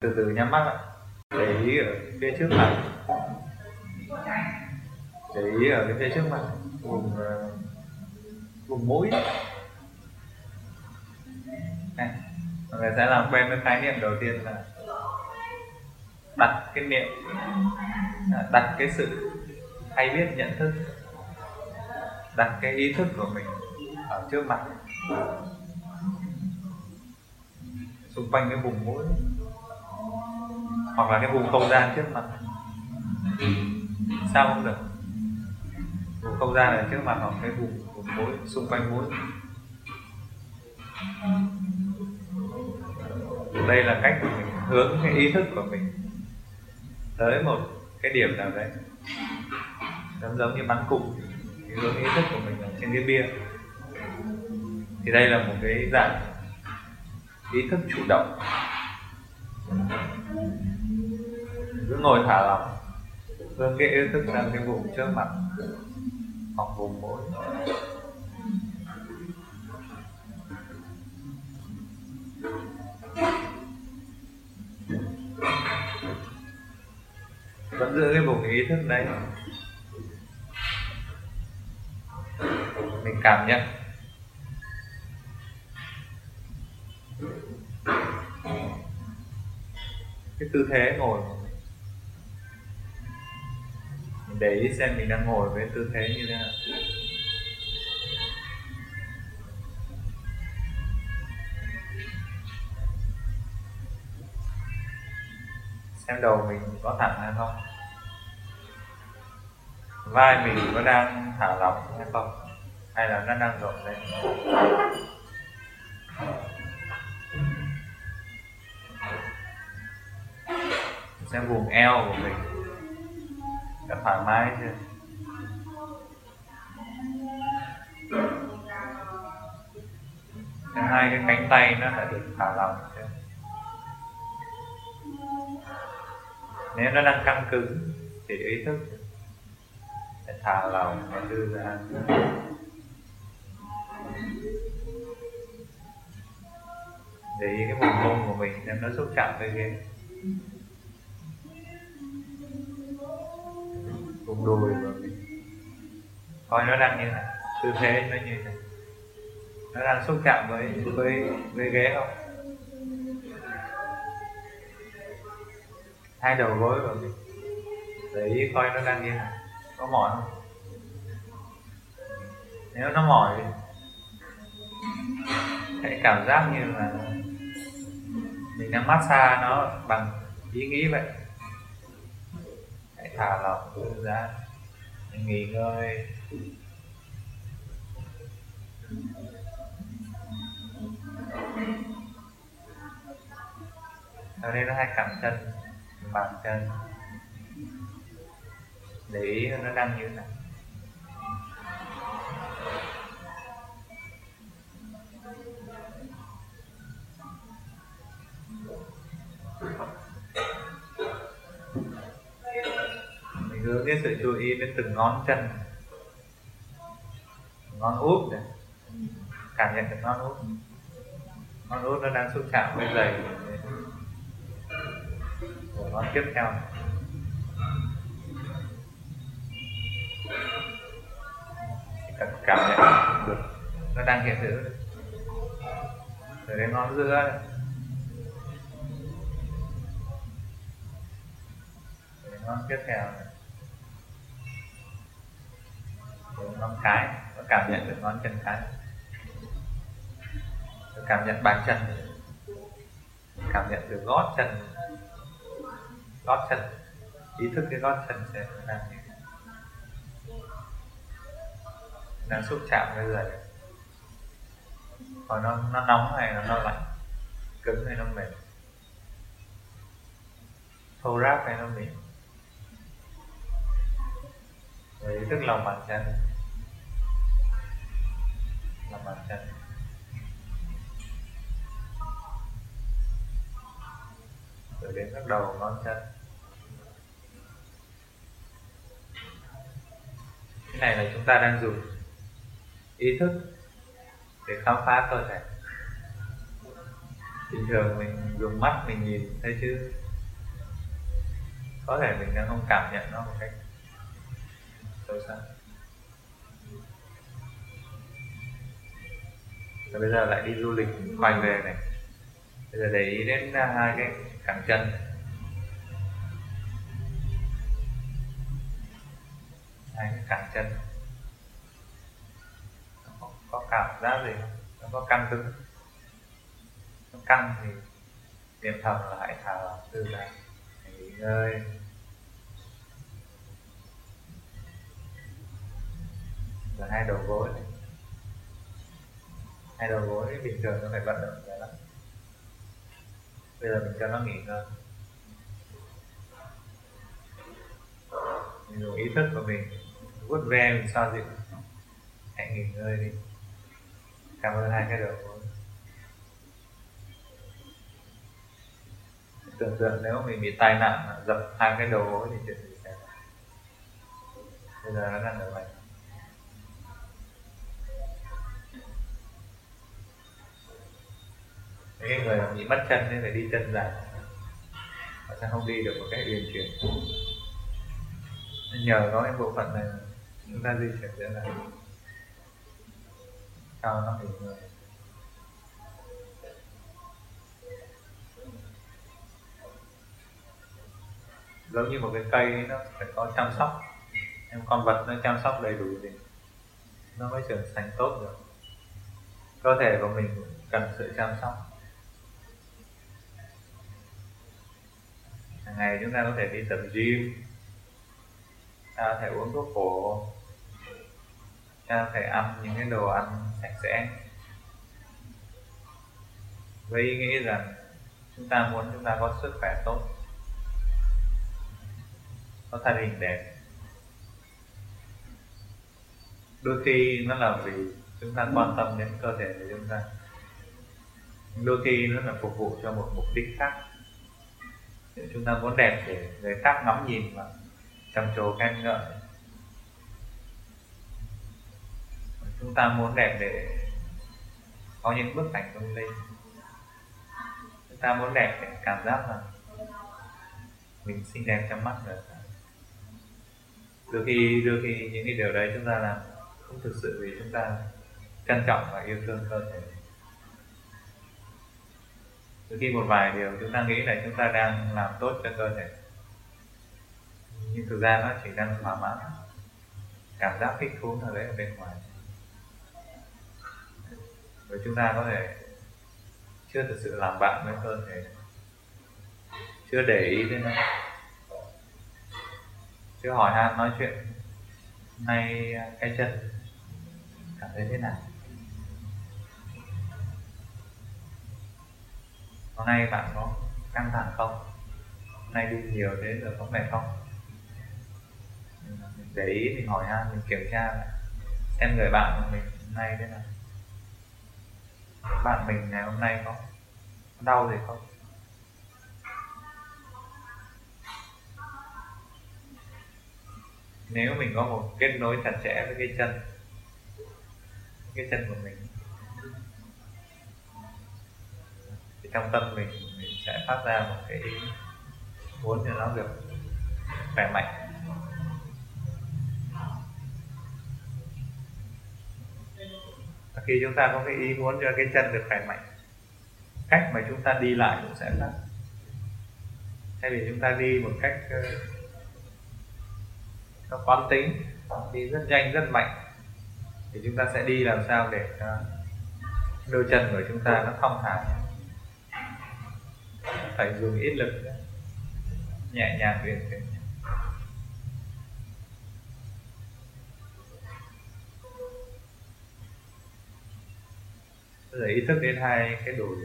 từ từ nhắm mắt lại. Để ý ở phía trước mặt. Để ý ở cái phía trước mặt. Vùng ờ, vùng mũi. Này, mọi người sẽ làm quen với khái niệm đầu tiên là đặt cái niệm à, đặt cái sự hay biết, nhận thức, đặt cái ý thức của mình ở trước mặt. Xung quanh cái vùng mũi hoặc là cái vùng không gian trước mặt. Sao không được. Vùng không gian ở trước mặt hoặc cái vùng vùng mũi xung quanh mũi đây là cách mình hướng cái ý thức của mình tới một cái điểm nào đấy. Giống giống như bắn cục thì hướng ý thức của mình ở trên cái bia. Thì đây là một cái dạng ý thức chủ động cứ ngồi thả lỏng. Hướng cái ý thức sang cái vùng trước mặt hoặc vùng mũi vẫn giữ cái vùng ý thức đấy. Mình cảm nhận. Cái tư thế ngồi để ý xem mình đang ngồi với tư thế như thế nào. Xem đầu mình có thẳng hay không? Vai mình có đang thả lỏng hay không? Hay là nó đang rộng lên? Xem vùng eo của mình đã thoải mái chưa hai cái cánh tay nó đã được thả lỏng chưa nếu nó đang căng cứng thì ý thức để thả lỏng và đưa ra. Để ý cái vùng mông của mình xem nó xúc chạm với ghế vùng đùi của mình coi nó đang như này. Tư thế nó như này. Nó đang xúc chạm với với với ghế không? Hai đầu gối của mình để ý coi nó đang như này có mỏi không? Nếu nó mỏi hãy cảm giác như là mình đang massage nó bằng ý nghĩ vậy hãy thả lỏng thư ra. Nghỉ ngơi. Ở đây nó hai cẳng chân, bàn chân. Để ý nó đang như thế nào. Mình hướng cái sự chú ý đến từng ngón chân, ngón út này cảm nhận được ngón út ngón út nó đang xúc chạm với giày của ngón tiếp theo Chỉ cần cảm nhận được nó đang hiện hữu rồi đến ngón giữa này. Ngón tiếp theo này. Ngón cái và cảm nhận được ngón chân cái. Rồi cảm nhận bàn chân. Cảm nhận được gót chân. Gót chân. Ý thức cái gót chân sẽ đang gì, đang xúc chạm với người. Còn nó nó nóng hay nó, nó lạnh cứng hay nó mềm thô ráp hay nó mềm rồi ý thức lòng bàn chân lòng bàn chân rồi đến các đầu ngón chân. Cái này là chúng ta đang dùng ý thức để khám phá cơ thể. Bình thường mình dùng mắt mình nhìn thấy chứ có thể mình đang không cảm nhận nó một cách sâu sắc. Và bây giờ lại đi du lịch quay về này. Bây giờ để ý đến à, hai cái cẳng chân. Hai cái cẳng chân. Nó có, có cảm giác gì không? Nó có căng cứng nó căng thì niệm thầm là hãy thả lỏng từ ra nghỉ ngơi. Và hai đầu gối này hai đầu gối bình thường nó phải vận động nhiều lắm. Bây giờ mình cho nó nghỉ ngơi. Mình dùng ý thức của mình, vuốt ve mình xoa dịu. Hãy nghỉ ngơi đi. Cảm ơn hai cái đầu gối. Tưởng tượng nếu mình bị tai nạn dập hai cái đầu gối thì chuyện gì xảy ra bây giờ nó đang ở ngoài. Cái người bị mất chân nên phải đi chân dài họ sẽ không đi được một cách uyển chuyển nhờ có cái bộ phận này, chúng ta di chuyển dễ dàng cao nó nghỉ người. Giống như một cái cây, nó phải có chăm sóc. Em con vật nó chăm sóc đầy đủ thì nó mới trưởng thành tốt được. Cơ thể của mình cần sự chăm sóc. Hàng ngày chúng ta có thể đi tập gym, ta có thể uống thuốc bổ ta có thể ăn những cái đồ ăn sạch sẽ. Với ý nghĩ rằng chúng ta muốn chúng ta có sức khỏe tốt, có thân hình đẹp. Đôi khi nó là vì chúng ta quan tâm đến cơ thể của chúng ta. Đôi khi nó là phục vụ cho một mục đích khác chúng ta muốn đẹp để người khác ngắm nhìn và trầm trồ khen ngợi. Chúng ta muốn đẹp để có những bức ảnh lung linh. Chúng ta muốn đẹp để cảm giác là mình xinh đẹp trong mắt người đôi khi đôi khi những cái điều đấy chúng ta làm không thực sự vì chúng ta trân trọng và yêu thương cơ thể đôi khi một vài điều chúng ta nghĩ là chúng ta đang làm tốt cho cơ thể. Nhưng thực ra nó chỉ đang thỏa mãn cảm giác thích thú nào đấy ở bên ngoài. Và chúng ta có thể chưa thực sự làm bạn với cơ thể. Chưa để ý đến nó. Chưa hỏi han, nói chuyện nay cái chân. Cảm thấy thế nào? Hôm nay bạn có căng thẳng không? Hôm nay đi nhiều thế rồi có mệt không? Mình để ý, mình hỏi han mình kiểm tra lại. Xem người bạn của mình hôm nay thế nào? Bạn mình ngày hôm nay có đau gì không? Nếu mình có một kết nối chặt chẽ với cái chân cái chân của mình trong tâm mình mình sẽ phát ra một cái muốn cho nó được khỏe mạnh. Và khi chúng ta có cái ý muốn cho cái chân được khỏe mạnh, cách mà chúng ta đi lại cũng sẽ khác. Thay vì chúng ta đi một cách ờ, nó quán tính, đi rất nhanh, rất mạnh, thì chúng ta sẽ đi làm sao để ờ, đôi chân của chúng ta nó thong thả phải dùng ít lực nhẹ nhàng uyển chuyển bây giờ ý thức đến hai cái đùi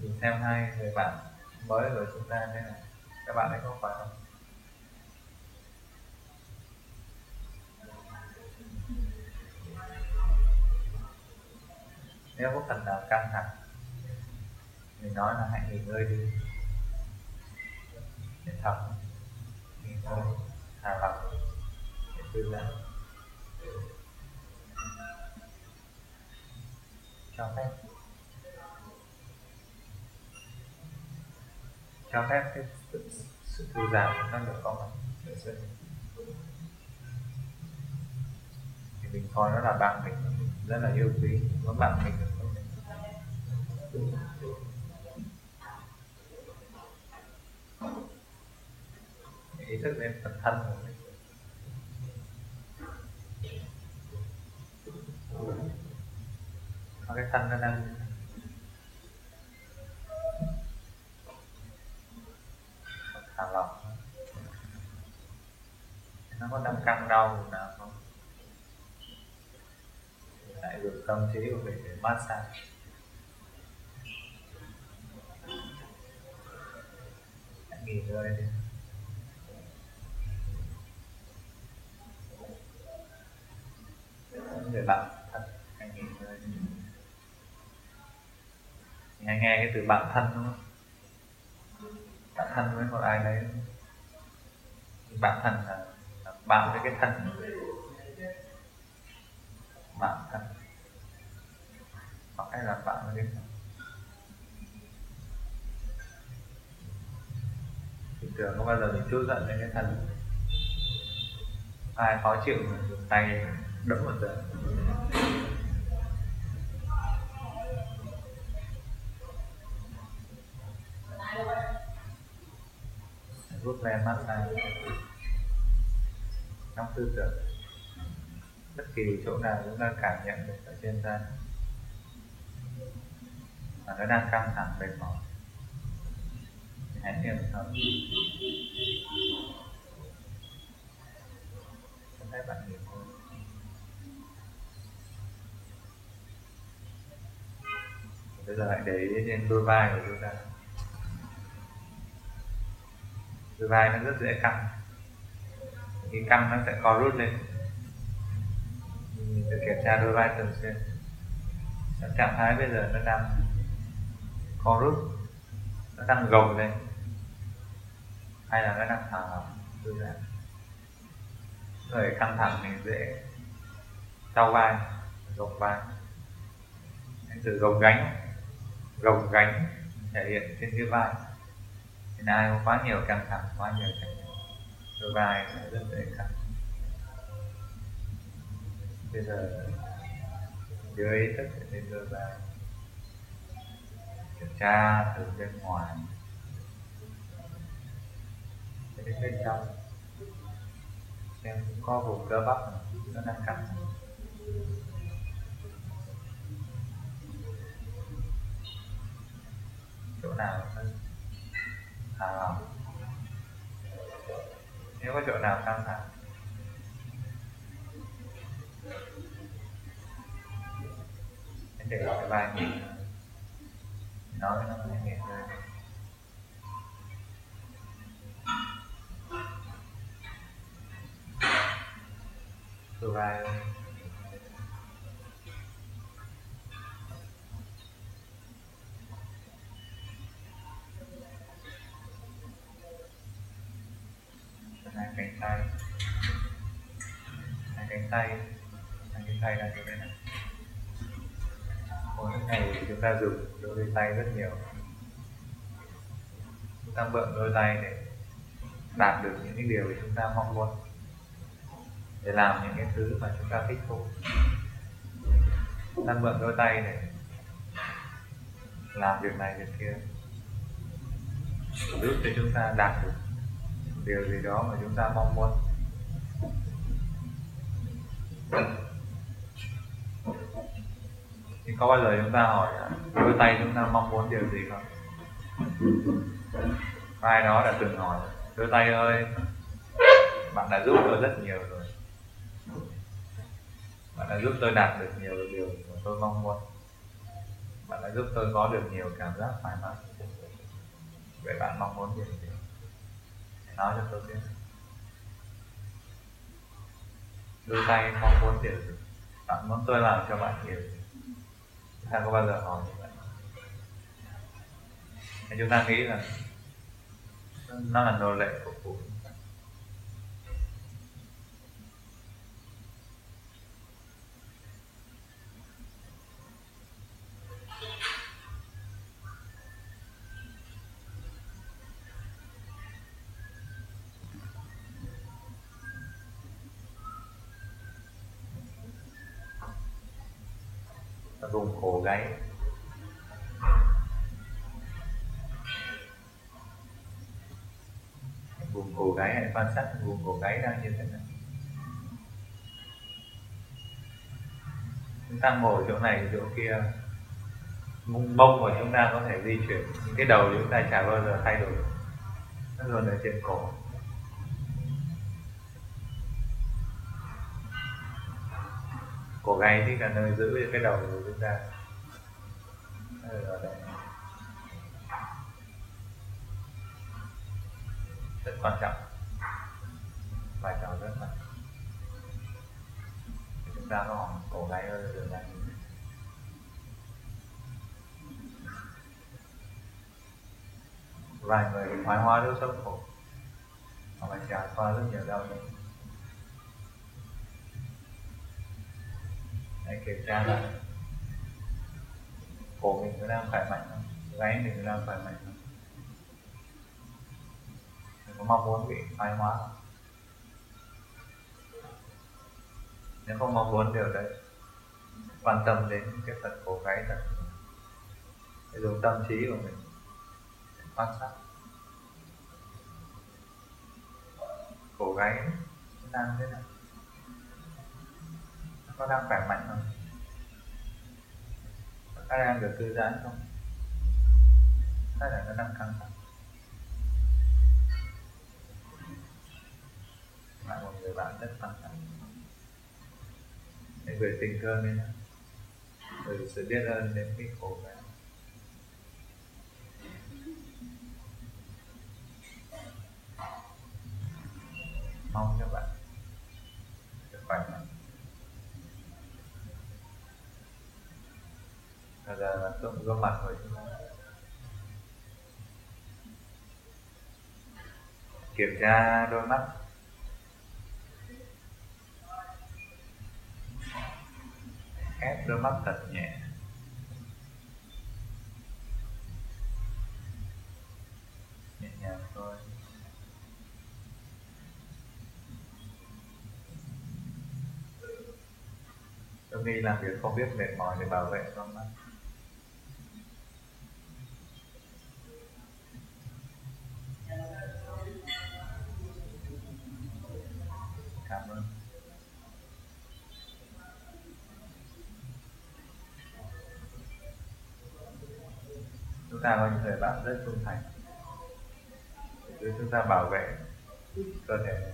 nhìn xem hai người bạn mới của chúng ta thế này các bạn ấy có khỏe không? Nếu có phần nào căng thẳng mình nói là hãy nghỉ ngơi đi. Để thở. Nghỉ ngơi. Thả lỏng. Để thư giãn. Cho phép. Cho phép cái sự, sự thư giãn nó được có mặt ở giữa thì mình coi nó là bạn mình rất là yêu quý có bạn mình được không ý thức đến phần thân. Của mình có cái thân nó đang thả lỏng nó có đang căng đau nào không dùng tâm trí của mình để massage hãy nghỉ ngơi đi. Người bạn thân hãy nghỉ ngơi đi. Nghe cái từ bạn thân đúng không? Bạn thân với một ai đấy. Bạn thân là, là bạn với cái thân. Bạn thân hay là bạn với cái nào? thì tưởng không bao giờ mình chút giận lên cái thân ai khó chịu mà dùng tay đấm một giờ rút lên mắt ra trong tư tưởng, bất kỳ chỗ nào chúng ta cảm nhận được ở trên da mà nó đang căng thẳng mệt mỏi hãy niệm thầm cho phép bạn hiểu hơn. Bây giờ hãy để ý trên đôi vai của chúng ta. Đôi vai nó rất dễ căng. Khi căng nó sẽ co rút lên. Mình phải kiểm tra đôi vai thường xuyên. Trạng thái bây giờ nó đang co rút. Nó đang gồng lên. Hay là nó đang thả lỏng thư giãn người căng thẳng thì dễ. Đau vai, gồng vai. Cái từ gồng gánh. Gồng gánh thể hiện trên cái vai. Thì ai có quá nhiều căng thẳng, quá nhiều trách nhiệm đôi vai nó rất dễ căng. Bây giờ, dưới tất cả lên đôi vai kiểm tra từ bên ngoài. Đến bên trong. Xem có vùng cơ bắp nó đang căng chỗ nào thả lỏng nếu có chỗ nào căng thẳng để lại vai nghỉ nói nó phải nghe ngơi tôi vai hai cánh tay. Hai cánh tay. Hai cánh tay là như thế này mỗi ngày chúng ta dùng đôi tay rất nhiều. Chúng ta mượn đôi tay để đạt được những cái điều mà chúng ta mong muốn, để làm những cái thứ mà chúng ta thích thú. Ta mượn đôi tay để làm việc này việc kia, giúp cho chúng ta đạt được điều gì đó mà chúng ta mong muốn thì có bao giờ chúng ta hỏi à, đôi tay chúng ta mong muốn điều gì không? Ai đó đã từng hỏi, đôi tay ơi, bạn đã giúp tôi rất nhiều rồi. Bạn đã giúp tôi đạt được nhiều điều mà tôi mong muốn. Bạn đã giúp tôi có được nhiều cảm giác thoải mái. Vậy bạn mong muốn điều gì? Nói cho tôi biết. Đôi tay mong muốn điều gì? Bạn muốn tôi làm cho bạn điều gì? Ta có bao giờ hỏi như vậy. Thì chúng ta nghĩ là nó là nô lệ của phụ nữ. Cô gái. Cổ gáy vùng cổ gáy hãy quan sát vùng cổ gáy đang như thế nào chúng ta ngồi chỗ này, chỗ kia. Mông của chúng ta có thể di chuyển. Cái đầu chúng ta chả bao giờ thay đổi. Nó luôn ở trên cổ. Cổ gáy thì là nơi giữ cái đầu của chúng ta. Ở đây. Rất quan trọng. Vai trò rất quan trọng. Chúng ta có cổ gáy ở đường này vài người thoái hóa đốt sống khổ. Hoặc là trải qua rất nhiều đau đớn hãy kiểm tra lại. Cổ mình có đang khỏe mạnh không? Gáy mình có đang khỏe mạnh không? Mình có mong muốn bị thoái hóa không? Nếu không mong muốn điều đấy, quan tâm đến cái phần cổ gáy thật. Để dùng tâm trí của mình quan sát. Cổ gáy đang thế nào? Nó có đang khỏe mạnh không nó đang được thư giãn không? Hay là nó đang căng thẳng? Lại một người bạn rất căng thẳng. Để gửi tình thương nên, gửi sự biết ơn đến cái khổ này. mong cho bạn được khỏe mạnh. Hay là tôi gương mặt rồi kiểm tra đôi mắt. Ép đôi mắt thật nhẹ. Nhẹ nhàng thôi. Tôi nghĩ làm việc không biết mệt mỏi để bảo vệ con mắt. Ta có những người bạn rất trung thành. Để chúng ta bảo vệ cơ thể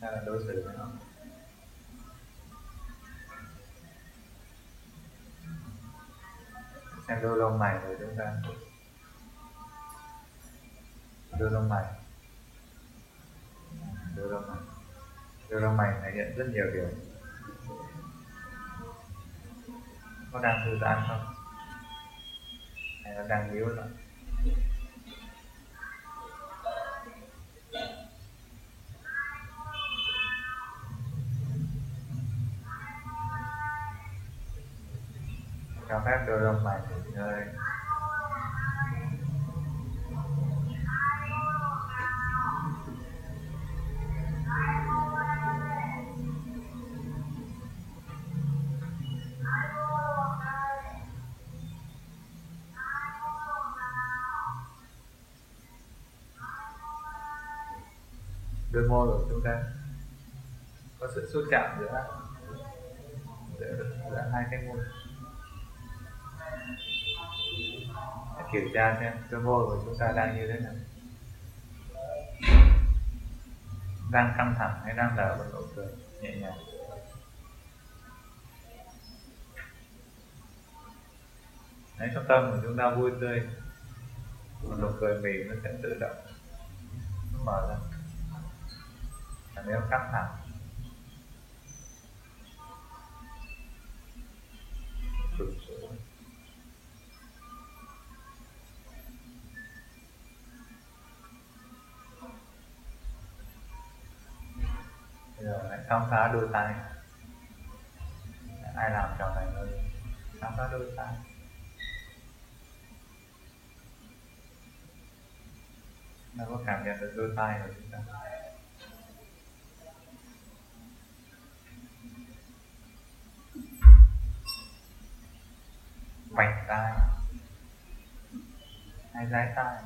hay là đối xử với nó. Xem đôi lông mày của chúng ta. Đôi lông mày. Đôi lông mày đôi lông mày thể hiện rất nhiều điều. Có đang thư giãn không? Hay nó đang yếu lắm? Cho phép đôi lông mày nghỉ ngơi. Đôi môi của chúng ta có sự xúc chạm giữa giữa, giữa hai cái môi Để kiểm tra xem đôi môi của chúng ta đang như thế nào. Đang căng thẳng hay đang nở một nụ cười nhẹ nhàng. Đấy, trong tâm của chúng ta vui tươi. Một nụ cười mỉm nó sẽ tự động nó mở ra nếu căng thẳng. Tụt xuống rồi giờ khám phá đôi tay ai làm trò này người, khám phá đôi tay nó có cảm nhận được đôi tay của chúng ta vành tai. Hay dái tai.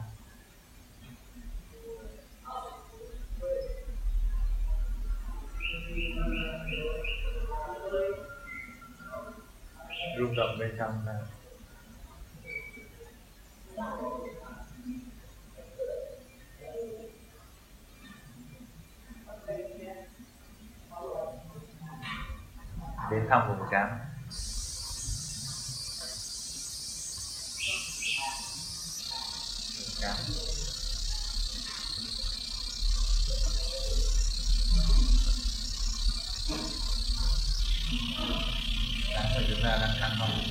Rung động bên trong là đến thăm vùng cái trán trán của chúng ta đang căng không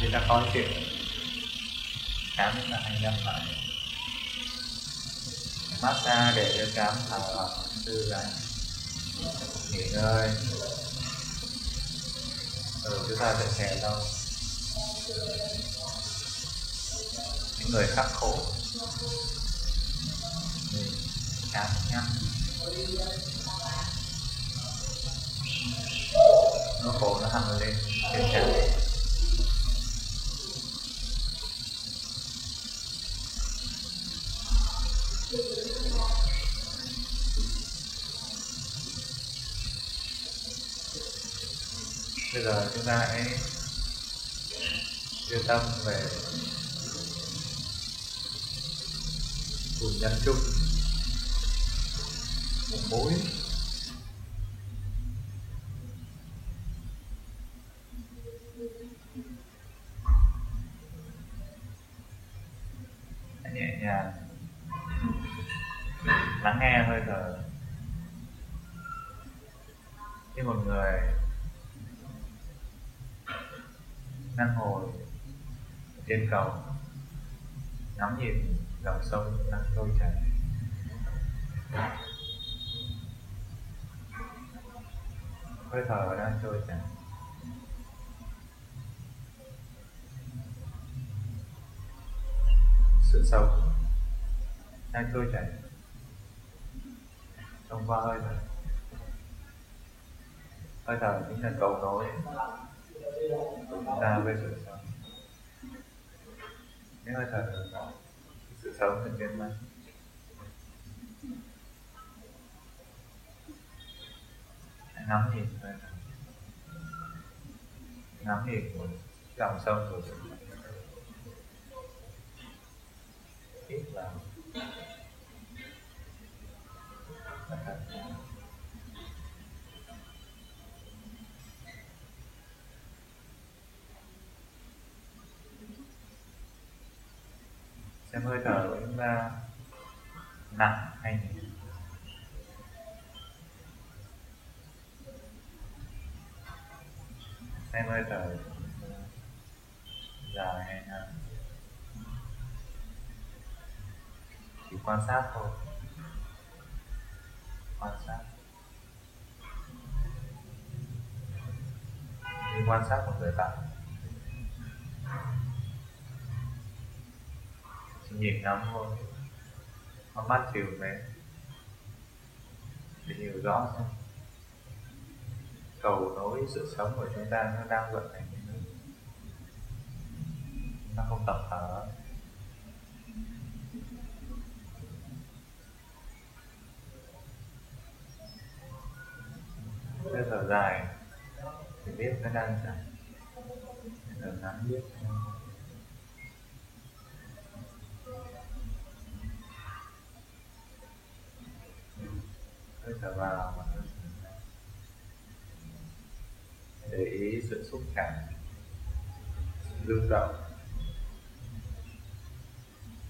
chúng ta khó chịu trán chúng ta hay nhắm massage để cho cám thở lỏng thư giãn nghỉ ngơi rồi chúng ta sẽ xẻ đâu những người khắc khổ. Chán nhăn. Nó khổ nó hằn lên trên trán bây giờ chúng ta hãy đưa tâm về vùng nhân chung vùng mối. Hai trôi chảy thông qua hơi thở. Hơi thở chính là cầu nối. Của chúng ta với sự sống. Nếu hơi thở sự sống sẽ biến mất nắm ngắm nhìn hơi thở. Ngắm nhìn của dòng sông của sự xem hơi thở của chúng ta nặng hay nhẹ. Xem hơi thở dài hay ngắn chỉ quan sát thôi. Quan sát. Chỉ quan sát một người bạn nhìn ngắm thôi. Con mắt chiều về. Để hiểu rõ xem. Cầu nối sự sống của chúng ta nó đang vận hành như thế nó không tập thở. Hơi thở dài thì biết nó đang chảy thở ngắn biết. Vào và thở ra để ý sự xúc cảm rung động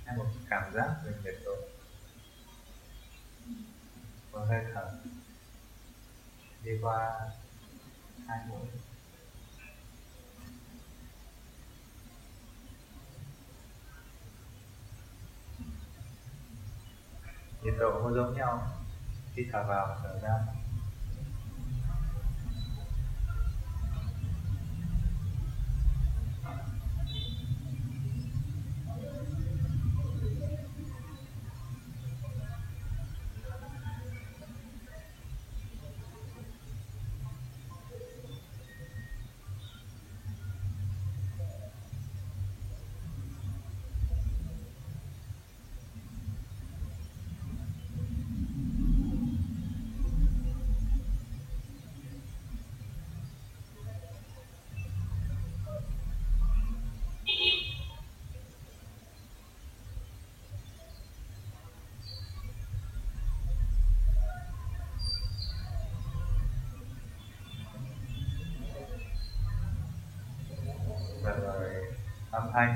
hay một cảm giác về nhiệt độ của hơi thở đi qua hai mũi nhiệt độ có giống nhau khi thở vào thành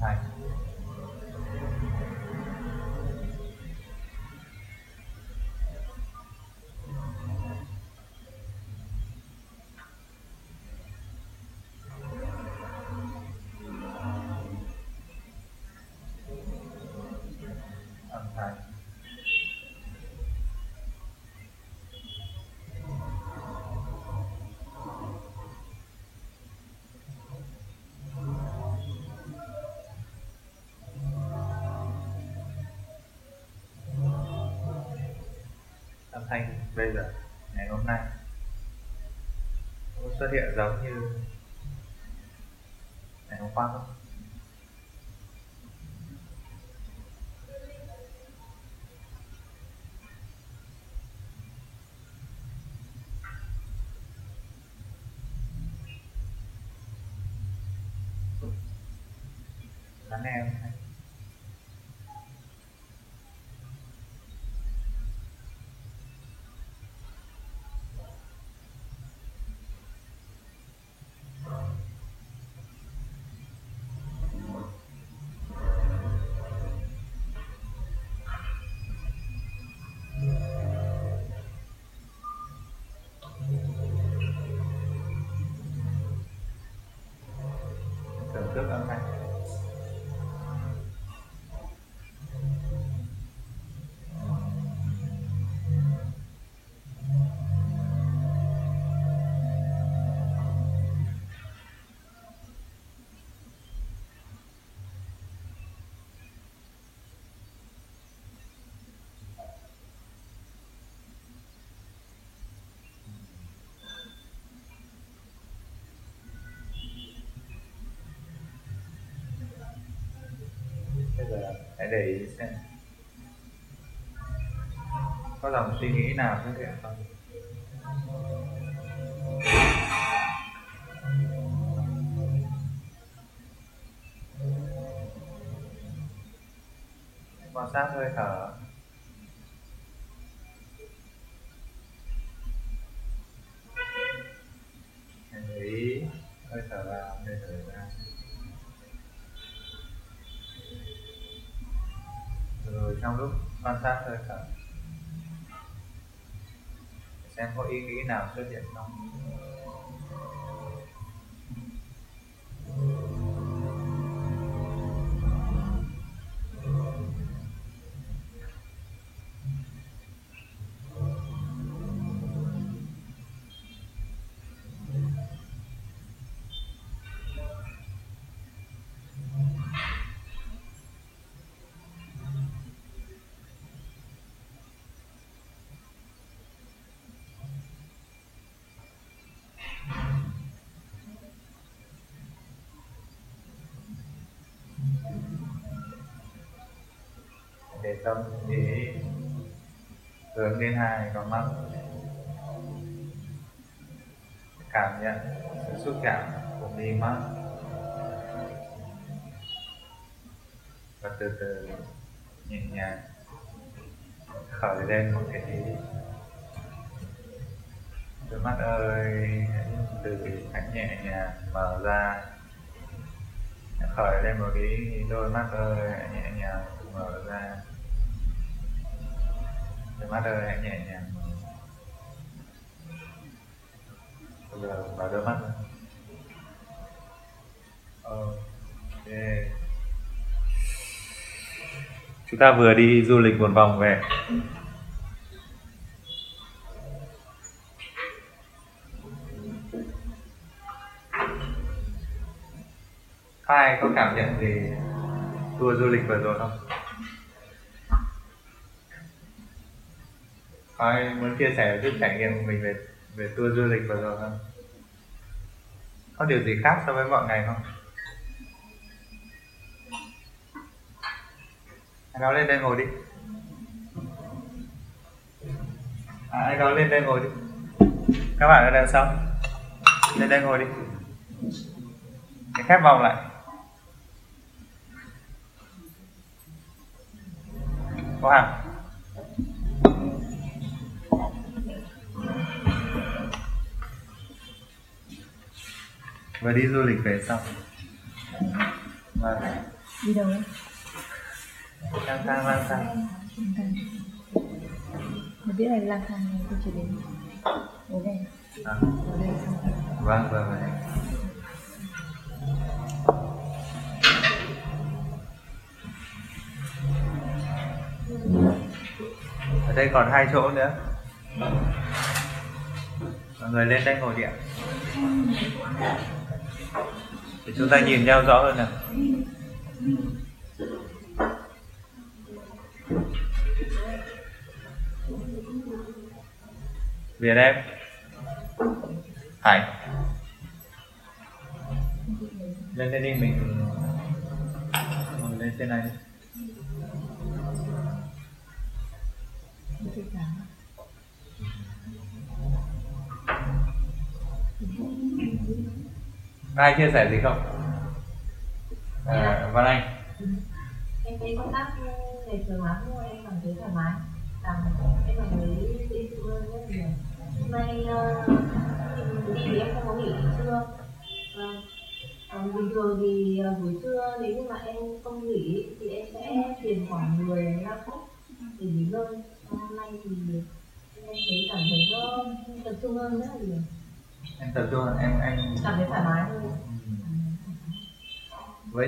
thành thanh bây giờ, ngày hôm nay. Nó xuất hiện giống như ngày hôm qua không hãy để ý xem. Có dòng suy nghĩ nào xuất hiện không? Quan sát hơi thở. Có ý nghĩ nào xuất hiện không tâm để hướng lên hai con mắt. Cảm nhận sự xúc chạm của mi mắt. Và từ từ nhẹ nhàng khởi lên một cái ý. Đôi mắt ơi, hãy từ hãy nhẹ nhàng mở ra. Khởi lên một cái đôi mắt ơi, hãy mắt ơi hãy nhẹ nhàng? Bây giờ mở đôi mắt ra. ok. Chúng ta vừa đi du lịch một vòng về. Ai có cảm nhận gì tour du lịch vừa rồi không? Ai muốn chia sẻ chút trải nghiệm của mình về về tour du lịch vừa rồi không? Có điều gì khác so với mọi ngày không? Ai đó lên đây ngồi đi. À, ai đó lên đây ngồi đi. Các bạn ở đằng sau. Lên đây ngồi đi. Để khép vòng lại. Có hàng. Và đi du lịch về xong vâng đi đâu ấy lang thang lang thang. Mà biết là lang thang này tôi chỉ đến ở đây à, ở đây xong vâng vâng vâng. Ở đây còn hai chỗ nữa. Mọi người lên đây ngồi đi ạ để chúng ta nhìn nhau rõ hơn nào. Việt em. Hải. Lên đây đi mình Mình lên trên này đi. Ai chia sẻ gì không? À, Văn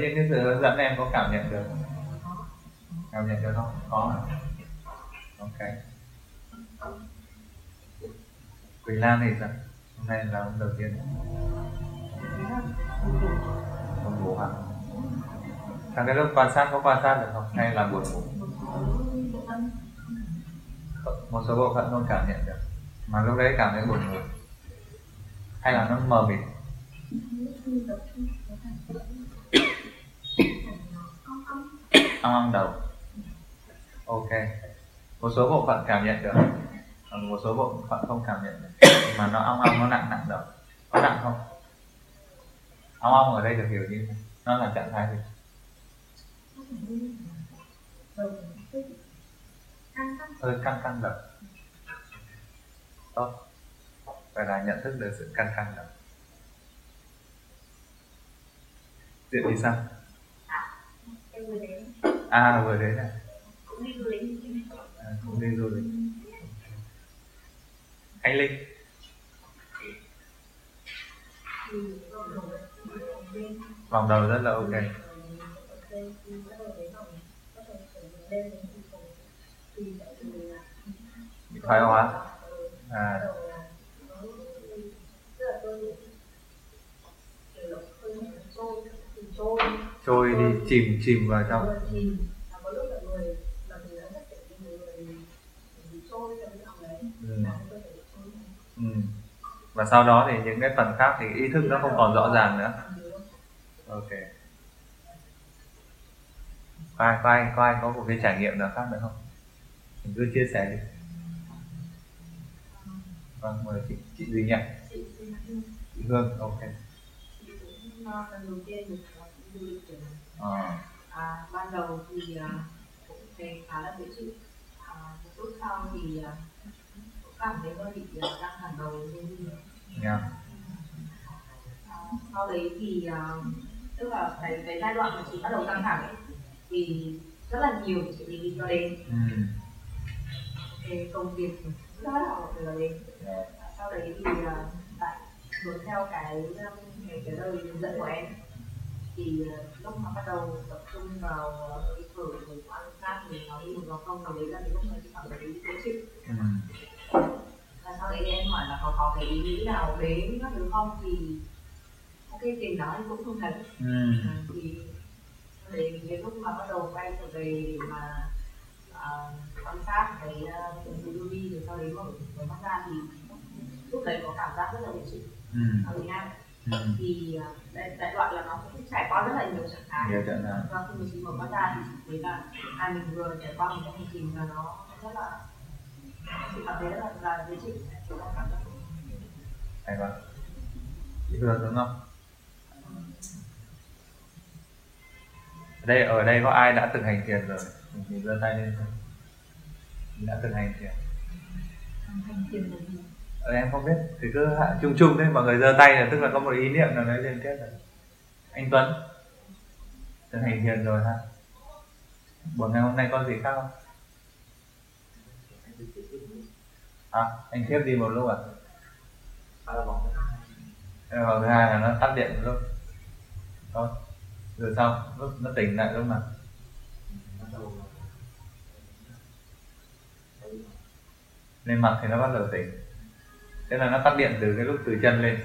với cái sự hướng dẫn em có cảm nhận được? Cảm nhận được không? Có. Hả? ok. Quỳnh Lan thì sao? Hôm nay là hôm đầu tiên. Không ngủ hả? Sao cái lúc quan sát có quan sát được không? Hay là buồn ngủ? Một số bộ phận không cảm nhận được. Mà lúc đấy cảm thấy buồn ngủ. Hay là nó mờ mịt? Ong ong đầu. Ok. Một số bộ phận cảm nhận được. Còn một số bộ phận không cảm nhận được. Mà nó ong ong, nó nặng nặng đầu. Có nặng không? Ong ong ở đây được hiểu như thế. Nó là trạng thái gì? Hơi căng căng đầu. Tốt. Vậy là nhận thức được sự căng căng đầu. Chuyện thì sao? Em vừa đến à vừa đến cũng đi du lịch à, cũng đi du lịch. Anh linh. Vòng đầu rất là ok. Bị thoái hóa. À trôi đi chìm chìm vào trong. ừ. Ừ. và sau đó thì những cái phần khác thì ý thức nó không còn rõ ràng nữa. Ok. Có ai, có ai, có ai có một cái trải nghiệm nào khác nữa không? Mình cứ chia sẻ đi. Vâng mời chị chị gì nhỉ chị hương ok. Lần đầu tiên du lịch kiểu này ờ à, ban đầu thì à, cũng thấy khá là dễ chịu à, một lúc sau thì à, cũng cảm thấy hơi bị à, căng thẳng đầu đi yeah. à, sau đấy thì à, tức là cái cái giai đoạn mà chị bắt đầu căng thẳng ấy, thì rất là nhiều chị lý do đến ừ. cái công việc rất là người đến yeah. sau đấy thì à, lại hướng theo cái um, cái cái lời hướng dẫn của em thì à, lúc mà bắt đầu tập trung vào à, hơi thở rồi quan sát thì nó đi một vòng không đầu đấy là cái lúc mà chị cảm thấy dễ chịu ừ. và sau đấy thì em hỏi là có có cái ý nghĩ nào đến các thứ không thì ok tìm đó em cũng không thấy Ừ. À, thì đấy cái lúc mà bắt đầu quay trở về để mà à, quan sát cái uh, cái Ruby rồi sau đấy mở mở mắt ra thì lúc đấy có cảm giác rất là dễ chịu Ừ. ở Việt Nam Ừ. thì à, đại, đại loại là nó cũng trải qua rất là nhiều trạng thái. Nhiều trận nào và khi mà chị mở mắt ra thì chị thấy là à mình vừa trải qua một cái hành trình và nó rất là chị cảm thấy rất là, là dễ chịu. Chị có cảm giác hay quá. Chị hương đúng không? Ở đây ở đây có ai đã từng hành thiền rồi? Mình giơ tay lên Mình đã từng hành thiền. Hành hành thiền là gì? Ờ, em không biết. Thì cứ hạ chung chung đấy. Mọi người giơ tay là tức là có một ý niệm nào đấy liên kết rồi anh Tuấn. Thực hành thiền rồi ha. Buổi ngày hôm nay có gì khác không? À anh tiếp đi một lúc à vòng thứ hai. Là nó tắt điện một lúc. Thôi rồi xong. Lúc nó tỉnh lại lúc nào? Lên mặt thì nó bắt đầu tỉnh thế là nó tắt điện từ cái lúc từ chân lên.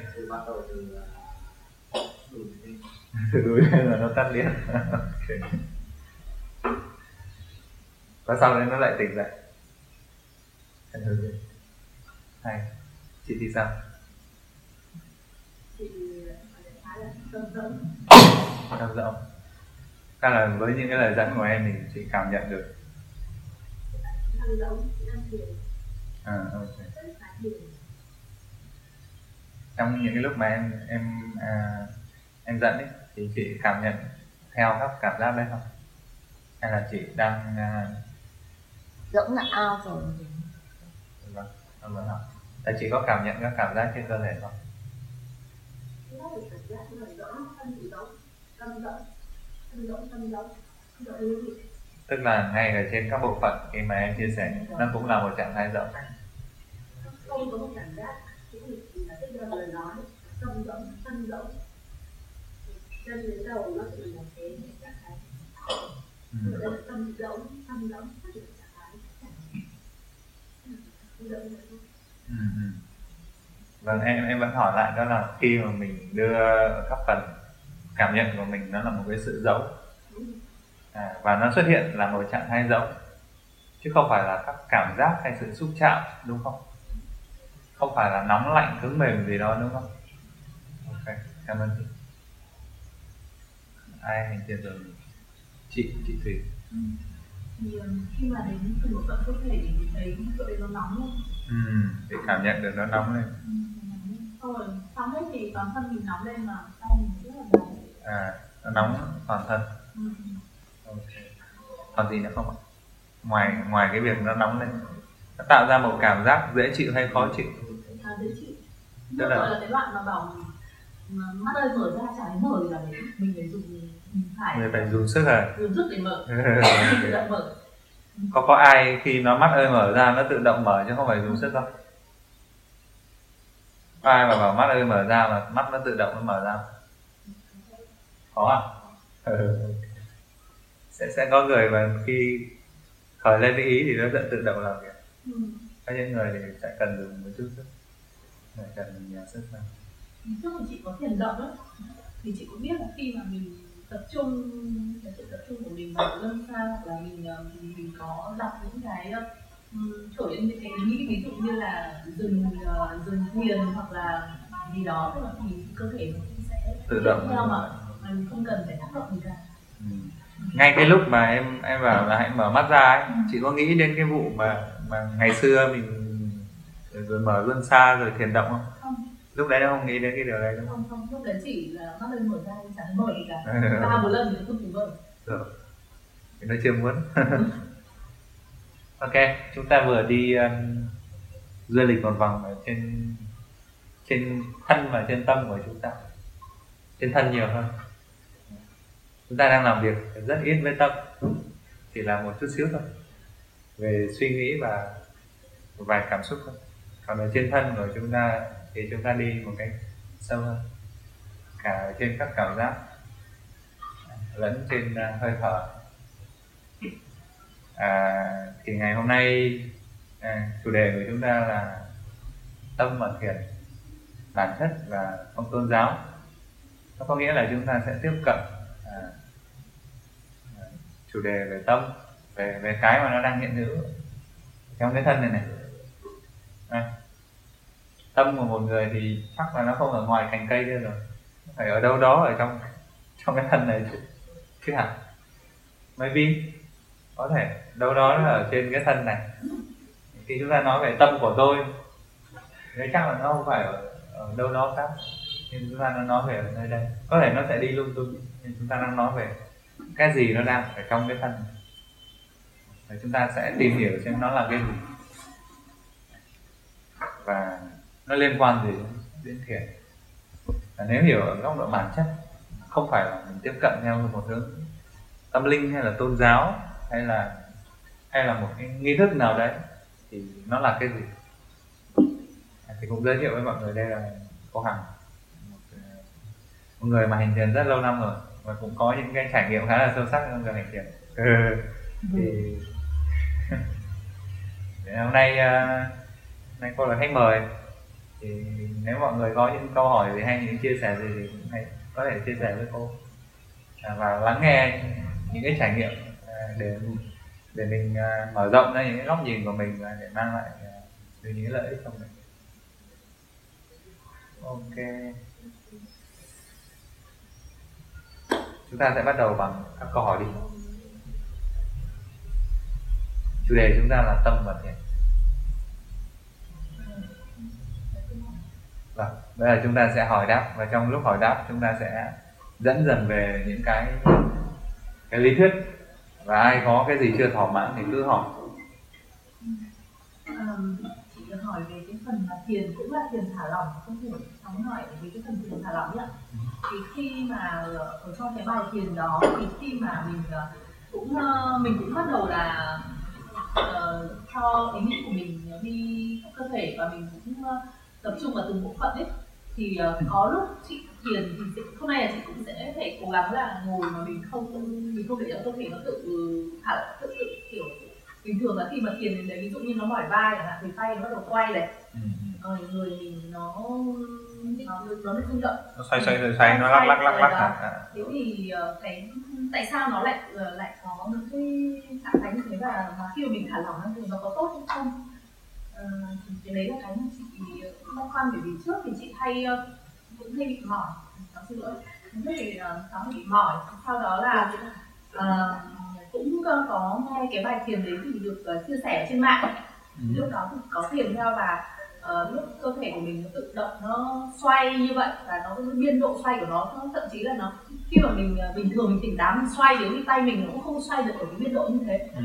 Từ đuôi lên là nó tắt điện. Ok. và sau đấy nó lại tỉnh lại. Thành thử gì? hay. Chị thì sao? Cảm rộng. Chắc là với những cái lời dẫn của em thì chị cảm nhận được. À, ok. Trong những cái lúc mà em em à, em dẫn ấy thì chị cảm nhận theo các cảm giác đấy không? Hay là chị đang à, Rỗng là ao rồi vâng, vâng, vâng. Là chị có cảm nhận các cảm giác trên cơ thể không? Tức là ngay ở trên các bộ phận khi mà em chia sẻ nó cũng là một trạng thái rộng không có một cảm giác là lời nói tâm rỗng tâm rỗng chân đến đầu nó chỉ là cái trạng thái đây là tâm rỗng tâm rỗng chỉ là trạng thái. Vâng, em em vẫn hỏi lại đó là khi mà mình đưa các phần cảm nhận của mình nó là một cái sự giống à, và nó xuất hiện là một trạng thái giống chứ không phải là các cảm giác hay sự xúc chạm đúng không? Không phải là nóng lạnh cứng mềm gì đó đúng không? Ok, cảm ơn chị. Ai hành tiền rồi? Chị, chị Thủy. thì um, khi mà đến từng bộ phận cơ thể thì mình thấy chỗ đấy nó nóng lên Ừ, để cảm nhận được nó nóng lên. xong rồi xong hết thì toàn thân mình nóng lên mà tay mình rất là nóng À, nó nóng toàn thân. ừ. Ok. Còn gì nữa không ạ? Ngoài ngoài cái việc nó nóng lên, nó tạo ra một cảm giác dễ chịu hay khó chịu? à, dễ chịu Tức là- là cái đoạn mà bảo mình mắt ơi mở ra chả thấy mở cả đấy mình phải dùng mình phải Người phải dùng sức rồi. dùng sức để mở mình tự động mở có có ai khi nó mắt ơi mở ra nó tự động mở chứ không phải dùng sức không? Có ai mà bảo mắt ơi mở ra mà mắt nó tự động nó mở ra? Có à? Ừ. Sẽ sẽ có người mà khi khởi lên cái ý thì nó sẽ tự động làm việc. Ừ. Có những người thì sẽ cần dùng một chút sức. Người cần nhiều sức hơn. trước thì chị có thiền động á thì chị cũng biết là khi mà mình tập trung cái sự tập trung của mình vào lâm xa hoặc là mình ờ, mình, mình có đọc những cái thổi lên những cái ý ví dụ như là dừng ờ, dừng thiền hoặc là gì đó tức là thì cơ thể nó cũng sẽ Tự động. theo mà mình không cần phải tác động gì cả Ừ. ngay cái lúc mà em em bảo là hãy mở mắt ra ấy chị có nghĩ đến cái vụ mà mà ngày xưa mình rồi mở luân xa rồi thiền động không? Không. Lúc đấy em không nghĩ đến cái điều đấy đúng không không không lúc đấy chỉ là mắt lên mở ra chẳng mở gì cả. Ba bốn lần thì không thể mở. Rồi. Thì nó chưa muốn. Ok chúng ta vừa đi um, du lịch một vòng ở trên trên thân và trên tâm của chúng ta. Trên thân nhiều hơn. Chúng ta đang làm việc rất ít với tâm. Chỉ là một chút xíu thôi về suy nghĩ và một vài cảm xúc thôi. Còn ở trên thân của chúng ta thì chúng ta đi một cách sâu hơn cả trên các cảm giác lẫn trên à, hơi thở. À, thì ngày hôm nay à, chủ đề của chúng ta là tâm và thiền bản chất và không tôn giáo. Nó có nghĩa là chúng ta sẽ tiếp cận à, à chủ đề về tâm về về cái mà nó đang hiện hữu trong cái thân này này. À, tâm của một người thì chắc là nó không ở ngoài cành cây nữa rồi. Phải ở đâu đó ở trong trong cái thân này chứ. Chứ hả? Maybe có thể đâu đó là ở trên cái thân này. Khi chúng ta nói về tâm của tôi thì chắc là nó không phải ở, ở đâu đó khác. Nhưng chúng ta đang nói về ở nơi đây có thể nó sẽ đi lung tung. Nhưng chúng ta đang nói về cái gì nó đang ở trong cái thân này và chúng ta sẽ tìm hiểu xem nó là cái gì. Và nó liên quan gì đến thiền và nếu hiểu ở góc độ bản chất không phải là mình tiếp cận theo một hướng tâm linh hay là tôn giáo hay là hay là một cái nghi thức nào đấy thì nó là cái gì? Thì cũng giới thiệu với mọi người đây là cô hằng một, ờ, một người mà hành thiền rất lâu năm rồi và cũng có những cái trải nghiệm khá là sâu sắc trong việc hành thiền. Thì vâng hôm nay ờ, hôm nay cô là khách mời. Thì nếu mọi người có những câu hỏi gì hay những chia sẻ gì thì cũng hãy có thể chia sẻ với cô. À, và lắng nghe những cái trải nghiệm ờ, để để mình ờ, mở rộng ra những cái góc nhìn của mình và để mang lại được những lợi ích cho mình. Ok. Chúng ta sẽ bắt đầu bằng các câu hỏi đi chủ đề chúng ta là tâm và thiền Vâng, bây giờ chúng ta sẽ hỏi đáp và trong lúc hỏi đáp chúng ta sẽ dẫn dần về những cái cái lý thuyết và ai có cái gì chưa thỏa mãn thì cứ hỏi. Chị được hỏi về cái phần mà thiền cũng là thiền thả lỏng không thể chóng hỏi về cái phần thiền thả lỏng nhá. Thì khi mà ở trong cái bài thiền đó thì khi mà mình ờ, cũng ờ, mình cũng bắt đầu là uh, cho ý nghĩ của mình đi cơ thể và mình cũng uh, tập trung vào từng bộ phận ấy. Thì uh, có lúc chị thiền thì sẽ, hôm nay là chị cũng sẽ phải cố gắng là ngồi mà mình không mình không để cho cơ thể nó tự thả tự tự kiểu bình thường. Là khi mà thiền đến đấy ví dụ như nó mỏi vai chẳng hạn thì tay nó bắt đầu quay này. Ừ. ờ, người mình nó nó nó nó rung động nó xoay xoay xoay xoay nó lắc lắc lắc lắc à. thế thì uh, cái tại sao nó lại uh, lại có những cái trạng thái như thế và mà khi mà mình thả lỏng thì nó có tốt hay không? Thì cái đấy là cái mà chị băn khoăn bởi vì trước thì chị hay cũng hay bị mỏi. Cháu xin lỗi. Thì cháu bị mỏi. Sau đó là uh, cũng có nghe cái bài thiền đấy thì được chia sẻ trên mạng. Ừ. lúc đó thì có thiền theo và uh, lúc cơ thể của mình nó tự động nó xoay như vậy và nó biên độ xoay của nó, nó thậm chí là nó khi mà mình uh, bình thường mình tỉnh táo mình xoay như tay mình nó cũng không xoay được ở cái biên độ như thế. Ừ.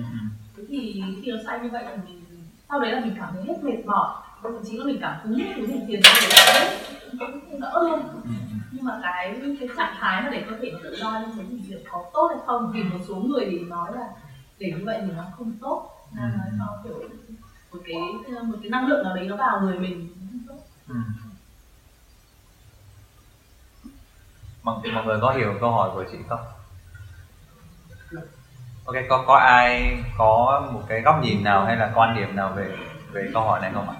thế thì khi nó xoay như vậy thì mình sau đấy là mình cảm thấy hết mệt mỏi thậm chí là mình cảm cúm cái mình tiền nó để cũng đỡ luôn. Nhưng mà cái cái trạng thái mà để cơ thể nó tự do như thế thì việc có tốt hay không vì một số người thì nói là để như vậy thì nó không tốt. Nên nói cho kiểu một cái một cái năng lượng nào đấy nó vào người mình. Ừ. mọi, mọi người có hiểu câu hỏi của chị không? Ok có có ai có một cái góc nhìn nào hay là quan điểm nào về về câu hỏi này không ạ?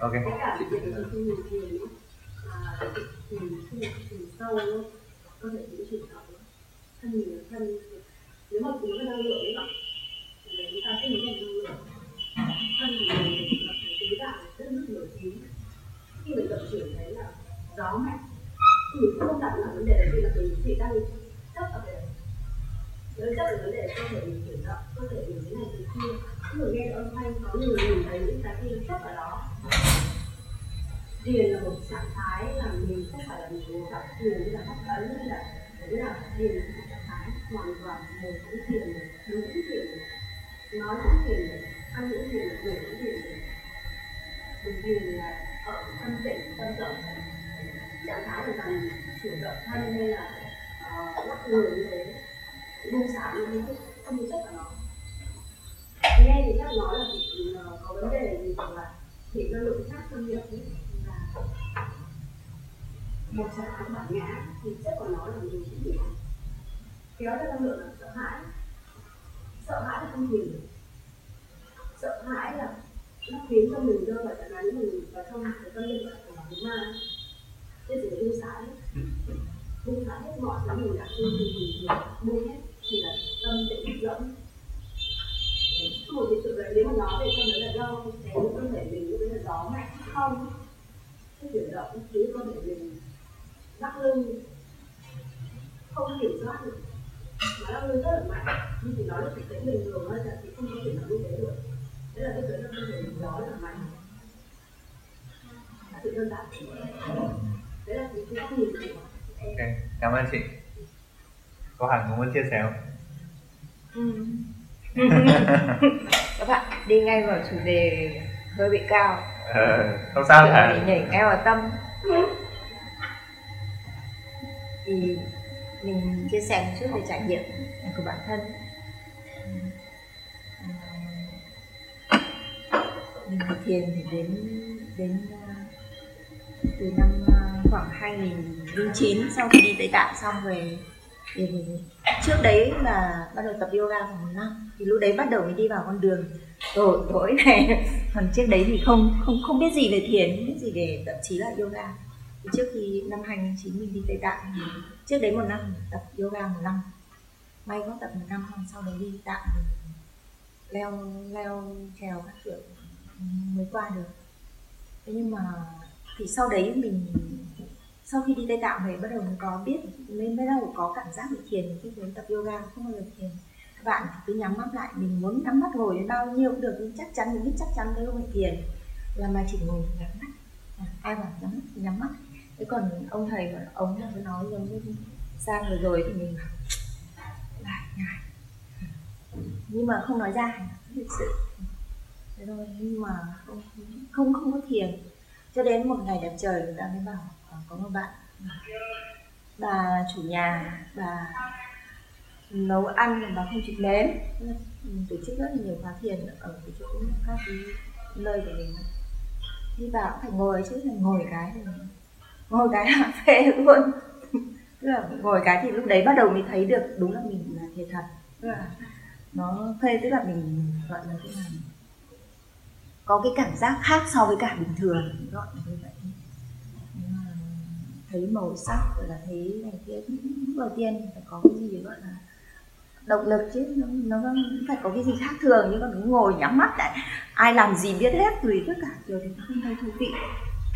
Ok ok. Thiền thiền sâu có thể thân mình thân, nếu mà cùng cái năng lượng ấy thì chúng ta sẽ thấy năng lượng thân thì là cái tứ đại rất rất nổi tiếng. Khi mình vận chuyển thấy là gió mạnh, thì mình không đặt là vấn đề là vì là mình chỉ đang chấp ở đây nếu chấp là vấn đề cơ thể mình chuyển động, cơ thể mình thế này thế kia. Người nghe được âm thanh, có người nhìn thấy những cái kia chấp ở đó. Điền là một trạng thái là mình không phải là mình cố gắng thiền như là hấp ấn hay là đấy là điền là một trạng thái hoàn toàn một cũng thiền được đứng cũng thiền được nói cũng thiền được ăn cũng thiền được ngủ cũng thiền được mình thiền là ở thân tịnh tâm rộng trạng thái của rằng chuyển động thân hay là ờ, lắc người như thế, buông xả như thế không có chất vào nó. Nghe thì chắc nói là bị ừ, ờ, có vấn đề gì hoặc là bị năng lượng khác trong miệng ấy, là một trạng thái bản ngã thì chất của nó là mình cũng bị kéo ra năng lượng là sợ hãi. Sợ hãi là không hiểu. Sợ hãi là nó khiến cho mình rơi vào trạng thái mình vào trong cái tâm linh của chúng ma cái sự yêu xả buông xả hết mọi thứ mình đã thương thì mình buông hết. Thì là tâm tĩnh dẫn một hiện tượng đấy nếu mà nói về cho đấy là đau, cái cơ thể mình lúc đấy là gió mạnh không? Cái chuyển động cứ cơ thể mình lắc lưng không kiểm soát được mà lắc lưng rất là mạnh nhưng thì nói là thực tế bình thường là thì không có thể nào như thế được đấy là cái chuyện là cơ thể rất là mạnh là sự đơn giản đấy là cái góc nhìn của ok cảm ơn chị. Có hẳn cũng muốn chia sẻ không? Ừ. các bạn đi ngay vào chủ đề hơi bị cao. Ờ, không sao. Cả nhảy ngay vào tâm. Thì mình chia sẻ một chút về trải nghiệm của bản thân. Mình học thiền thì đến đến từ năm à, khoảng 2009 sau khi đi Tây Tạng xong về thì mình, trước đấy là bắt đầu tập yoga khoảng một năm. Thì lúc đấy bắt đầu mới đi vào con đường tội tối này. Còn trước đấy thì không không không biết gì về thiền không biết gì về thậm chí là yoga. Thì trước khi năm 2009 mình đi Tây Tạng thì trước đấy một năm tập yoga một năm. May có tập một năm không sau đấy đi tạm leo leo trèo các kiểu mới qua được. Thế nhưng mà thì sau đấy mình sau khi đi Tây Tạng về bắt đầu mới có biết mới bắt đầu có cảm giác bị thiền khi đến tập yoga không bao giờ thiền. Các bạn cứ nhắm mắt lại mình muốn nhắm mắt ngồi đến bao nhiêu cũng được nhưng chắc chắn mình biết chắc chắn đấy không phải thiền. Là mà chỉ ngồi nhắm mắt. À, ai bảo nhắm mắt nhắm mắt? Thế còn ông thầy và ông là cứ nói giống như sang vừa rồi thì mình lại ngại nhưng mà không nói ra thực sự. Thế thôi, nhưng mà không không không có thiền. Cho đến một ngày đẹp trời, người ta mới bảo ờ, có một bạn bà chủ nhà, bà nấu ăn mà bà không chịu nếm. Tổ chức rất là nhiều khóa thiền ở cái chỗ các cái nơi của mình. Đi vào cũng phải ngồi chứ, phải ngồi cái thì ngồi cái là phê luôn. Tức là ngồi cái thì lúc đấy bắt đầu mới thấy được đúng là mình là thiệt thật. Tức là nó phê tức là mình gọi là cái là có cái cảm giác khác so với cả bình thường gọi là như vậy. Thấy màu sắc rồi là thấy này kia lúc đầu tiên phải có cái gì gọi là động lực chứ nó, nó phải có cái gì khác thường chứ còn cứ ngồi nhắm mắt lại. Ai làm gì biết hết tùy tất cả điều thì không thấy thú vị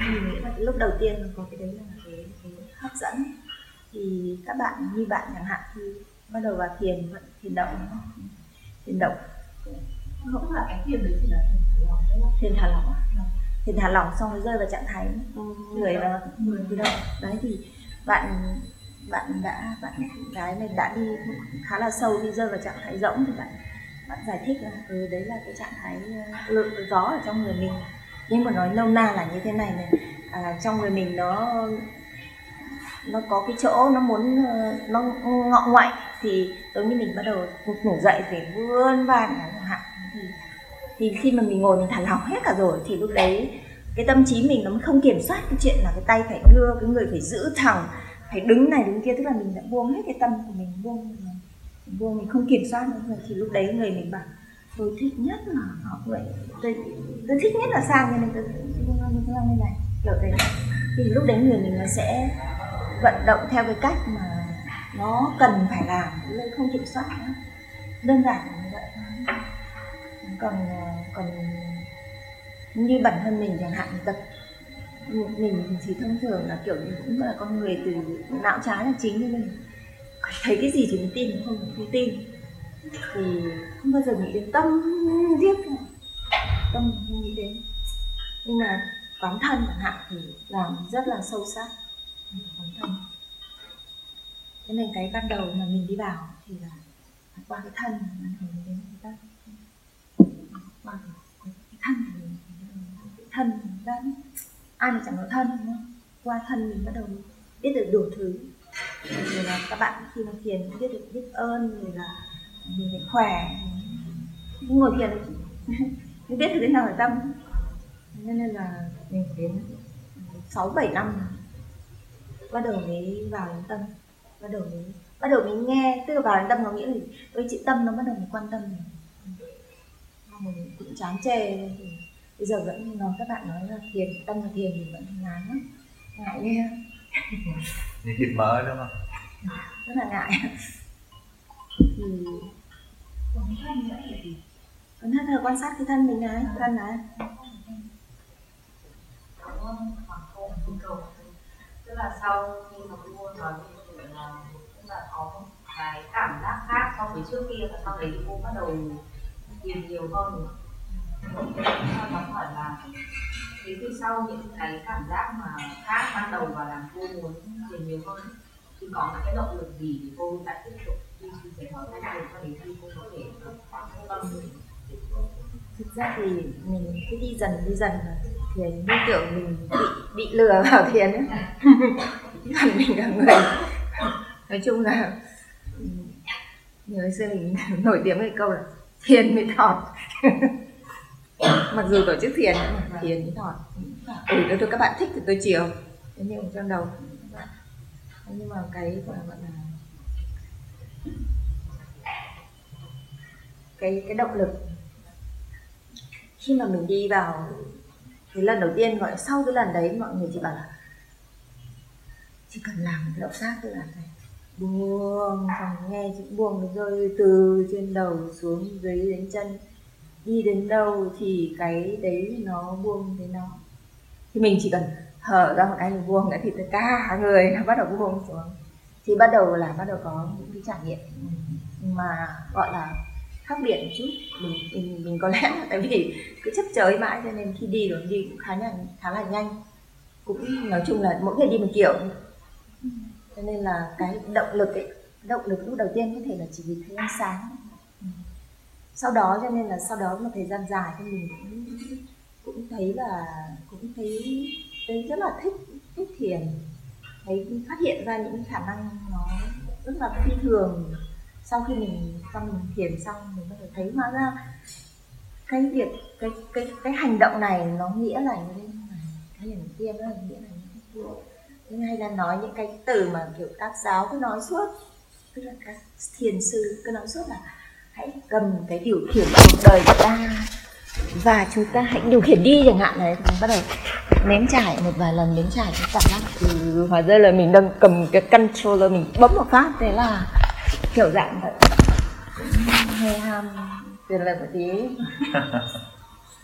mình nghĩ là cái lúc đầu tiên có cái đấy là cái, cái hấp dẫn. Thì các bạn như bạn chẳng hạn thì bắt đầu vào thiền thiền động đúng không? thiền động. Không là cái thiền đấy chỉ là thiền thả lỏng đúng không? thiền thả lỏng. Thiền thả lỏng xong rồi rơi vào trạng thái người là người tự động. Đấy thì bạn bạn đã bạn gái này đã đi khá là sâu đi rơi vào trạng thái rỗng thì bạn bạn giải thích là ừ, đấy là cái trạng thái lượng gió ở trong người mình nhưng mà nói nôm na là như thế này này à, trong người mình nó nó có cái chỗ nó muốn ờ, nó ngọ ngoại thì giống như mình bắt đầu ngủ dậy phải vươn vai chẳng hạn. Thì thì khi mà mình ngồi mình thả lỏng hết cả rồi thì lúc đấy cái tâm trí mình nó không kiểm soát cái chuyện là cái tay phải đưa cái người phải giữ thẳng phải đứng này đứng kia tức là mình đã buông hết cái tâm của mình buông mình buông mình không kiểm soát nữa rồi thì lúc đấy người mình bảo tôi thích nhất là học vậy tôi, tôi thích nhất là sang cho nên tôi tôi như này. Kiểu thế. Thì lúc đấy người mình nó sẽ vận động theo cái cách mà nó cần phải làm nên không kiểm soát nữa. Đơn giản như vậy. Còn còn như bản thân mình chẳng hạn tập mình thì thông thường là kiểu như cũng là con người từ não trái là chính như mình thấy cái gì thì mình tin không không tin thì không bao giờ nghĩ đến tâm thiết tâm không nghĩ đến nhưng mà quán thân chẳng hạn thì làm rất là sâu sắc. Quán thân. Thế nên cái ban đầu mà mình đi vào thì là qua cái thân mình đến cái tâm. Qua cái thân mình cái thân mình ra ai mà chẳng có thân, đúng không? qua thân mình bắt đầu biết được đủ thứ. Rồi là các bạn khi mà thiền biết được biết ơn, rồi là mình phải khỏe. Mình ngồi thiền. Mình biết được thế nào ở tâm? Nên là mình đến sáu bảy năm. Bắt đầu mới vào đến tâm. Bắt đầu mới bắt đầu mới nghe. Tức là vào đến tâm nó nghĩa là ơi chị tâm nó bắt đầu mới quan tâm. Mình cũng chán chê. Thì bây giờ vẫn nói các bạn nói là thiền tâm là thiền thì vẫn ngán lắm. Ngại nghe như thịt mỡ đúng không? Rất là ngại thì gì? Còn hết thời quan sát cái thân mình này? Thân này tức là sau khi mà cô nói về là cũng là có cái cảm giác khác so với trước kia và sau đấy cô bắt đầu tìm nhiều hơn đó hỏi là thế thì sau những cái cảm giác mà khác ban đầu và làm cô muốn tìm nhiều hơn thì có những cái động lực gì để cô lại tiếp tục thực ra thì mình cứ đi dần đi dần mà. Thiền như kiểu mình bị bị lừa vào thiền ấy. Còn mình là người. Nói chung là ừ, nhớ xưa mình nổi tiếng cái câu là thiền mới thọt. Mặc dù tổ chức thiền mà thiền mới thọt. Ừ nếu tôi, các bạn thích thì tôi chiều. Thế nhưng trong đầu, nhưng mà cái gọi là cái cái động lực. Khi mà mình đi vào cái lần đầu tiên, gọi sau cái lần đấy, mọi người chỉ bảo là chỉ cần làm cái động tác tôi làm này buông, xong nghe chữ buông nó rơi từ trên đầu xuống dưới đến chân. Đi đến đâu thì cái đấy nó buông thế nó thì mình chỉ cần thở ra một cái mình buông cái thì tất cả người nó bắt đầu buông xuống thì bắt đầu là bắt đầu có những cái trải nghiệm ừ, mà gọi là khác biệt một chút. Mình mình, mình có lẽ là tại vì cứ chấp chới mãi cho nên khi đi rồi đi cũng khá là khá là nhanh. Cũng nói chung là mỗi người đi một kiểu. Cho nên là cái động lực ấy động lực lúc đầu tiên có thể là chỉ vì thấy ánh sáng. Ừ. Sau đó cho nên là sau đó một thời gian dài thì mình cũng cũng thấy là cũng thấy thấy rất là thích thích thiền thấy phát hiện ra những khả năng nó rất là phi thường sau khi mình xong mình thiền xong, mình có thể thấy hóa ra cái việc, cái cái cái hành động này nó nghĩa là như thế này, cái lần kia nó là nghĩa là như thế kia. Hay là nói những cái từ mà kiểu các giáo cứ nói suốt, tức là các thiền sư cứ nói suốt là hãy cầm cái điều khiển cuộc đời của ta và chúng ta hãy điều khiển đi chẳng hạn mình bắt đầu nếm trải một vài lần nếm trải cái cảm giác từ hóa ra là mình đang cầm cái controller mình bấm một phát. Thế là kiểu dạng vậy. Hơi ham tiền lời một tí.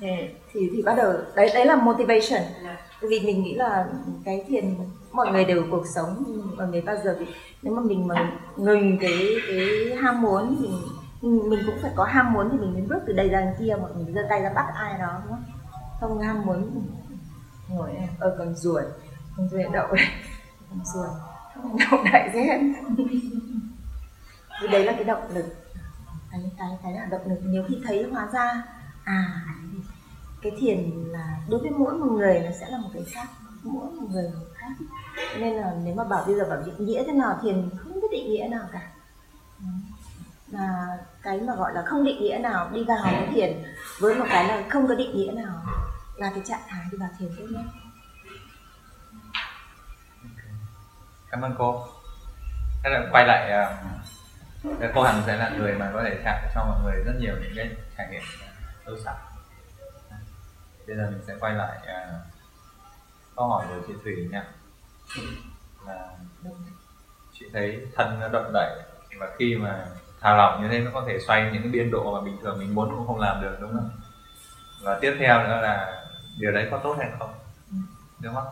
Thì, thì bắt đầu đấy đấy là motivation. Bởi vì mình nghĩ là cái thiền mọi người đều cuộc sống mọi người bao giờ thì nếu mà mình mà ngừng cái cái ham muốn thì mình cũng phải có ham muốn thì mình mới bước từ đây ra kia mà mình giơ tay ra bắt ai đó, đúng không? Không, ham muốn. Ngồi ở ờ, con ruồi. Con ruồi đậu đây. Con ruồi. Đậu đại rét thì đấy là cái động lực. Cái cái cái là động lực. Nhiều khi thấy hóa ra à cái thiền là đối với mỗi một người nó sẽ là một cái khác. Mỗi một người một khác. Nên là nếu mà bảo bây giờ bảo định nghĩa thế nào, thiền không biết định nghĩa nào cả mà cái mà gọi là không định nghĩa nào đi vào cái thiền với một cái là không có định nghĩa nào là cái trạng thái đi vào thiền tốt nhất. Cảm ơn cô. Thế là quay lại uh, cô hằng sẽ là người mà có thể chạm cho mọi người rất nhiều những cái trải nghiệm ờ, sâu sắc. Bây giờ mình sẽ quay lại uh, câu hỏi của chị thủy nha. Là chị thấy thân nó động đậy và khi mà thả lỏng như thế nó có thể xoay những cái biên độ mà bình thường mình muốn cũng không làm được đúng không? Và tiếp theo nữa là điều đấy có tốt hay không? Đúng không?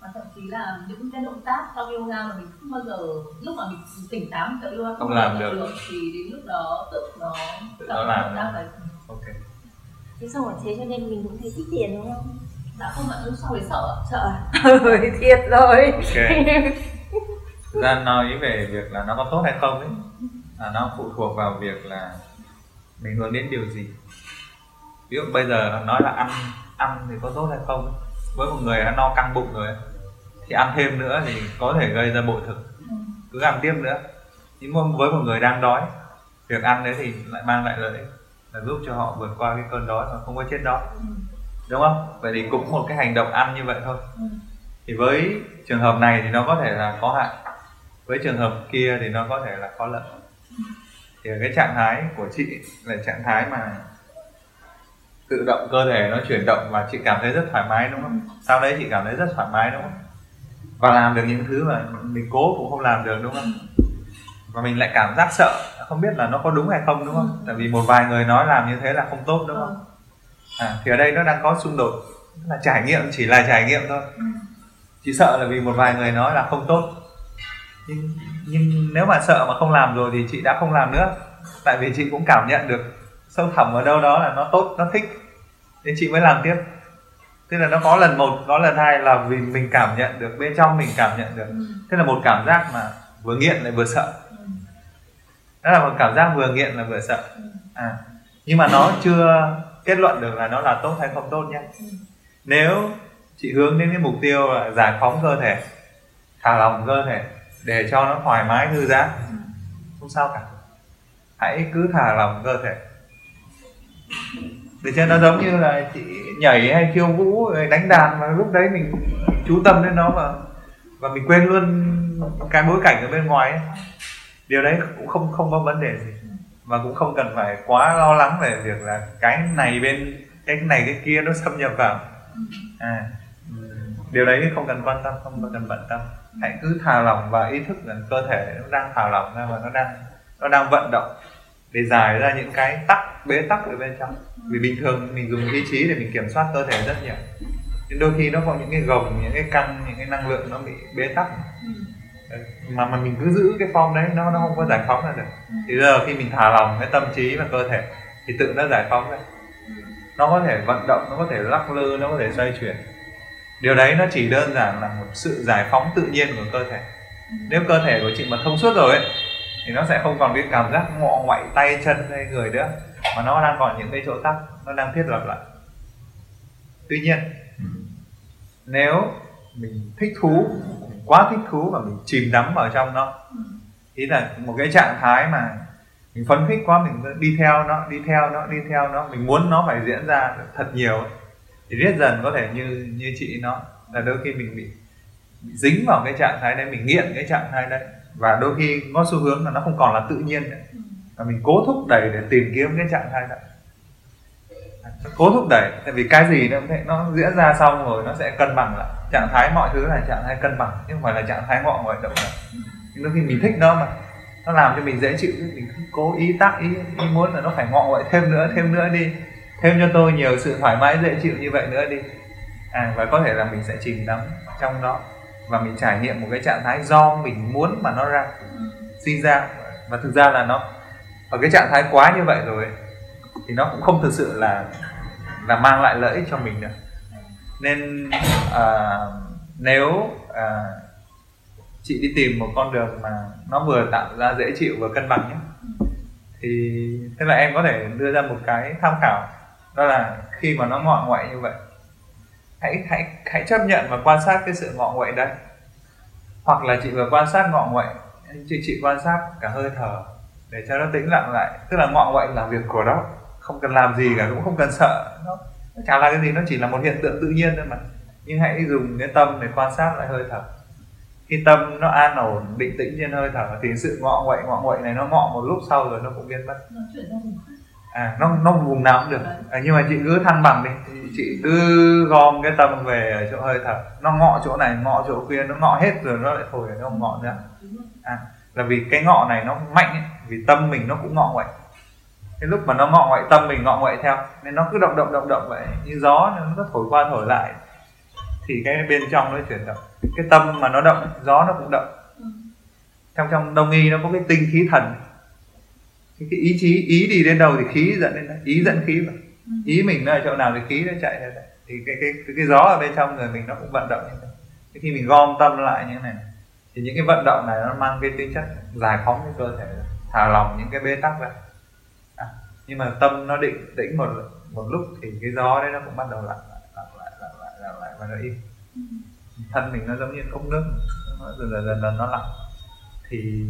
Và thậm chí là những cái động tác trong yoga mà mình không bao giờ lúc mà mình tỉnh táo mình tập yoga không, không làm được. được thì đến lúc đó tự nó tự nó làm động tác đấy. Ok. Thế xong rồi thế cho nên mình cũng thấy thích tiền đúng không? Đã không ạ sau đấy sợ sợ ừ thiệt rồi. Ok. Thực ra nói về việc là nó có tốt hay không ấy là nó phụ thuộc vào việc là mình hướng đến điều gì. Ví dụ bây giờ nói là ăn ăn thì có tốt hay không? Với một người đã no căng bụng rồi thì ăn thêm nữa thì có thể gây ra bội thực. Cứ ăn tiếp nữa. Nhưng với một người đang đói, việc ăn đấy thì lại mang lại lợi ích, là giúp cho họ vượt qua cái cơn đói mà không có chết đói đúng không? Vậy thì cũng một cái hành động ăn như vậy thôi. Thì với trường hợp này thì nó có thể là có hại. Với trường hợp kia thì nó có thể là có lợi thì cái trạng thái của chị là trạng thái mà tự động cơ thể nó chuyển động và chị cảm thấy rất thoải mái đúng không? Sau đấy chị cảm thấy rất thoải mái đúng không? Và làm được những thứ mà mình cố cũng không làm được đúng không? Và mình lại cảm giác sợ không biết là nó có đúng hay không đúng không? Tại vì một vài người nói làm như thế là không tốt đúng không? À, thì ở đây nó đang có xung đột là trải nghiệm chỉ là trải nghiệm thôi. Chị sợ là vì một vài người nói là không tốt. Nhưng nhưng nếu mà sợ mà không làm rồi thì chị đã không làm nữa. Tại vì chị cũng cảm nhận được sâu thẳm ở đâu đó là nó tốt nó thích. Nên chị mới làm tiếp. Tức là nó có lần một có lần hai là vì mình cảm nhận được bên trong mình cảm nhận được. Thế là một cảm giác mà vừa nghiện lại vừa sợ. Đó là một cảm giác vừa nghiện là vừa sợ. À nhưng mà nó chưa kết luận được là nó là tốt hay không tốt nhé. Nếu chị hướng đến cái mục tiêu là giải phóng cơ thể thả lỏng cơ thể để cho nó thoải mái thư giãn. Không sao cả. Hãy cứ thả lỏng cơ thể. Để cho nó giống như là chị nhảy hay khiêu vũ rồi đánh đàn mà lúc đấy mình chú tâm đến nó mà và mình quên luôn cái bối cảnh ở bên ngoài ấy. điều đấy cũng không không có vấn đề gì. Và cũng không cần phải quá lo lắng về việc là cái này bên cái này cái kia nó xâm nhập vào. À điều đấy không cần quan tâm không cần bận tâm hãy cứ thả lỏng và ý thức rằng cơ thể nó đang thả lỏng ra và nó đang nó đang vận động để giải ra những cái tắc bế tắc ở bên trong. Vì bình thường mình dùng ý chí để mình kiểm soát cơ thể rất nhiều. Nhưng đôi khi nó có những cái gồng những cái căng những cái năng lượng nó bị bế tắc. Mà mà mình cứ giữ cái form đấy nó nó không có giải phóng ra được. Thì giờ khi mình thả lỏng cái tâm trí và cơ thể thì tự nó giải phóng ra. Nó có thể vận động nó có thể lắc lư nó có thể xoay chuyển điều đấy nó chỉ đơn giản là một sự giải phóng tự nhiên của cơ thể. Nếu cơ thể của chị mà thông suốt rồi ấy, thì nó sẽ không còn cái cảm giác ngọ ngoại tay chân hay người nữa mà nó đang còn những cái chỗ tắc nó đang thiết lập lại. Tuy nhiên nếu mình thích thú mình quá thích thú và mình chìm đắm vào trong nó ý là một cái trạng thái mà mình phấn khích quá mình đi theo nó đi theo nó đi theo nó mình muốn nó phải diễn ra thật nhiều thì riết dần có thể như như chị nó là đôi khi mình bị, bị dính vào cái trạng thái đấy mình nghiện cái trạng thái đấy. Và đôi khi có xu hướng là nó không còn là tự nhiên nữa. Và mình cố thúc đẩy để tìm kiếm cái trạng thái đó. Cố thúc đẩy tại vì cái gì nó cũng nó diễn ra xong rồi nó sẽ cân bằng lại. Trạng thái mọi thứ là trạng thái cân bằng chứ không phải là trạng thái ngọ ngoại động lại. Nhưng đôi khi mình thích nó mà nó làm cho mình dễ chịu mình cố ý tác ý, ý muốn là nó phải ngọ ngoại thêm nữa thêm nữa đi thêm cho tôi nhiều sự thoải mái dễ chịu như vậy nữa đi. À và có thể là mình sẽ chìm đắm trong đó. Và mình trải nghiệm một cái trạng thái do mình muốn mà nó ra sinh ra. Và thực ra là nó ở cái trạng thái quá như vậy rồi thì nó cũng không thực sự là là mang lại lợi ích cho mình được. Nên à, nếu à, chị đi tìm một con đường mà nó vừa tạo ra dễ chịu vừa cân bằng nhé thì thế là em có thể đưa ra một cái tham khảo đó là khi mà nó ngọ ngoại như vậy. Hãy hãy hãy chấp nhận và quan sát cái sự ngọ nguậy đấy. Hoặc là chị vừa quan sát ngọ nguậy chị chị quan sát cả hơi thở để cho nó tĩnh lặng lại. Tức là ngọ nguậy là việc của nó. Không cần làm gì cả cũng không cần sợ. Nó, nó chả là cái gì nó chỉ là một hiện tượng tự nhiên thôi mà. Nhưng hãy dùng cái tâm để quan sát lại hơi thở. Khi tâm nó an ổn định tĩnh trên hơi thở thì sự ngọ nguậy ngọ nguậy này nó ngọ một lúc sau rồi nó cũng biến mất. Nó chuyển ra vùng khác à nó nó vùng nào cũng được. À, nhưng mà chị cứ thăng bằng đi. Chị cứ gom cái tâm về ở chỗ hơi thở. Nó ngọ chỗ này ngọ chỗ kia nó ngọ hết rồi nó lại thôi nó không ngọ nữa. À, là vì cái ngọ này nó mạnh ấy, vì tâm mình nó cũng ngọ vậy cái lúc mà nó ngọ ngoại tâm mình ngọ ngoại theo nên nó cứ động động động động vậy. Như gió nó cứ thổi qua thổi lại. Thì cái bên trong nó chuyển động. Cái tâm mà nó động gió nó cũng động. Trong trong đông y nó có cái tinh khí thần cái, cái ý chí ý đi đến đâu thì khí dẫn đến đấy. Ý dẫn khí vào ý mình nó ở chỗ nào thì khí nó chạy ra đấy. Thì cái cái cái, cái gió ở bên trong người mình nó cũng vận động như thế. Thế khi mình gom tâm lại như thế này. Thì những cái vận động này nó mang cái tính chất giải phóng cái cơ thể thả lỏng những cái bế tắc ra. À, nhưng mà tâm nó định tĩnh một một lúc thì cái gió đấy nó cũng bắt đầu lặng lại lặng lại lặng lại lặng lại và nó im. Thân mình nó giống như cốc nước. Nó dần dần dần dần nó lặng thì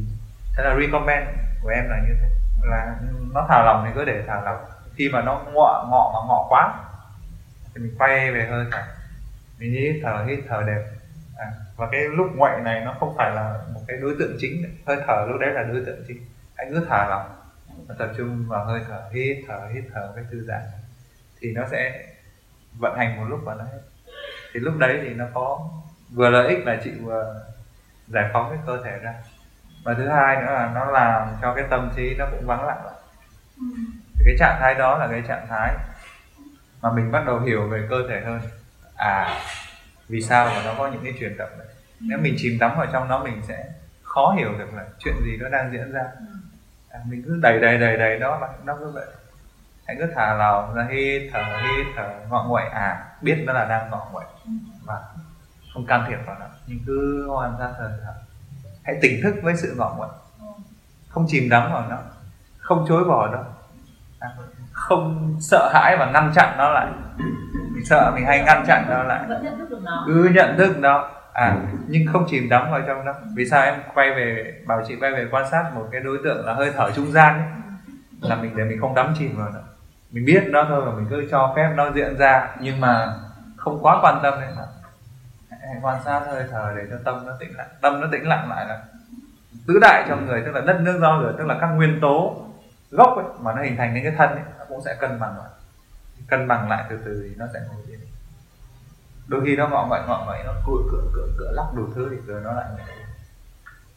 thế là recommend của em là như thế là nó thả lỏng thì cứ để thả lỏng khi mà nó ngọ ngọ mà ngọ quá thì mình quay về hơi thở. Mình hít thở hít thở đều à, và cái lúc ngoại này nó không phải là một cái đối tượng chính. Hơi thở lúc đấy là đối tượng chính. Anh cứ thả lỏng và tập trung vào hơi thở hít thở hít thở cái thư giãn. Thì nó sẽ vận hành một lúc và nó hết. Thì lúc đấy thì nó có vừa lợi ích là chị vừa giải phóng cái cơ thể ra và thứ hai nữa là nó làm cho cái tâm trí nó cũng vắng lặng. Lại thì cái trạng thái đó là cái trạng thái mà mình bắt đầu hiểu về cơ thể hơn. À vì sao mà nó có những cái chuyển động này? Nếu mình chìm đắm vào trong nó mình sẽ khó hiểu được là chuyện gì nó đang diễn ra. À, mình cứ đầy đầy đầy đầy đó mà nó cứ vậy. Hãy cứ thả lòng ra hít thở hít thở ngọ nguậy. À biết nó là đang ngọ nguậy. Và không can thiệp vào nó. Nhưng cứ quan sát hơi thở hãy tỉnh thức với sự ngọ nguậy. Không chìm đắm vào nó. Không chối bỏ nó. Không sợ hãi và ngăn chặn nó lại. Mình sợ mình hay ngăn chặn nó lại. Vẫn nhận thức được nó. Cứ nhận thức nó. À nhưng không chìm đắm vào trong đó vì sao em quay về bảo chị quay về quan sát một cái đối tượng là hơi thở trung gian ấy, là mình để mình không đắm chìm vào nó. Mình biết nó thôi và mình cứ cho phép nó diễn ra. Nhưng mà không quá quan tâm đến nó hãy quan sát hơi thở để cho tâm nó tĩnh lặng tâm nó tĩnh lặng lại là tứ đại trong người tức là đất nước do lửa tức là các nguyên tố gốc ấy, mà nó hình thành nên cái thân ấy, nó cũng sẽ cân bằng lại. Cân bằng lại từ từ thì nó sẽ ngồi yên đôi khi nó ngọ ngậy ngọ ngậy nó cựa cựa cựa cựa lắc đủ thứ thì rồi nó lại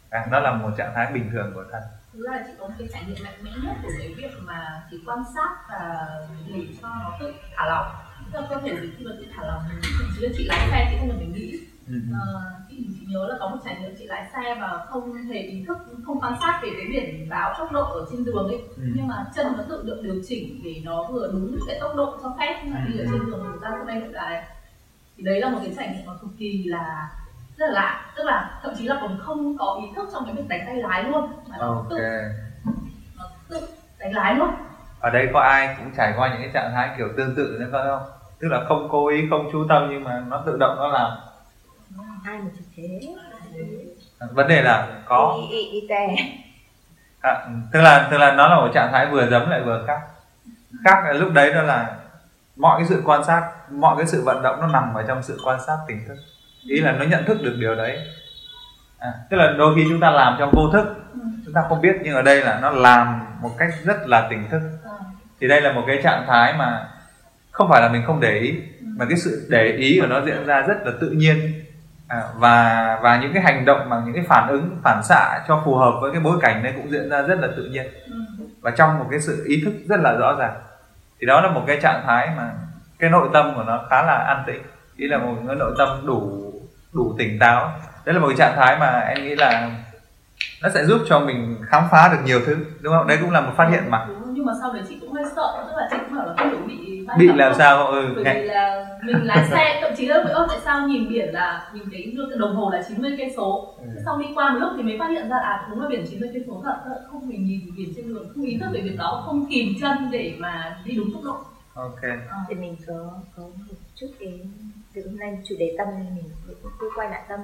à, nó là một trạng thái bình thường của thân. Thực ra là chị có một cái trải nghiệm mạnh mẽ nhất của cái việc mà chỉ quan sát và để cho nó tự thả lỏng tức là cơ thể mình khi mà tự thả lỏng thậm chí là chị lái xe chị không cần phải nghĩ. Ừ. Ờ, chị, chị nhớ là có một trải nghiệm chị lái xe và không hề ý thức không quan sát về cái biển báo tốc độ ở trên đường ấy. Ừ. nhưng mà chân nó tự được điều chỉnh để nó vừa đúng cái tốc độ cho phép nhưng mà đi ở trên đường người ta không đây hiện đại thì đấy là một cái trải nghiệm mà cực kỳ là rất là lạ. Tức là thậm chí là còn không có ý thức trong cái việc đánh tay lái luôn mà nó ok. tự nó tự đánh lái luôn. Ở đây có ai cũng trải qua những cái trạng thái kiểu tương tự nữa không tức là không cố ý không chú tâm nhưng mà nó tự động nó làm. Ai mà thực thế. Vấn đề là có. Y, y, y tè. À, tức là tức là nó là một trạng thái vừa giống lại vừa khác. Khác là lúc đấy đó là mọi cái sự quan sát mọi cái sự vận động nó nằm ở trong sự quan sát tỉnh thức. Ý là nó nhận thức được điều đấy. À, tức là đôi khi chúng ta làm trong vô thức chúng ta không biết nhưng ở đây là nó làm một cách rất là tỉnh thức. Thì đây là một cái trạng thái mà không phải là mình không để ý mà cái sự để ý của nó diễn ra rất là tự nhiên. À, và và những cái hành động bằng những cái phản ứng phản xạ cho phù hợp với cái bối cảnh đấy cũng diễn ra rất là tự nhiên. Và trong một cái sự ý thức rất là rõ ràng. Thì đó là một cái trạng thái mà cái nội tâm của nó khá là an tĩnh. Ý là một cái nội tâm đủ đủ tỉnh táo. Đấy là một cái trạng thái mà em nghĩ là nó sẽ giúp cho mình khám phá được nhiều thứ đúng không? Đấy cũng là một phát hiện mà. Đúng, nhưng mà sau đấy chị cũng hơi sợ tức là chị cũng bảo là không hiểu bị bị làm sao? Ừ bởi vì là mình lái xe thậm chí là ơ tại sao nhìn biển là nhìn thấy đồng hồ là 90 cây số. Ừ. Xong đi qua một lúc thì mới phát hiện ra à đúng là biển 90 cây số. Thật là không mình nhìn biển trên đường không ý thức về việc đó không kìm chân để mà đi đúng tốc độ. Ok. Thì mình có có một chút cái từ hôm nay chủ đề tâm nên mình cứ, cứ quay lại tâm.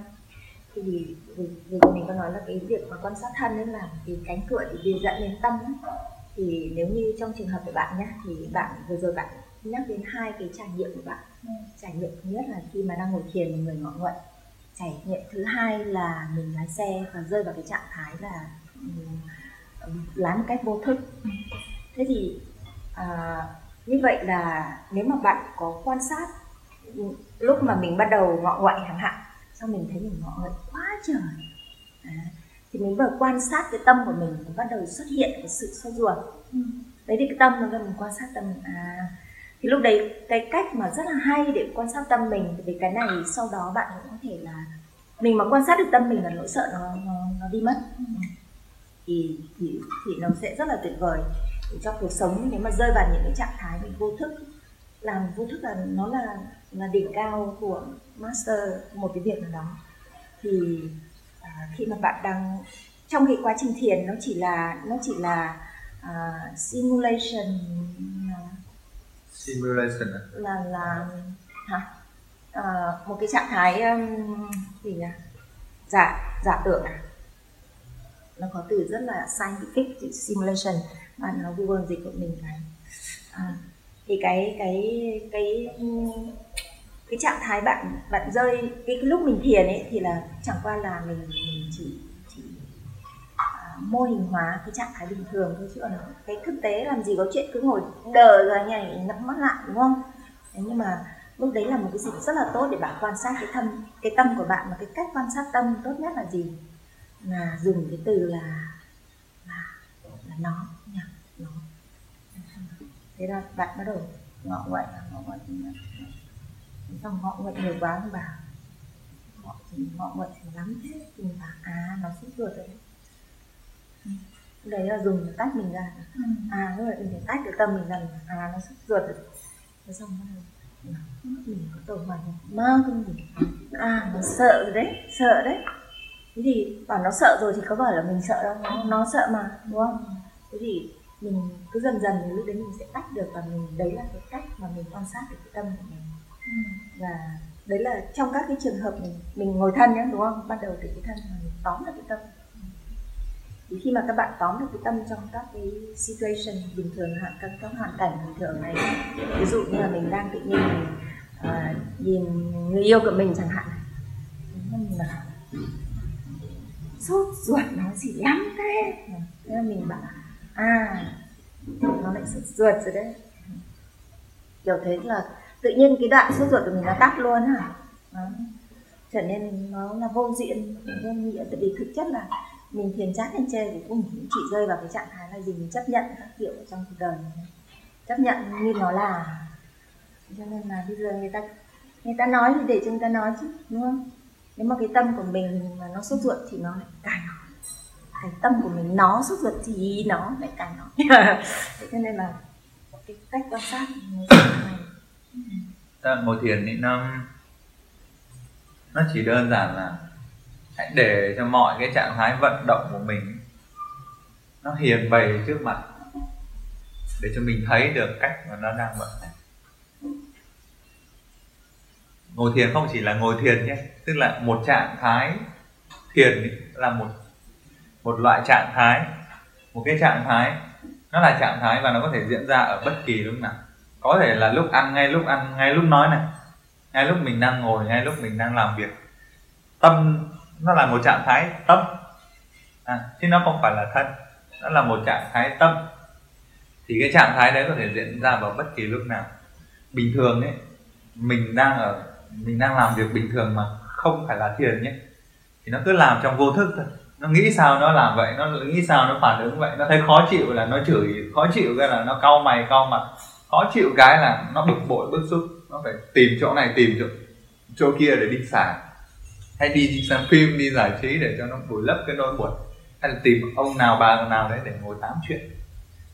Thì vừa vừa rồi mình có nói là cái việc mà quan sát thân ấy là cái cánh cửa để đi dẫn đến tâm ấy. thì nếu như trong trường hợp của bạn nhé thì bạn vừa rồi bạn nhắc đến hai cái trải nghiệm của bạn. Trải nghiệm thứ nhất là khi mà đang ngồi thiền mình người ngọ nguậy. Trải nghiệm thứ hai là mình lái xe và rơi vào cái trạng thái là lái một cách vô thức. Thế thì à, như vậy là nếu mà bạn có quan sát lúc mà mình bắt đầu ngọ nguậy chẳng hạn xong mình thấy mình ngọ nguậy quá trời. À, thì mình vừa quan sát cái tâm của mình bắt đầu xuất hiện cái sự sốt ruột. Đấy thì cái tâm nó là mình quan sát tâm à thì lúc đấy cái cách mà rất là hay để quan sát tâm mình vì cái này sau đó bạn cũng có thể là mình mà quan sát được tâm mình là nỗi sợ nó nó, nó đi mất. Ừ. Thì thì thì nó sẽ rất là tuyệt vời để trong cuộc sống nếu mà rơi vào những cái trạng thái mình vô thức. Làm vô thức là nó là là đỉnh cao của master một cái việc nào đó. Thì à, khi mà bạn đang trong cái quá trình thiền nó chỉ là nó chỉ là uh, simulation à, simulation à? là là hả? À, một cái trạng thái um, gì nhỉ? Giả giả tưởng à? Nó có từ rất là scientific simulation. Mà nó google dịch của mình cái à, thì cái cái cái cái trạng thái bạn bạn rơi cái, cái lúc mình thiền ấy thì là chẳng qua là mình, mình chỉ mô hình hóa cái trạng thái bình thường thôi chứ còn cái thực tế làm gì có chuyện cứ ngồi đờ ra như này nhắm mắt lại đúng không? Thế nhưng mà lúc đấy là một cái dịp rất là tốt để bạn quan sát cái tâm cái tâm của bạn và cái cách quan sát tâm tốt nhất là gì? Là dùng cái từ là là, là nó nhỉ? Nó. Thế là bạn bắt đầu ngọ nguậy ngọ nguậy xong ngọ nguậy nhiều quá không bảo? Ngọ thì ngọ nguậy thì lắm thế thì bảo à nó sốt ruột rồi đấy. Ừ. đấy là dùng để tách mình ra. À lúc này mình phải tách cái tâm mình ra. À nó sốt ruột rồi thế xong đầu. Mình có tổ hoài mơ không gì à nó sợ rồi đấy sợ đấy. Thế thì bảo nó sợ rồi thì có phải là mình sợ đâu nó, nó sợ mà đúng không? Thế thì mình cứ dần dần thì lúc đấy mình sẽ tách được và mình đấy là cái cách mà mình quan sát được cái tâm của mình. Và đấy là trong các cái trường hợp mình mình ngồi thân nhé đúng không? Bắt đầu từ cái thân mà mình tóm được cái tâm thì khi mà các bạn tóm được cái tâm trong các cái situation bình thường hạn các các hoàn cảnh bình thường này ví dụ như là mình đang tự nhiên mình à, nhìn người yêu của mình chẳng hạn mình là sốt ruột nó gì lắm thế? Thế là mình bảo à nó lại sốt ruột rồi đấy. Kiểu thế là tự nhiên cái đoạn sốt ruột của mình nó tắt luôn hả? Trở nên nó là vô diện vô nghĩa tại vì thực chất là mình thiền chát lên trên thì cũng chỉ rơi vào cái trạng thái là gì? Mình chấp nhận các kiểu trong cuộc đời này. chấp nhận như nó là. Cho nên là bây giờ người ta người ta nói thì để cho người ta nói chứ, đúng không? Nếu mà cái tâm của mình mà nó sốt ruột thì nó lại càng nói cái tâm của mình nó sốt ruột thì nó lại càng nói cho nên là cái cách quan sát ta ngồi thiền thì nó nó chỉ đơn giản là hãy để cho mọi cái trạng thái vận động của mình nó hiền bày trước mặt để cho mình thấy được cách mà nó đang vận hành. Ngồi thiền không chỉ là ngồi thiền nhé, tức là một trạng thái thiền là một một loại trạng thái. Một cái trạng thái, nó là trạng thái và nó có thể diễn ra ở bất kỳ lúc nào. Có thể là lúc ăn, ngay lúc ăn, ngay lúc nói này, ngay lúc mình đang ngồi, ngay lúc mình đang làm việc. Tâm nó là một trạng thái tâm. À, chứ nó không phải là thân. Nó là một trạng thái tâm. Thì cái trạng thái đấy có thể diễn ra vào bất kỳ lúc nào. Bình thường ấy mình đang ở mình đang làm việc bình thường mà không phải là thiền nhé. Thì nó cứ làm trong vô thức thôi. Nó nghĩ sao nó làm vậy nó nghĩ sao nó phản ứng vậy. Nó thấy khó chịu là nó chửi khó chịu cái là nó cau mày cau mặt. Khó chịu cái là nó bực bội bức xúc. Nó phải tìm chỗ này tìm chỗ chỗ kia để đi xả hay đi xem phim đi giải trí để cho nó bồi lấp cái nỗi buồn. Hay là tìm ông nào bà nào đấy để ngồi tám chuyện.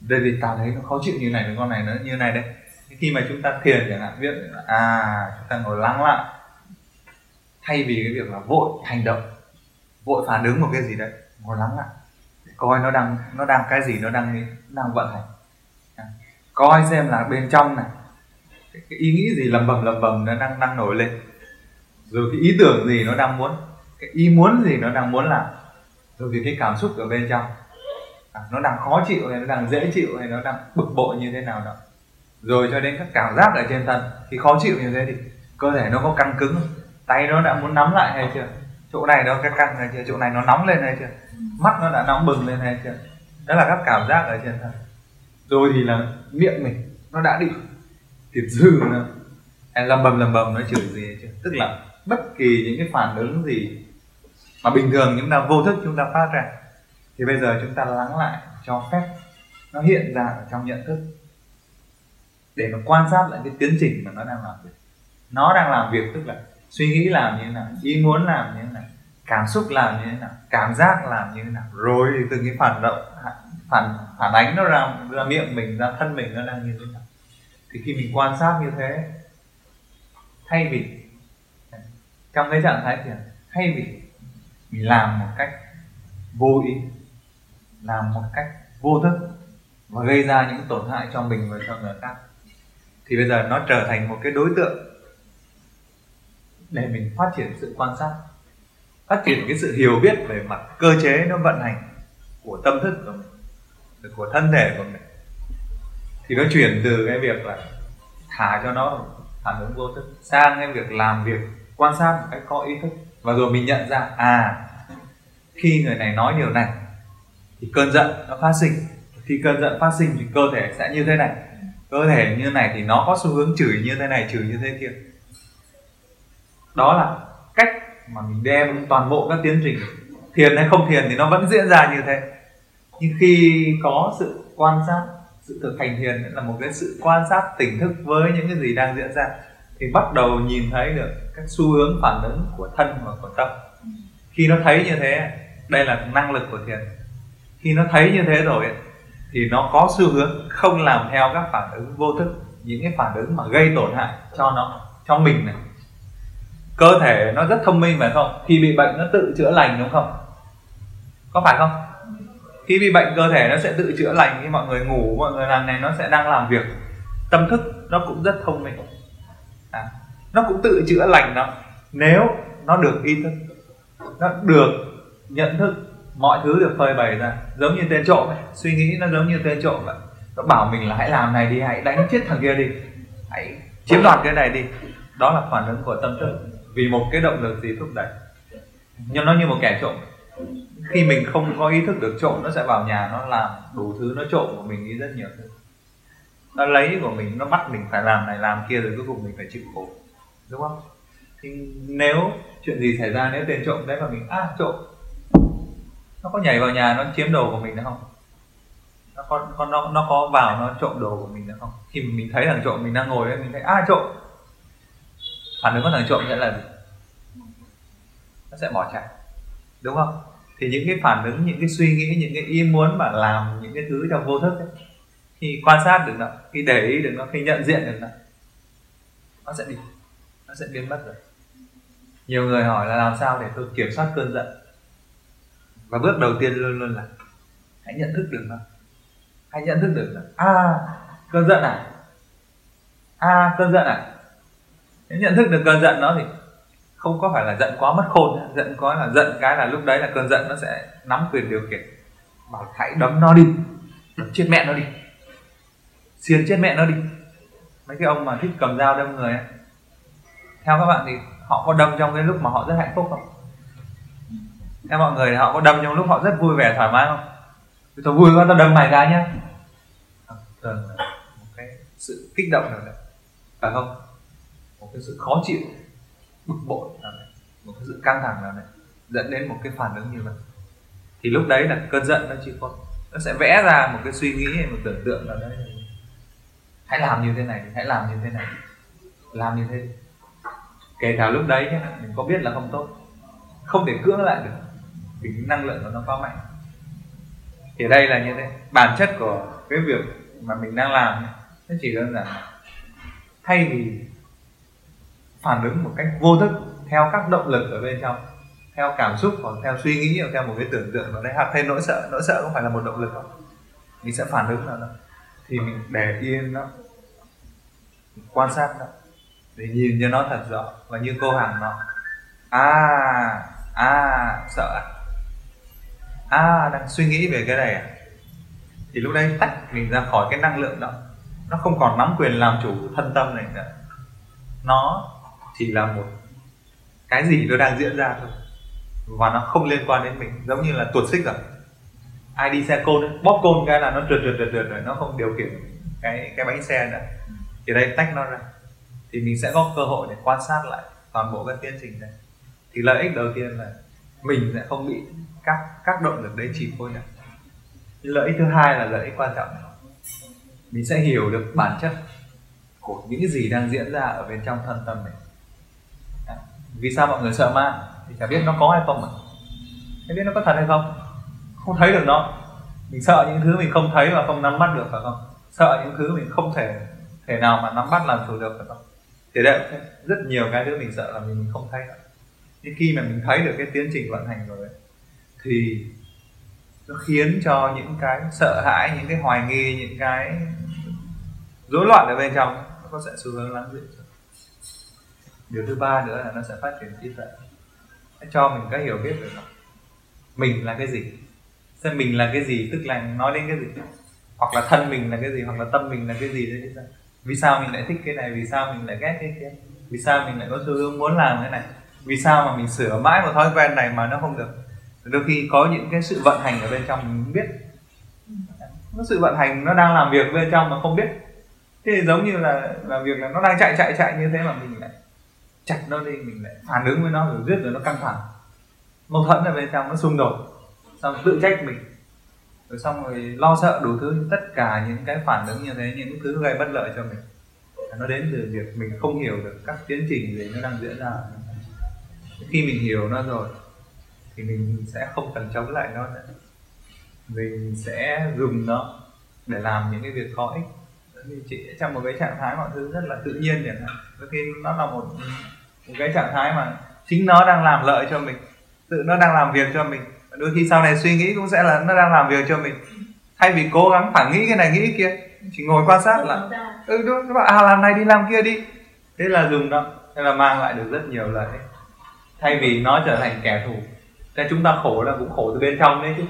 Đây vì tao thấy nó khó chịu như này con này nó như này đây khi mà chúng ta thiền chẳng hạn biết à chúng ta ngồi lắng lại. Thay vì cái việc là vội hành động vội phản ứng một cái gì đấy ngồi lắng lại. Để coi nó đang nó đang cái gì nó đang nó đang vận hành. À, coi xem là bên trong này cái, cái ý nghĩ gì lầm bầm lầm bầm nó đang đang nổi lên rồi cái ý tưởng gì nó đang muốn cái ý muốn gì nó đang muốn làm rồi thì cái cảm xúc ở bên trong. À, nó đang khó chịu hay nó đang dễ chịu hay nó đang bực bội như thế nào đó. Rồi cho đến các cảm giác ở trên thân khi khó chịu như thế thì cơ thể nó có căng cứng tay nó đã muốn nắm lại hay chưa? Chỗ này nó cái căng hay chưa? Chỗ này nó nóng lên hay chưa? Mắt nó đã nóng bừng lên hay chưa? Đó là các cảm giác ở trên thân. Rồi thì là miệng mình nó đã bị tiệt dư nữa em lầm bầm lầm bầm nó chửi gì hay chưa? Tức là bất kỳ những cái phản ứng gì mà bình thường chúng ta vô thức chúng ta phát ra, thì bây giờ chúng ta lắng lại cho phép nó hiện ra ở trong nhận thức để mà quan sát lại cái tiến trình mà nó đang làm việc. Nó đang làm việc tức là suy nghĩ làm như thế nào, ý muốn làm như thế nào, cảm xúc làm như thế nào, cảm giác làm như thế nào. Rồi từ cái phản động, phản phản ánh nó ra ra miệng mình, ra thân mình nó đang như thế nào. Thì khi mình quan sát như thế, thay vì trong cái trạng thái thiền, thay vì mình làm một cách vô ý, làm một cách vô thức và gây ra những tổn hại cho mình và cho người khác, thì bây giờ nó trở thành một cái đối tượng để mình phát triển sự quan sát, phát triển cái sự hiểu biết về mặt cơ chế nó vận hành của tâm thức của mình, của thân thể của mình. Thì nó chuyển từ cái việc là thả cho nó phản ứng vô thức, sang cái việc làm việc quan sát một cách có ý thức. Và rồi mình nhận ra à khi người này nói điều này, thì cơn giận nó phát sinh. Khi cơn giận phát sinh thì cơ thể sẽ như thế này. Cơ thể như này thì nó có xu hướng chửi như thế này, chửi như thế kia. Đó là cách mà mình đem toàn bộ các tiến trình, thiền hay không thiền thì nó vẫn diễn ra như thế. Nhưng khi có sự quan sát, sự thực hành thiền là một cái sự quan sát tỉnh thức với những cái gì đang diễn ra thì bắt đầu nhìn thấy được các xu hướng phản ứng của thân và của tâm. Khi nó thấy như thế, đây là năng lực của thiền. Khi nó thấy như thế rồi thì nó có xu hướng không làm theo các phản ứng vô thức, những cái phản ứng mà gây tổn hại cho nó, cho mình này. Cơ thể nó rất thông minh phải không khi bị bệnh nó tự chữa lành đúng không? Có phải không? Khi bị bệnh cơ thể nó sẽ tự chữa lành, khi mọi người ngủ, mọi người làm này nó sẽ đang làm việc. Tâm thức nó cũng rất thông minh nó cũng tự chữa lành nó. Nếu nó được ý thức, nó được nhận thức, mọi thứ được phơi bày ra, giống như tên trộm ấy. suy nghĩ nó giống như tên trộm vậy. Nó bảo mình là hãy làm này đi, hãy đánh chết thằng kia đi, hãy chiếm đoạt cái này đi. Đó là phản ứng của tâm thức. Vì một cái động lực gì thúc đẩy. Nhưng nó như một kẻ trộm. Khi mình không có ý thức được trộm, nó sẽ vào nhà, nó làm đủ thứ, nó trộm của mình đi rất nhiều thứ. Nó lấy của mình, nó bắt mình phải làm này, làm kia, rồi cuối cùng mình phải chịu khổ đúng không? Thì nếu chuyện gì xảy ra nếu tên trộm đấy mà mình à trộm. Nó có nhảy vào nhà nó chiếm đồ của mình được không? Nó có, có nó, nó có vào nó trộm đồ của mình được không? Khi mình thấy thằng trộm mình đang ngồi đấy mình thấy à trộm. Phản ứng của thằng trộm sẽ là gì? Nó sẽ bỏ chạy. Đúng không? Thì những cái phản ứng những cái suy nghĩ những cái ý muốn mà làm những cái thứ trong vô thức ấy, khi quan sát được nó khi để ý được nó khi nhận diện được nó nó sẽ đi nó sẽ biến mất rồi. Nhiều người hỏi là làm sao để tôi kiểm soát cơn giận? Và bước đầu tiên luôn luôn là, hãy nhận thức được nó hãy nhận thức được là à cơn giận à? À cơn giận à? Nếu nhận thức được cơn giận nó thì không có phải là giận quá mất khôn giận quá là giận cái là lúc đấy là cơn giận nó sẽ nắm quyền điều khiển. Bảo hãy đấm nó đi. Đấm chết mẹ nó đi. Xiên chết mẹ nó đi. Mấy cái ông mà thích cầm dao đâm người ấy theo các bạn thì họ có đâm trong cái lúc mà họ rất hạnh phúc không? Theo mọi người họ có đâm trong lúc họ rất vui vẻ, thoải mái không? Tôi vui quá tao đâm mày ra nhá. Thường là một cái sự kích động nào đấy. Phải không? Một cái sự khó chịu, bực bội nào đấy. Một cái sự căng thẳng nào đấy. Dẫn đến một cái phản ứng như vậy. Thì lúc đấy là cơn giận nó chỉ có, nó sẽ vẽ ra một cái suy nghĩ hay một tưởng tượng nào đấy. Hãy làm như thế này hãy làm như thế này làm như thế kể cả lúc đấy nhá, mình có biết là không tốt không thể cưỡng lại được vì cái năng lượng của nó quá mạnh. Thì đây là như thế bản chất của cái việc mà mình đang làm nó chỉ đơn giản thay vì phản ứng một cách vô thức theo các động lực ở bên trong theo cảm xúc hoặc theo suy nghĩ hoặc theo một cái tưởng tượng nó đấy hoặc thêm nỗi sợ nỗi sợ không phải là một động lực không mình sẽ phản ứng nào đó thì mình để yên nó quan sát nó để nhìn cho nó thật rõ và như cô hàng nó à à sợ à? À đang suy nghĩ về cái này à? Thì lúc đấy tách mình ra khỏi cái năng lượng đó. Nó không còn nắm quyền làm chủ thân tâm này nữa. Nó chỉ là một cái gì nó đang diễn ra thôi. Và nó không liên quan đến mình. Giống như là tuột xích rồi ai đi xe côn ấy, bóp côn cái là nó trượt trượt trượt trượt rồi nó không điều khiển cái cái bánh xe nữa. Thì đây tách nó ra thì mình sẽ có cơ hội để quan sát lại toàn bộ cái tiến trình này. Thì lợi ích đầu tiên là mình sẽ không bị các các động lực đấy chỉ phối nữa lợi ích thứ hai là lợi ích quan trọng. Mình sẽ hiểu được bản chất của những cái gì đang diễn ra ở bên trong thân tâm mình. Vì sao mọi người sợ ma? Thì chả biết nó có hay không mà không biết nó có thật hay không. Không thấy được nó. Mình sợ những thứ mình không thấy và không nắm bắt được phải không? Sợ những thứ mình không thể thể nào mà nắm bắt làm chủ được phải không? Thế đấy rất nhiều cái thứ mình sợ là mình không thấy nữa. Nhưng khi mà mình thấy được cái tiến trình vận hành rồi ấy, thì nó khiến cho những cái sợ hãi những cái hoài nghi những cái rối loạn ở bên trong nó có sẽ xu hướng lắng dịu điều thứ ba nữa là nó sẽ phát triển trí tuệ. Nó cho mình cái hiểu biết về nó. Mình là cái gì? Xem mình là cái gì tức là nói đến cái gì? Hoặc là thân mình là cái gì hoặc là tâm mình là cái gì đấy vì sao mình lại thích cái này? Vì sao mình lại ghét cái kia? Vì sao mình lại có xu hướng muốn làm cái này? Vì sao mà mình sửa mãi một thói quen này mà nó không được? Đôi khi có những cái sự vận hành ở bên trong mình biết. Nó sự vận hành nó đang làm việc bên trong mà không biết. Thế thì giống như là làm việc là nó đang chạy chạy chạy như thế mà mình lại chặt nó đi, mình lại phản ứng với nó, rồi giết rồi nó căng thẳng. Mâu thuẫn ở bên trong nó xung đột, xong tự trách mình rồi xong rồi lo sợ đủ thứ, tất cả những cái phản ứng như thế, những thứ gây bất lợi cho mình. Nó đến từ việc mình không hiểu được các tiến trình gì nó đang diễn ra. Khi mình hiểu nó rồi, thì mình sẽ không cần chống lại nó nữa. Mình sẽ dùng nó để làm những cái việc có ích. Thì chị trong một cái trạng thái mọi thứ rất là tự nhiên chẳng hạn. Đôi khi nó là một một cái trạng thái mà chính nó đang làm lợi cho mình, tự nó đang làm việc cho mình đôi khi sau này suy nghĩ cũng sẽ là nó đang làm việc cho mình. Thay vì cố gắng phải nghĩ cái này, nghĩ cái kia, chỉ ngồi quan sát là ừ đúng, các bạn à làm này đi, làm kia đi. Thế là dùng đó. Thế là mang lại được rất nhiều lợi thay vì nó trở thành kẻ thù, thế chúng ta khổ là cũng khổ từ bên trong đấy chứ.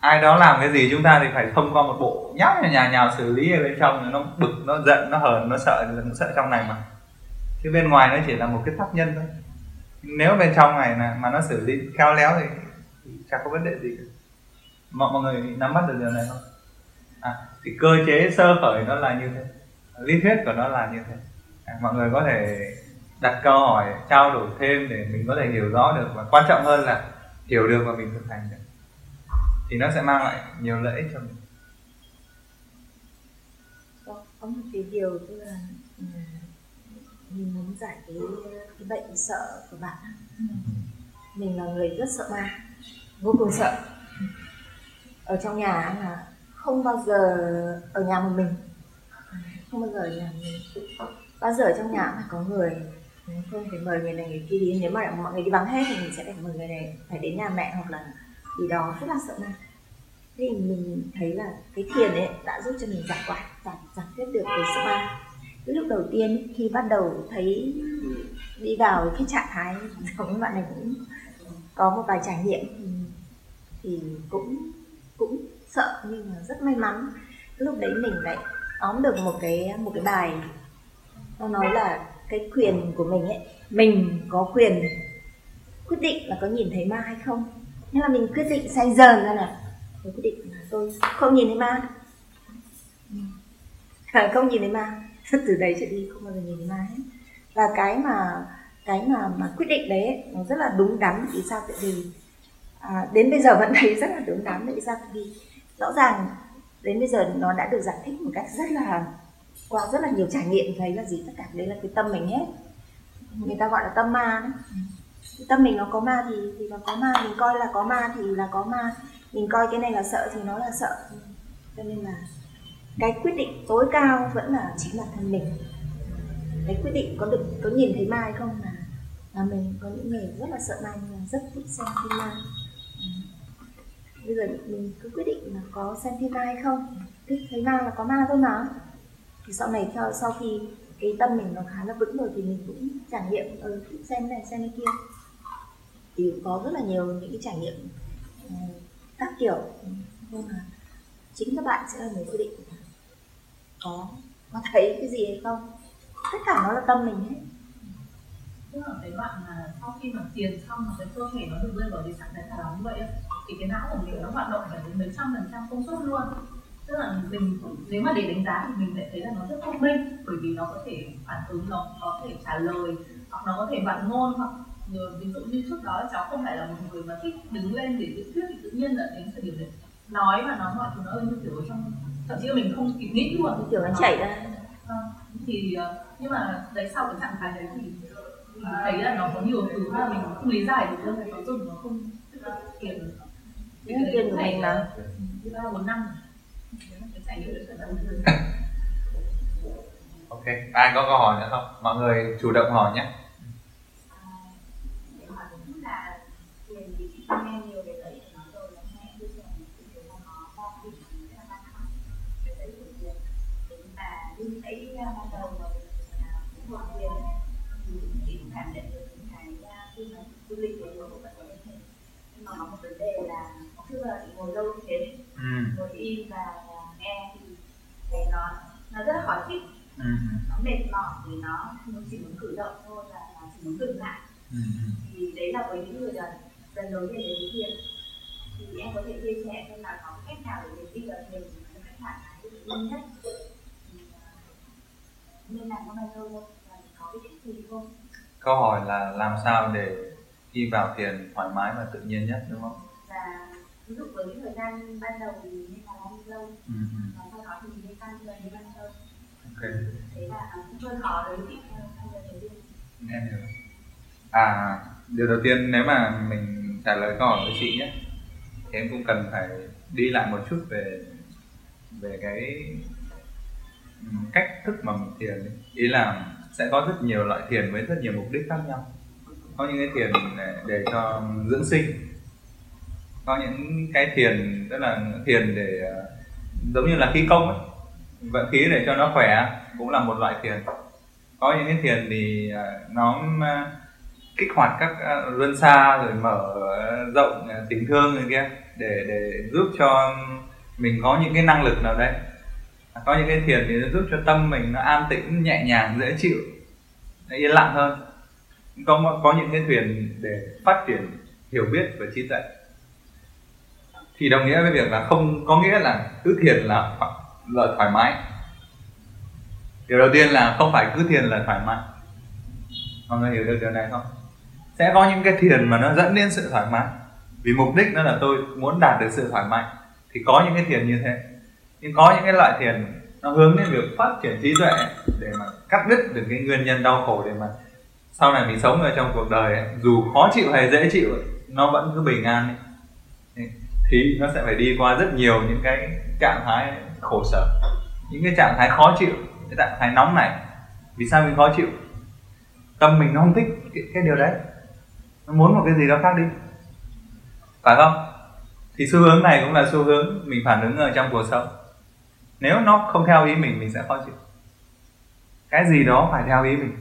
Ai đó làm cái gì chúng ta thì phải thông qua một bộ nhát nhà nhào xử lý ở bên trong nó bực, nó giận, nó hờn, nó sợ nó sợ trong này mà. Chứ bên ngoài nó chỉ là một cái tác nhân thôi. Nếu bên trong này mà nó xử lý khéo léo thì chẳng có vấn đề gì cả. mọi, mọi người nắm bắt được điều này không? À, thì cơ chế sơ khởi nó là như thế. Lý thuyết của nó là như thế. À, mọi người có thể đặt câu hỏi trao đổi thêm để mình có thể hiểu rõ được. Và quan trọng hơn là hiểu được và mình thực hành được. Thì nó sẽ mang lại nhiều lợi ích cho mình. Có, có một cái điều tức là ừ, mình muốn giải cái cái bệnh sợ của bạn mình là người rất sợ ma vô cùng sợ. Ở trong nhà là không bao giờ ở nhà một mình. Không bao giờ ở nhà mình. Bao giờ ở trong nhà phải có người. Không phải mời người này, người kia đi. Nếu mà mọi người đi vắng hết thì mình sẽ phải mời người này phải đến nhà mẹ hoặc là gì đó. Rất là sợ ma. Thì mình thấy là cái thiền ấy đã giúp cho mình giải quả giải giải quyết được cái sợ ba cái lúc đầu tiên khi bắt đầu thấy đi vào cái trạng thái giống như bạn này cũng có một vài trải nghiệm thì, cũng cũng sợ nhưng mà rất may mắn. Lúc đấy mình lại tóm được một cái một cái bài nó nói là cái quyền của mình ấy mình có quyền quyết định là có nhìn thấy ma hay không. Nên là mình quyết định say dần ra là tôi quyết định là tôi không nhìn thấy ma. À, không nhìn thấy ma. Từ đấy trở đi không bao giờ nhìn thấy ma hết. Và cái mà cái mà mà quyết định đấy nó rất là đúng đắn vì sao? Tại vì à, đến bây giờ vẫn thấy rất là đúng đắn tại sao? Vì rõ ràng đến bây giờ nó đã được giải thích một cách rất là qua rất là nhiều trải nghiệm thấy là gì? Tất cả đấy là cái tâm mình hết. Người ta gọi là tâm ma đấy. Cái tâm mình nó có ma thì thì nó có ma mình coi là có ma thì là có ma mình coi cái này là sợ thì nó là sợ. Cho nên là cái quyết định tối cao vẫn là chính bản thân mình. Cái quyết định có được có nhìn thấy ma hay không là là mình có những người rất là sợ ma nhưng mà rất thích xem phim ma bây giờ mình cứ quyết định là có xem phim ma hay không. Thích thấy ma là có ma thôi mà. Thì sau này theo sau khi cái tâm mình nó khá là vững rồi thì mình cũng trải nghiệm ừ, xem này xem cái kia. Thì có rất là nhiều những cái trải nghiệm ờ, các kiểu. Nhưng mà chính các bạn sẽ là người quyết định. Có có thấy cái gì hay không? Tất cả nó là tâm mình hết. Tức là cái bạn mà sau khi mà tiền xong mà cái cơ thể nó được rơi vào cái trạng thái thả lỏng vậy thì cái não của mình nó hoạt động phải đến mấy trăm phần trăm công suất luôn. Tức là mình nếu mà để đánh giá thì mình lại thấy là nó rất thông minh bởi vì nó có thể phản ứng nó có thể trả lời hoặc nó có thể bạn ngôn hoặc ví dụ như trước đó cháu không phải là một người mà thích đứng lên để diễn thuyết thì tự nhiên là đến thời điểm đấy nói và nói mọi thứ nó như kiểu trong thậm chí là mình không kịp nghĩ luôn. Kiểu nó chảy ra. À, thì ờ, nhưng mà đấy sau cái trạng thái đấy thì mình thấy là nó có nhiều thứ mà mình không lý giải được luôn nó dùng nó không tiền cái tiền của mình mà ba bốn năm ok, ai có câu hỏi nữa không? Mọi người chủ động hỏi nhé. Im và nghe thì thấy nó nó rất là khó thích nó mệt mỏi vì nó chỉ muốn cử động thôi và nó chỉ muốn dừng lại. Thì đấy là với những người lần lần đầu tiên đến thiền. Thì em có thể chia sẻ xem là có cách nào để mình đi vào thiền một cách thoải mái tự nhất. Nên làm trong bài thơ không? Và có cái cách gì không? Câu hỏi là làm sao để đi vào thiền thoải mái và tự nhiên nhất đúng không? Và ví dụ với thời gian ban đầu thì nên là bao nhiêu lâu? Ừ. và sau đó thì nên tăng dần đến bao nhiêu ok. Thế là cũng hơi khó với đầu tiên. Em hiểu. À điều đầu tiên nếu mà mình trả lời câu hỏi của chị nhé thì em cũng cần phải đi lại một chút về về cái cách thức mà mình thiền ấy. ý là sẽ có rất nhiều loại thiền với rất nhiều mục đích khác nhau. Có những cái thiền để, để cho dưỡng sinh có những cái thiền, tức là thiền để ờ, giống như là khí công ấy, vận khí để cho nó khỏe cũng là một loại thiền. Có những cái thiền thì ờ, nó ờ, kích hoạt các luân xa rồi mở rộng tình thương rồi kia để để giúp cho mình có những cái năng lực nào đấy. Có những cái thiền thì nó giúp cho tâm mình nó an tĩnh, nhẹ nhàng, dễ chịu, nó yên lặng hơn. Có có những cái thuyền để phát triển hiểu biết và trí tuệ thì đồng nghĩa với việc là không có nghĩa là cứ thiền là là thoải mái. Điều đầu tiên là không phải cứ thiền là thoải mái. Mọi người hiểu được điều này không? Sẽ có những cái thiền mà nó dẫn đến sự thoải mái. Vì mục đích nó là tôi muốn đạt được sự thoải mái. Thì có những cái thiền như thế. Nhưng có những cái loại thiền nó hướng đến việc phát triển trí tuệ để mà cắt đứt được cái nguyên nhân đau khổ để mà sau này mình sống ở trong cuộc đời ấy, dù khó chịu hay dễ chịu ấy, nó vẫn cứ bình an ấy thì nó sẽ phải đi qua rất nhiều những cái trạng thái khổ sở những cái trạng thái khó chịu cái trạng thái nóng này. Vì sao mình khó chịu? Tâm mình nó không thích cái, cái điều đấy. Nó muốn một cái gì đó khác đi. Phải không? Thì xu hướng này cũng là xu hướng mình phản ứng ở trong cuộc sống. Nếu nó không theo ý mình mình sẽ khó chịu. Cái gì đó phải theo ý mình.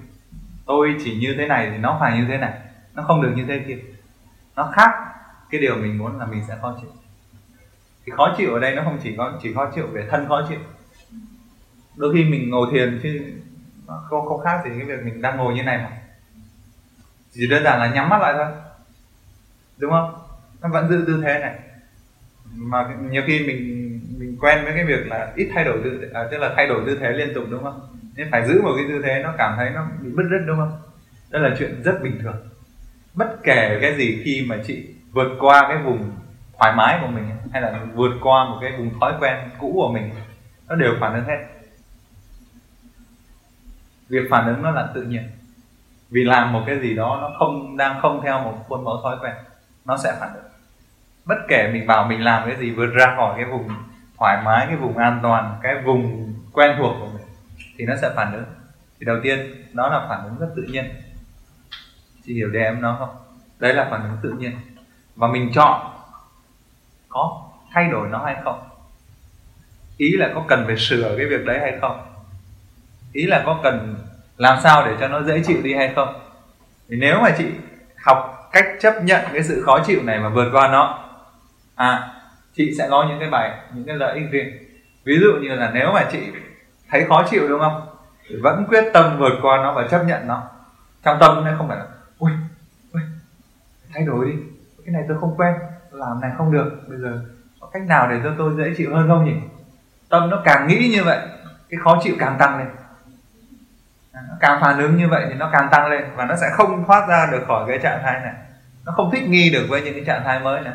Tôi chỉ như thế này thì nó phải như thế này. Nó không được như thế kia. Nó khác cái điều mình muốn là mình sẽ khó chịu. Thì khó chịu ở đây nó không chỉ có chỉ khó chịu về thân khó chịu. Đôi khi mình ngồi thiền chứ không không khác gì cái việc mình đang ngồi như này mà. Chỉ đơn giản là nhắm mắt lại thôi. Đúng không? Nó vẫn giữ tư thế này. Mà nhiều khi mình mình quen với cái việc là ít thay đổi tư à, tức là thay đổi tư thế liên tục đúng không? Nên phải giữ một cái tư thế nó cảm thấy nó bị bứt rứt đúng không? Đó là chuyện rất bình thường. Bất kể cái gì khi mà chị vượt qua cái vùng thoải mái của mình, hay là vượt qua một cái vùng thói quen cũ của mình, nó đều phản ứng hết. Việc phản ứng nó là tự nhiên. Vì làm một cái gì đó nó không, đang không theo một khuôn mẫu thói quen, nó sẽ phản ứng. Bất kể mình bảo mình làm cái gì, vượt ra khỏi cái vùng thoải mái, cái vùng an toàn, cái vùng quen thuộc của mình, thì nó sẽ phản ứng. Thì đầu tiên, đó là phản ứng rất tự nhiên. Chị hiểu đề em nó không? Đấy là phản ứng tự nhiên và mình chọn có thay đổi nó hay không? Ý là có cần phải sửa cái việc đấy hay không? Ý là có cần làm sao để cho nó dễ chịu đi hay không? Thì nếu mà chị học cách chấp nhận cái sự khó chịu này và vượt qua nó à chị sẽ có những cái bài những cái lợi ích riêng. Ví dụ như là nếu mà chị thấy khó chịu đúng không? Thì vẫn quyết tâm vượt qua nó và chấp nhận nó. Trong tâm nó không phải là ui, ui thay đổi đi cái này tôi không quen, làm này không được. Bây giờ có cách nào để cho tôi dễ chịu hơn không nhỉ? Tâm nó càng nghĩ như vậy, cái khó chịu càng tăng lên. À, nó càng phản ứng như vậy thì nó càng tăng lên và nó sẽ không thoát ra được khỏi cái trạng thái này. Nó không thích nghi được với những cái trạng thái mới này.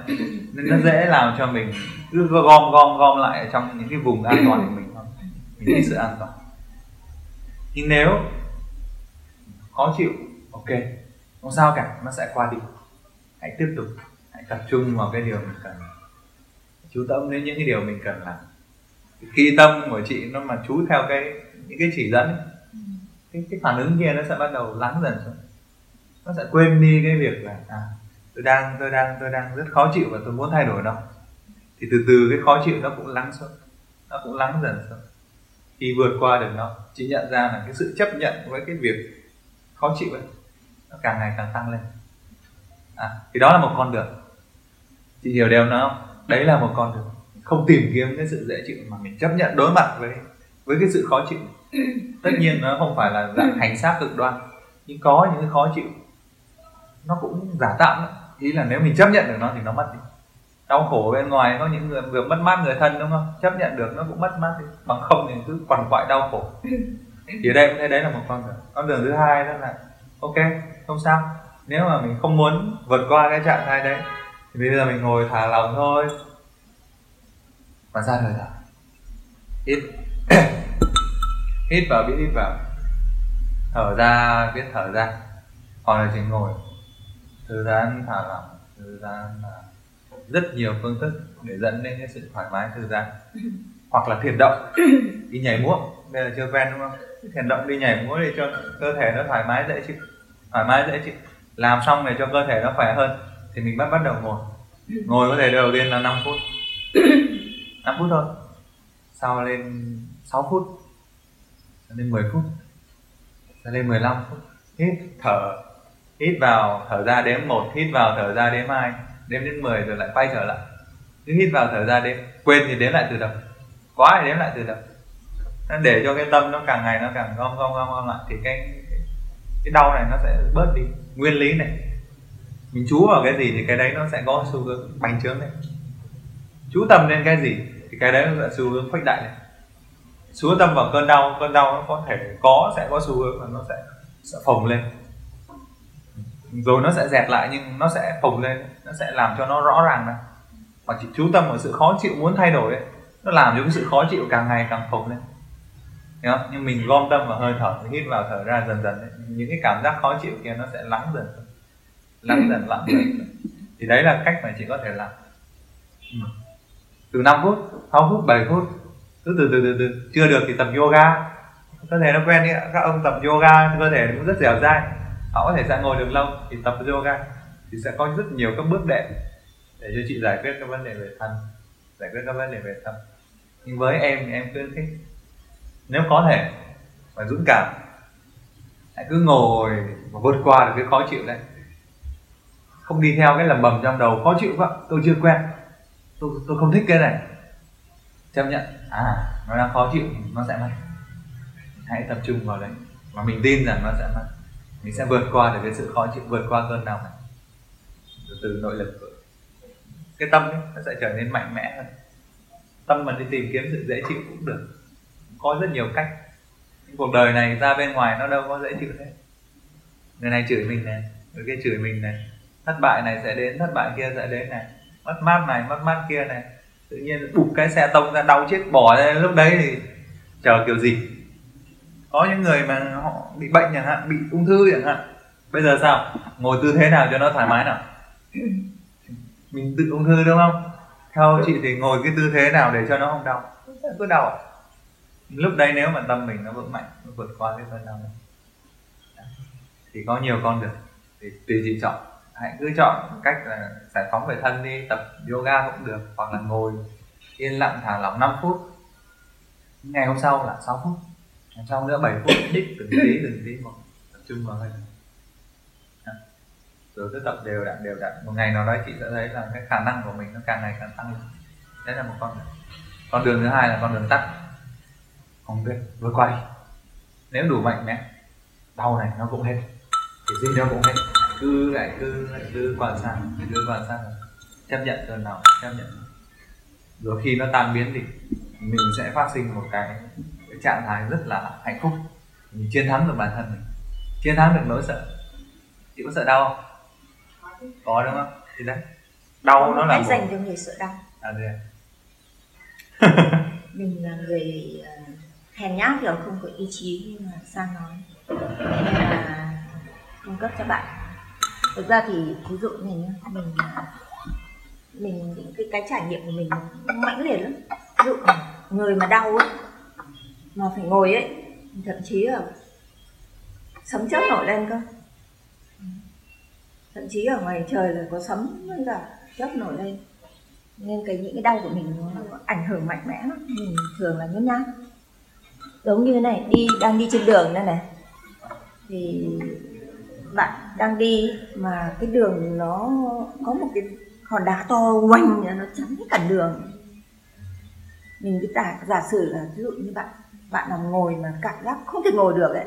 Nên nó dễ làm cho mình cứ gom gom gom lại ở trong những cái vùng an toàn của mình không mình thấy sự an toàn. Nhưng nếu khó chịu, ok. Không sao cả, nó sẽ qua đi hãy tiếp tục hãy tập trung vào cái điều mình cần. Chú tâm đến những cái điều mình cần làm. Khi tâm của chị nó mà chú theo cái những cái chỉ dẫn cái, cái phản ứng kia nó sẽ bắt đầu lắng dần xuống. Nó sẽ quên đi cái việc là à tôi đang tôi đang tôi đang rất khó chịu và tôi muốn thay đổi nó. Thì từ từ cái khó chịu nó cũng lắng xuống nó cũng lắng dần xuống. Khi vượt qua được nó chị nhận ra là cái sự chấp nhận với cái việc khó chịu ấy nó càng ngày càng tăng lên à thì đó là một con đường. Chị hiểu điều nó không? Đấy là một con đường. Không tìm kiếm cái sự dễ chịu mà mình chấp nhận đối mặt với với cái sự khó chịu. Tất nhiên nó không phải là dạng hành xác cực đoan nhưng có những cái khó chịu. Nó cũng giả tạm đó. ý là nếu mình chấp nhận được nó thì nó mất đi. Đau khổ bên ngoài có những người vừa mất mát người thân đúng không? Chấp nhận được nó cũng mất mát đi. Bằng không thì cứ quằn quại đau khổ. Thì ở đây cũng thấy đấy là một con đường. Con đường thứ hai đó là ok không sao nếu mà mình không muốn vượt qua cái trạng thái đấy thì bây giờ mình ngồi thả lòng thôi. Và ra đời thở hít. Hít vào biết hít vào. Thở ra biết thở ra. Hoặc là chỉ ngồi. Thư giãn thả lỏng. Thư giãn là rất nhiều phương thức để dẫn đến cái sự thoải mái thư giãn. Hoặc là thiền động. Đi nhảy múa. Đây là chưa quen đúng không? Thiền động đi nhảy múa để cho cơ thể nó thoải mái dễ chịu. Thoải mái dễ chịu làm xong để cho cơ thể nó khỏe hơn thì mình bắt bắt đầu ngồi. Ngồi có thể đầu tiên là 5 phút. 5 phút thôi. Sau lên 6 phút. Lên 10 phút. Sau lên 15 phút. Hít thở. Hít vào thở ra đếm một. Hít vào thở ra đếm hai. Đếm đến 10 rồi lại quay trở lại. Cứ hít vào thở ra đếm. Quên thì đếm lại từ đầu quá thì đếm lại từ đầu để cho cái tâm nó càng ngày nó càng gom gom gom gom lại thì cái cái đau này nó sẽ bớt đi nguyên lý này. Mình chú vào cái gì thì cái đấy nó sẽ có xu hướng bành trướng này chú tâm lên cái gì thì cái đấy nó sẽ xu hướng khuếch đại này. Chú tâm vào cơn đau cơn đau nó có thể có sẽ có xu hướng là nó sẽ sẽ phồng lên. Rồi nó sẽ dẹt lại nhưng nó sẽ phồng lên nó sẽ làm cho nó rõ ràng ra. Mà chỉ chú tâm vào sự khó chịu muốn thay đổi ấy, nó làm cho cái sự khó chịu càng ngày càng phồng lên. Không? nhưng mình gom tâm vào hơi thở, hít vào thở ra dần dần ấy. những cái cảm giác khó chịu kia nó sẽ lắng dần. Lắng dần lắng dần. Thì đấy là cách mà chị có thể làm. Ừ. từ 5 phút 6 phút 7 phút. Cứ từ từ từ từ. Chưa được thì tập yoga. Cơ thể nó quen đi các ông tập yoga cơ thể cũng rất dẻo dai. Họ có thể sẽ ngồi được lâu thì tập yoga. Thì sẽ có rất nhiều các bước đệm để cho chị giải quyết các vấn đề về thân, giải quyết các vấn đề về tâm. Nhưng với em thì em khuyến khích nếu có thể và dũng cảm. Hãy cứ ngồi và vượt qua được cái khó chịu đấy. Không đi theo cái lầm bầm trong đầu khó chịu quá tôi chưa quen. Tôi tôi không thích cái này. Chấp nhận. À nó đang khó chịu nó sẽ mất hãy tập trung vào đấy. Và mình tin rằng nó sẽ mất mình sẽ vượt qua được cái sự khó chịu vượt qua cơn đau này. Từ từ nội lực. Cái tâm ấy, nó sẽ trở nên mạnh mẽ hơn. Tâm mà đi tìm kiếm sự dễ chịu cũng được có rất nhiều cách. Cuộc đời này ra bên ngoài nó đâu có dễ chịu thế người này chửi mình này, người kia chửi mình này. Thất bại này sẽ đến, thất bại kia sẽ đến này. Mất mát này, mất mát kia này. Tự nhiên bụp cái xe tông ra, đau chết, bỏ ra. Lúc đấy thì chờ kiểu gì? Có những người mà họ bị bệnh chẳng hạn, bị ung thư chẳng hạn. Bây giờ sao? Ngồi tư thế nào cho nó thoải mái nào? Mình tự ung thư đúng không? Theo chị thì ngồi cái tư thế nào để cho nó không đau? Cứ đau à? Lúc đấy nếu mà tâm mình nó vững mạnh nó vượt qua cái cơn đau này thì có nhiều con đường thì tùy chị chọn. Hãy cứ chọn cách là giải phóng về thân đi tập yoga cũng được hoặc là ngồi yên lặng thả lỏng 5 phút. Ngày hôm sau là 6 phút. Ngày sau nữa 7 phút. Đích từng tí từng tí một. Tập trung vào hơi rồi cứ tập đều đặn đều đặn. Một ngày nào đó chị sẽ thấy là cái khả năng của mình nó càng ngày càng tăng lên. Đấy là một con đường. Con đường thứ hai là con đường tắt không biết vượt qua đi nếu đủ mạnh mẽ đau này nó cũng hết. Thì gì nó cũng hết. Cứ lại cứ lại cứ quan sát cứ quan sát. Chấp nhận cơn đau chấp nhận. Rồi khi nó tan biến thì mình sẽ phát sinh một cái, cái trạng thái rất là hạnh phúc. Mình chiến thắng được bản thân mình. Chiến thắng được nỗi sợ. Chị có sợ đau không? Có đúng không? Thì đấy. Đau nó là cách dành cho người sợ đau. À đây mình là người uh, hèn nhát kiểu không có ý chí như mà sao nói. Nên là cung cấp cho bạn. Thực ra thì ví dụ này nhá, mình mình, những cái cái trải nghiệm của mình mãnh liệt lắm. Ví dụ người mà đau ấy, mà phải ngồi ấy, thậm chí là sấm chớp nổi lên cơ. Thậm chí ở ngoài trời là có sấm với cả chớp nổi lên. Nên cái, những cái đau của mình nó ảnh hưởng mạnh mẽ lắm. Mình thường là nhút nhát giống như này đi đang đi trên đường đây này. Thì bạn đang đi mà cái đường nó có một cái hòn đá to quanh nó chắn hết cả đường. Mình cứ giả, giả sử là ví dụ như bạn bạn nằm ngồi mà cảm giác không thể ngồi được ấy.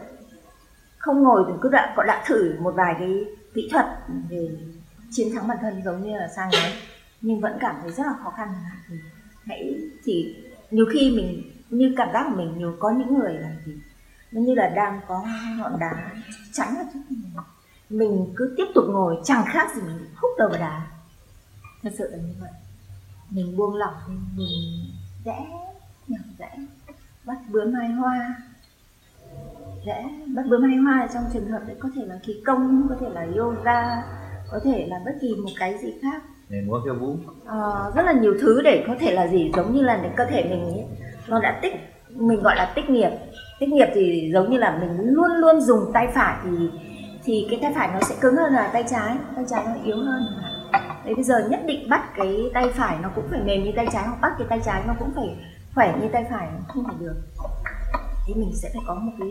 Không ngồi thì cứ đã có đã thử một vài cái kỹ thuật về chiến thắng bản thân giống như là sang nói. Nhưng vẫn cảm thấy rất là khó khăn. Thì hãy chỉ nhiều khi mình như cảm giác của mình nhiều có những người là gì? Nó như là đang có ngọn đá chắn ở trước mình. Mình cứ tiếp tục ngồi chẳng khác gì mình hút đầu vào đá. Thật sự là như vậy. Mình buông lỏng mình rẽ nhỏ rẽ bắt bướm hai hoa. Rẽ bắt bướm hai hoa trong trường hợp đấy có thể là khí công có thể là yoga có thể là bất kỳ một cái gì khác. Để múa khiêu vũ. À, rất là nhiều thứ để có thể là gì? Giống như là để cơ thể mình ấy, nó đã tích, mình gọi là tích nghiệp. Tích nghiệp thì giống như là mình luôn luôn dùng tay phải thì thì cái tay phải nó sẽ cứng hơn là tay trái tay trái nó yếu hơn. Đấy, bây giờ nhất định bắt cái tay phải nó cũng phải mềm như tay trái hoặc bắt cái tay trái nó cũng phải khỏe như tay phải không thể được. Thì mình sẽ phải có một cái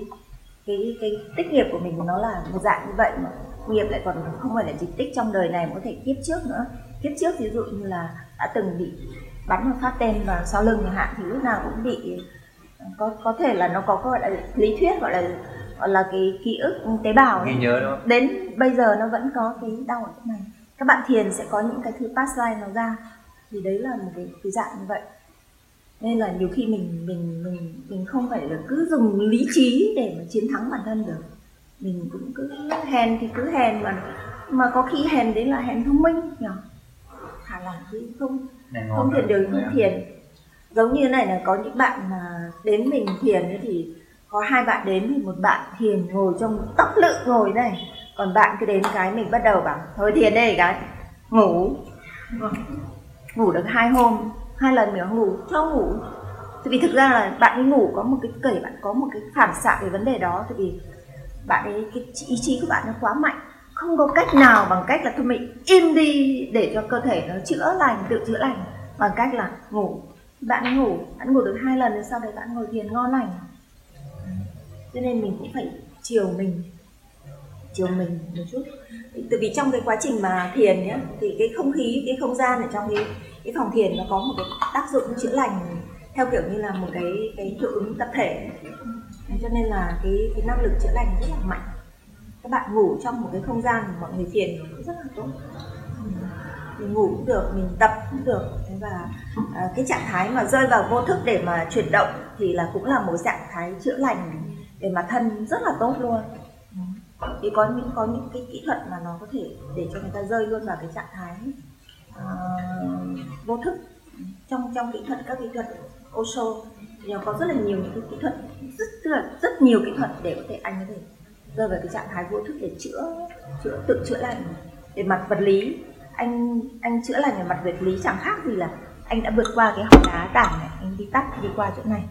cái cái tích nghiệp của mình nó là một dạng như vậy mà nghiệp lại còn không phải là chỉ tích trong đời này mà có thể kiếp trước nữa. Kiếp trước ví dụ như là đã từng bị bắn một phát tên vào sau lưng chẳng hạn thì lúc nào cũng bị có có thể là nó có gọi là lý thuyết gọi là gọi là cái ký ức tế bào ghi nhớ không? Đến bây giờ nó vẫn có cái đau ở chỗ này. Các bạn thiền sẽ có những cái thứ past life nó ra thì đấy là một cái, cái dạng như vậy. Nên là nhiều khi mình mình mình mình không phải là cứ dùng lý trí để mà chiến thắng bản thân được. Mình cũng cứ hèn thì cứ hèn mà mà có khi hèn đấy là hèn thông minh nhỉ? Thả lỏng chứ không không thiền không ăn. thiền. Giống như này là có những bạn mà đến mình thiền ấy thì có hai bạn đến thì một bạn thiền ngồi trong tóc lự ngồi này. Còn bạn cứ đến cái mình bắt đầu bảo thôi thiền đây cái ngủ. Ngủ được hai hôm hai lần nữa ngủ cho ngủ. Tại vì thực ra là bạn ấy ngủ có một cái kể bạn có một cái phản xạ về vấn đề đó tại vì bạn ấy cái ý chí của bạn nó quá mạnh không có cách nào bằng cách là thôi mình im đi để cho cơ thể nó chữa lành, tự chữa lành. Bằng cách là ngủ. Bạn ngủ bạn ngủ được hai lần rồi sau đấy bạn ngồi thiền ngon lành. Cho nên mình cũng phải chiều mình chiều mình một chút. Từ vì trong cái quá trình mà thiền nhé thì cái không khí, cái không gian ở trong cái cái phòng thiền nó có một cái tác dụng chữa lành theo kiểu như là một cái cái hiệu ứng tập thể. Cho nên là cái cái năng lực chữa lành rất là mạnh các bạn ngủ trong một cái không gian mà mọi người thiền cũng rất là tốt. Mình ngủ cũng được mình tập cũng được. Và à, cái trạng thái mà rơi vào vô thức để mà chuyển động thì là cũng là một trạng thái chữa lành để mà thân rất là tốt luôn. Thì có những có những cái kỹ thuật mà nó có thể để cho người ta rơi luôn vào cái trạng thái uh, vô thức trong trong kỹ thuật các kỹ thuật Osho thì nó có rất là nhiều những cái kỹ thuật rất rất, là rất nhiều kỹ thuật để có thể anh có thể rơi vào cái trạng thái vô thức để chữa chữa, tự chữa lành về mặt vật lý. Anh anh chữa lành về mặt vật lý chẳng khác gì là anh đã vượt qua cái hòn đá tảng này, anh đi tắt, đi qua chỗ này.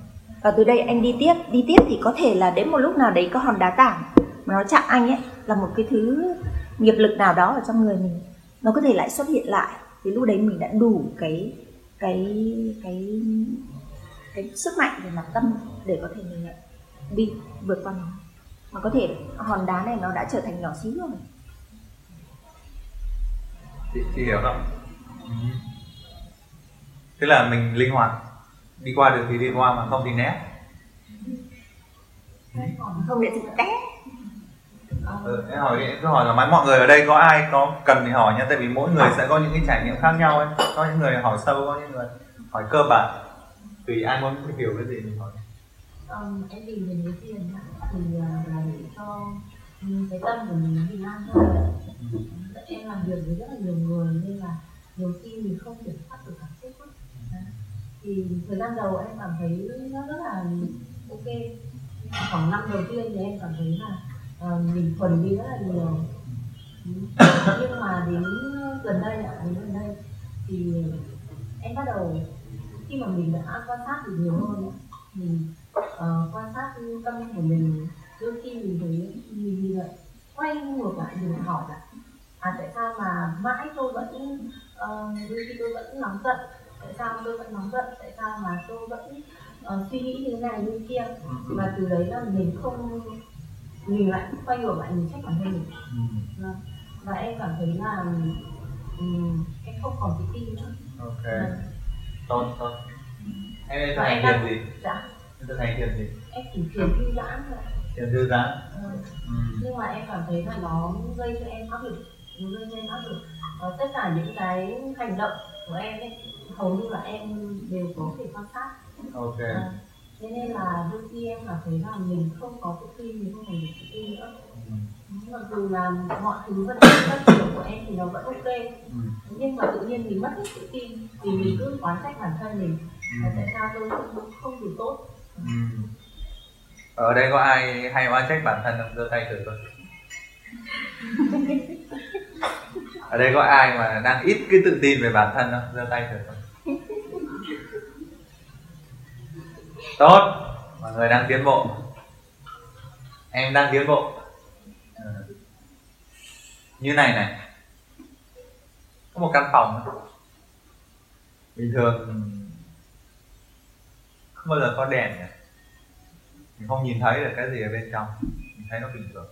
Và từ đây anh đi tiếp đi tiếp thì có thể là đến một lúc nào đấy có hòn đá tảng mà nó chạm anh ấy, là một cái thứ nghiệp lực nào đó ở trong người mình, nó có thể lại xuất hiện lại. Thì lúc đấy mình đã đủ cái cái cái cái sức mạnh về mặt tâm để có thể mình đi vượt qua nó mà có thể hòn đá này nó đã trở thành nhỏ xíu rồi. Chị, chị hiểu không? Tức là mình linh hoạt. Đi qua được thì đi qua mà không thì né. Không để thì té. Ừ, em hỏi em cứ hỏi là mấy mọi người ở đây có ai có cần thì hỏi nha tại vì mỗi người sẽ có những cái trải nghiệm khác nhau ấy. Có những người hỏi sâu có những người hỏi cơ bản. Tùy ai muốn hiểu cái gì mình hỏi um, em tìm về cái tiền thì uh, là để cho cái tâm của mình bình an hơn. Tại em làm việc với rất là nhiều người nên là nhiều khi mình không kiểm soát được cảm xúc thì thời gian đầu em cảm thấy nó rất là ok. Khoảng năm đầu tiên thì em cảm thấy là uh, mình thuần đi rất là nhiều. Nhưng mà đến gần đây ạ đến gần đây thì em bắt đầu khi mà mình đã quan sát được nhiều hơn mình ờ, quan sát tâm của mình đôi khi mình thấy mình quay ngược lại mình hỏi là à tại sao mà mãi tôi vẫn ờ, đôi khi tôi vẫn nóng giận? Tại sao tôi vẫn nóng giận? Tại sao mà tôi vẫn ờ, suy nghĩ như thế này như kia? Mà từ đấy là mình không mình lại quay ngược lại mình trách bản thân mình. Vâng. và em cảm thấy là um, em không còn tự tin nữa. Ok. Tốt tốt. Em Và đang- gì? dạ thực hành thiền gì? Em chỉ thiền thư giãn thôi. Thiền thư giãn. Ờ, ừ. nhưng mà em cảm thấy là nó gây cho em áp lực nó gây cho em áp lực. Ờ, tất cả những cái hành động của em ấy hầu như là em đều có thể quan sát. Ok. Ờ, thế nên là đôi khi em cảm thấy là mình không có tự tin mình không còn được tự tin nữa. Ừ. mặc dù là mọi thứ vẫn phát triển của em thì nó vẫn ok. Ừ. nhưng mà tự nhiên mình mất hết tự tin vì mình cứ oán trách bản thân mình. Là Ừ. tại sao tôi không, không đủ tốt Ừ. ở đây có ai hay oan trách bản thân không? Giơ tay thử coi. Ở đây có ai mà đang ít cái tự tin về bản thân không? Giơ tay thử coi. Tốt. Mọi người đang tiến bộ. Em đang tiến bộ. Ừ. Như này này. Có một căn phòng. Bình thường không bao giờ có đèn nhỉ? Mình không nhìn thấy được cái gì ở bên trong. Mình thấy nó bình thường.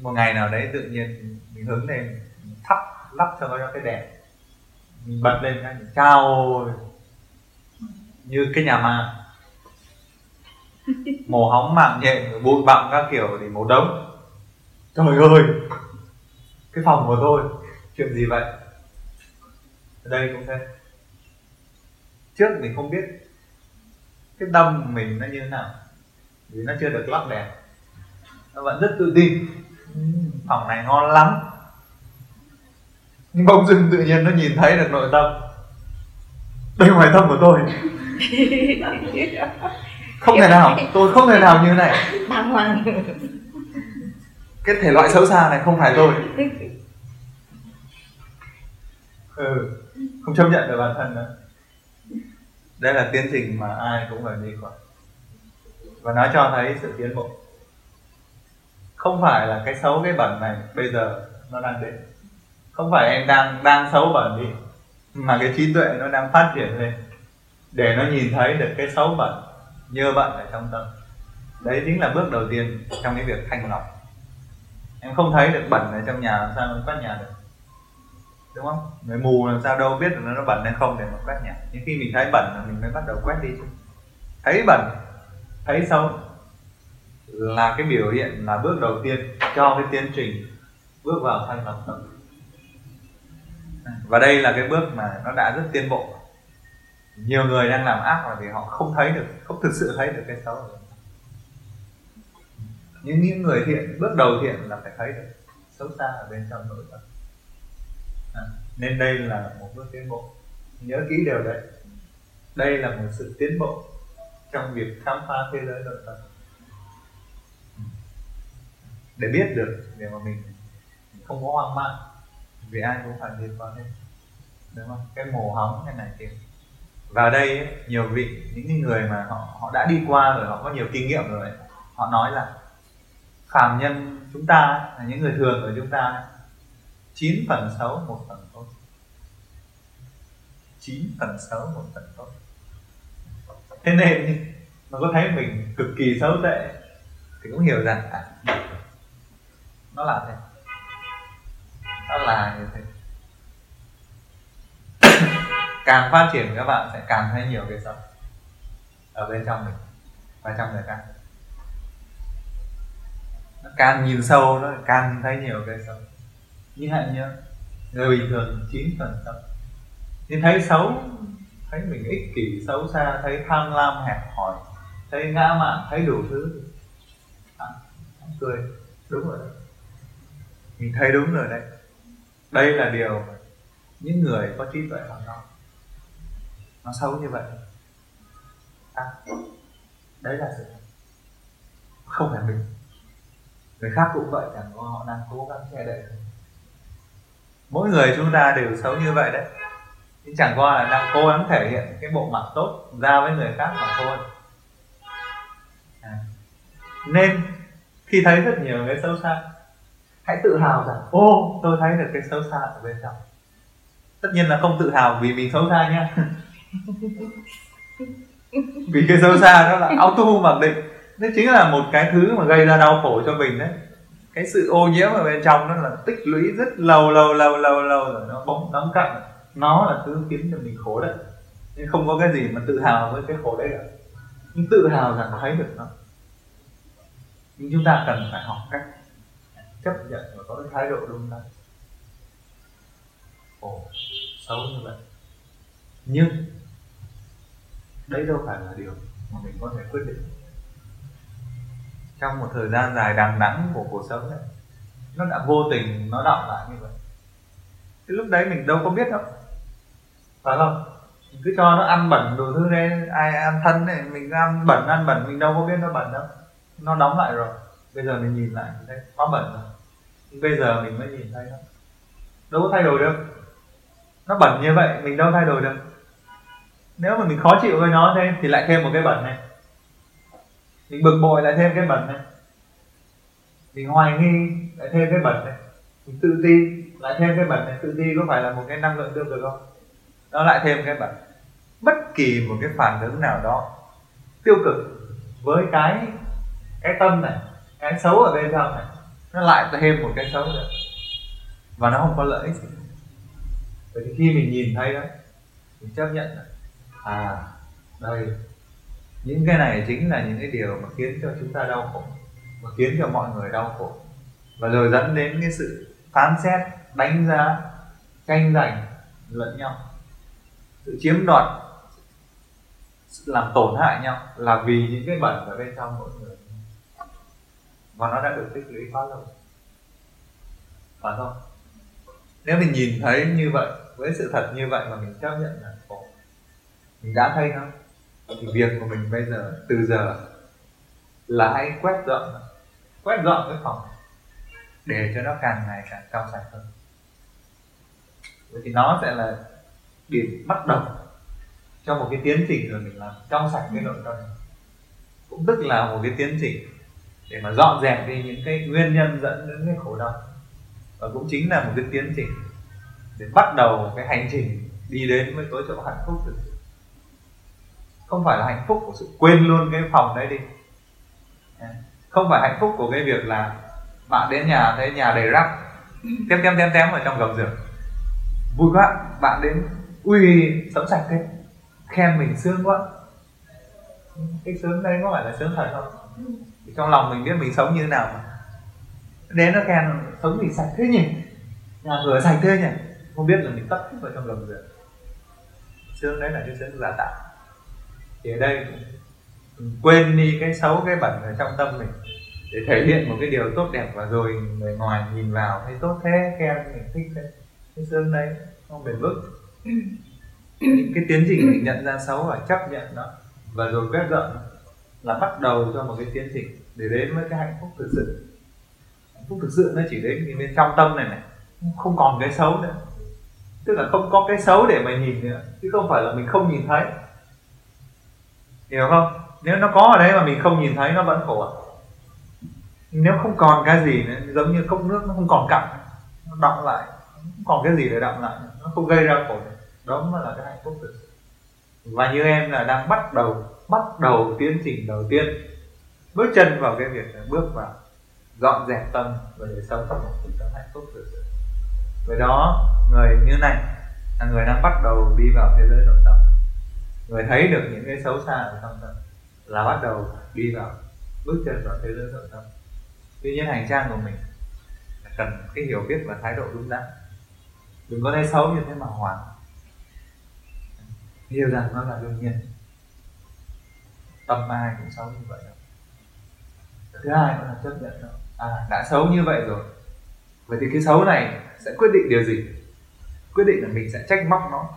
Một ngày nào đấy tự nhiên mình hướng lên, mình thắp lắp cho nó cái đèn. Mình bật lên cái, mình cao như cái nhà ma. Màu hóng mạng nhện, bụi bặm các kiểu thì màu đống trời ơi! Cái phòng của tôi, chuyện gì vậy? Ở đây cũng thế trước mình không biết cái tâm của mình nó như thế nào vì nó chưa được lắp đèn. Nó vẫn rất tự tin. Phòng này ngon lắm. Nhưng bỗng dưng tự nhiên nó nhìn thấy được nội tâm. Đây ngoài tâm của tôi. Không thể nào tôi không thể nào như này. Bàng hoàng. Cái thể loại xấu xa này không phải tôi. Ừ không chấp nhận được bản thân nữa đây là tiến trình mà ai cũng phải đi qua và nó cho thấy sự tiến bộ. Không phải là cái xấu, cái bẩn này bây giờ nó đang đến. Không phải em đang đang xấu bẩn đi, mà cái trí tuệ nó đang phát triển lên để nó nhìn thấy được cái xấu bẩn nhơ bẩn ở trong tâm. Đấy chính là bước đầu tiên trong cái việc thanh lọc. Em không thấy được bẩn ở trong nhà, làm sao nó quét nhà được? Đúng không? Người mù làm sao đâu biết được nó bẩn hay không để mà quét nhà nhưng khi mình thấy bẩn là mình mới bắt đầu quét đi chứ. Thấy bẩn, thấy xấu là cái biểu hiện là bước đầu tiên cho cái tiến trình bước vào thanh lọc tâm và đây là cái bước mà nó đã rất tiến bộ. Nhiều người đang làm ác là vì họ không thấy được, không thực sự thấy được cái xấu nhưng những người thiện, bước đầu thiện là phải thấy được. Xấu xa ở bên trong nội tâm à, nên đây là một bước tiến bộ. Nhớ kỹ điều đấy. Đây là một sự tiến bộ trong việc khám phá thế giới nội tâm. Ừ. Để biết được để mà mình không có hoang mang vì ai cũng phải đi qua hết đúng không? Cái mồ hóng cái này kia. Vào đây ấy, nhiều vị những người mà họ họ đã đi qua rồi họ có nhiều kinh nghiệm rồi họ nói là phàm nhân chúng ta là những người thường của chúng ta chín phần xấu một phần tốt. Chín phần xấu một phần tốt. Thế nên mà có thấy mình cực kỳ xấu tệ thì cũng hiểu rằng à, nó là thế. Nó là như thế. Càng phát triển các bạn sẽ càng thấy nhiều cái xấu ở bên trong mình và trong người khác. Nó càng nhìn sâu nó càng thấy nhiều cái xấu như hạnh nhớ người bình thường chín phần trăm. Nhưng thấy xấu thấy mình ích kỷ xấu xa thấy tham lam hẹp hòi thấy ngã mạn thấy đủ thứ. À, cười. Đúng rồi đấy. Mình thấy đúng rồi đấy. Đây là điều mà những người có trí tuệ họ nói nó xấu như vậy. À, đấy là sự không phải mình. Người khác cũng vậy chẳng có họ đang cố gắng che đậy mỗi người chúng ta đều xấu như vậy đấy. Nhưng chẳng qua là đang cố gắng thể hiện cái bộ mặt tốt ra với người khác mà thôi. À. nên khi thấy rất nhiều cái xấu xa, hãy tự hào rằng, ô, tôi thấy được cái xấu xa ở bên trong. Tất nhiên là không tự hào vì mình xấu xa nhá. Vì cái xấu xa đó là auto mặc định. Nó chính là một cái thứ mà gây ra đau khổ cho mình đấy cái sự ô nhiễm ở bên trong nó là tích lũy rất lâu lâu lâu lâu lâu rồi nó bóng đóng cặn. Nó là thứ khiến cho mình khổ đấy. Nên không có cái gì mà tự hào với cái khổ đấy cả. Nhưng tự hào rằng thấy được nó. Nhưng chúng ta cần phải học cách chấp nhận và có cái thái độ đúng đắn. Khổ xấu như vậy. Nhưng, đấy đâu phải là điều mà mình có thể quyết định trong một thời gian dài đằng đẵng của cuộc sống này nó đã vô tình nó đọng lại như vậy. Cái lúc đấy mình đâu có biết đâu. Phải không? Mình cứ cho nó ăn bẩn đồ thứ đấy, ai ăn thân này mình ăn bẩn ăn bẩn, mình đâu có biết nó bẩn đâu. Nó đóng lại rồi. Bây giờ mình nhìn lại, thấy quá bẩn rồi. Nhưng bây giờ mình mới nhìn thấy nó. Đâu có thay đổi được nó bẩn như vậy, mình đâu thay đổi được nếu mà mình khó chịu với nó thế, thì lại thêm một cái bẩn này mình bực bội lại thêm cái bẩn này. Mình hoài nghi lại thêm cái bẩn này. Mình tự ti lại thêm cái bẩn này. Tự ti có phải là một cái năng lượng tiêu cực không? Nó lại thêm cái bẩn. Bất kỳ một cái phản ứng nào đó tiêu cực với cái cái tâm này, cái xấu ở bên trong này, nó lại thêm một cái xấu nữa. Và nó không có lợi ích gì. Vậy thì khi mình nhìn thấy đó, mình chấp nhận là à đây những cái này chính là những cái điều mà khiến cho chúng ta đau khổ, mà khiến cho mọi người đau khổ. Và rồi dẫn đến cái sự phán xét, đánh giá, tranh giành, lẫn nhau. Sự chiếm đoạt, sự làm tổn hại nhau là vì những cái bẩn ở bên trong mỗi người. Và nó đã được tích lũy quá lâu. Phải không? Nếu mình nhìn thấy như vậy, với sự thật như vậy mà mình chấp nhận là khổ, mình đã thấy nó thì việc của mình bây giờ, từ giờ, là hãy quét dọn quét dọn cái phòng để cho nó càng ngày càng trong sạch hơn. Vậy thì nó sẽ là điểm bắt đầu cho một cái tiến trình rồi mình làm trong sạch cái nội tâm. Cũng tức là một cái tiến trình để mà dọn dẹp đi những cái nguyên nhân dẫn đến cái khổ đau. Và cũng chính là một cái tiến trình để bắt đầu cái hành trình đi đến với tối chỗ hạnh phúc thực sự không phải là hạnh phúc của sự quên luôn cái phòng đấy đi. Không phải hạnh phúc của cái việc là bạn đến nhà, thấy nhà đầy rác tem tem tem tem ở trong gầm giường. Vui quá, bạn đến, ui, sống sạch thế. Khen mình sướng quá. Cái sướng đây có phải là sướng thật không? Trong lòng mình biết mình sống như thế nào mà. Đến nó khen, sống mình sạch thế nhỉ? Nhà cửa sạch thế nhỉ? Không biết là mình tắt vào trong gầm giường. Sướng đấy là cái sướng giả tạo thì ở đây quên đi cái xấu, cái bẩn ở trong tâm mình để thể hiện một cái điều tốt đẹp và rồi người ngoài nhìn vào thấy tốt thế khen mình thích thế cái sướng đấy, không bền vững. Cái tiến trình mình nhận ra xấu và chấp nhận nó và rồi quét dọn là bắt đầu cho một cái tiến trình để đến với cái hạnh phúc thực sự. Hạnh phúc thực sự nó chỉ đến bên trong tâm này này, không còn cái xấu nữa. Tức là không có cái xấu để mà nhìn nữa, chứ không phải là mình không nhìn thấy hiểu không? Nếu nó có ở đấy mà mình không nhìn thấy, nó vẫn khổ à? Nếu không còn cái gì nữa, giống như cốc nước nó không còn cặn, nó đọng lại không còn cái gì để đọng lại nó không gây ra khổ. Đó mới là cái hạnh phúc thực sự và như em là đang bắt đầu bắt đầu tiến trình đầu tiên. Bước chân vào cái việc là bước vào dọn dẹp tâm và để sống trong một cuộc sống hạnh phúc thực sự với đó, người như này là người đang bắt đầu đi vào thế giới nội tâm người thấy được những cái xấu xa ở trong tâm là bắt đầu đi vào, bước chân vào thế giới nội tâm. Tuy nhiên hành trang của mình là cần cái hiểu biết và thái độ đúng đắn. Đừng có thấy xấu như thế mà hoảng. Hiểu rằng nó là đương nhiên. Tâm ai cũng xấu như vậy thứ hai là chấp nhận nó à đã xấu như vậy rồi. Vậy thì cái xấu này sẽ quyết định điều gì? Quyết định là mình sẽ trách móc nó,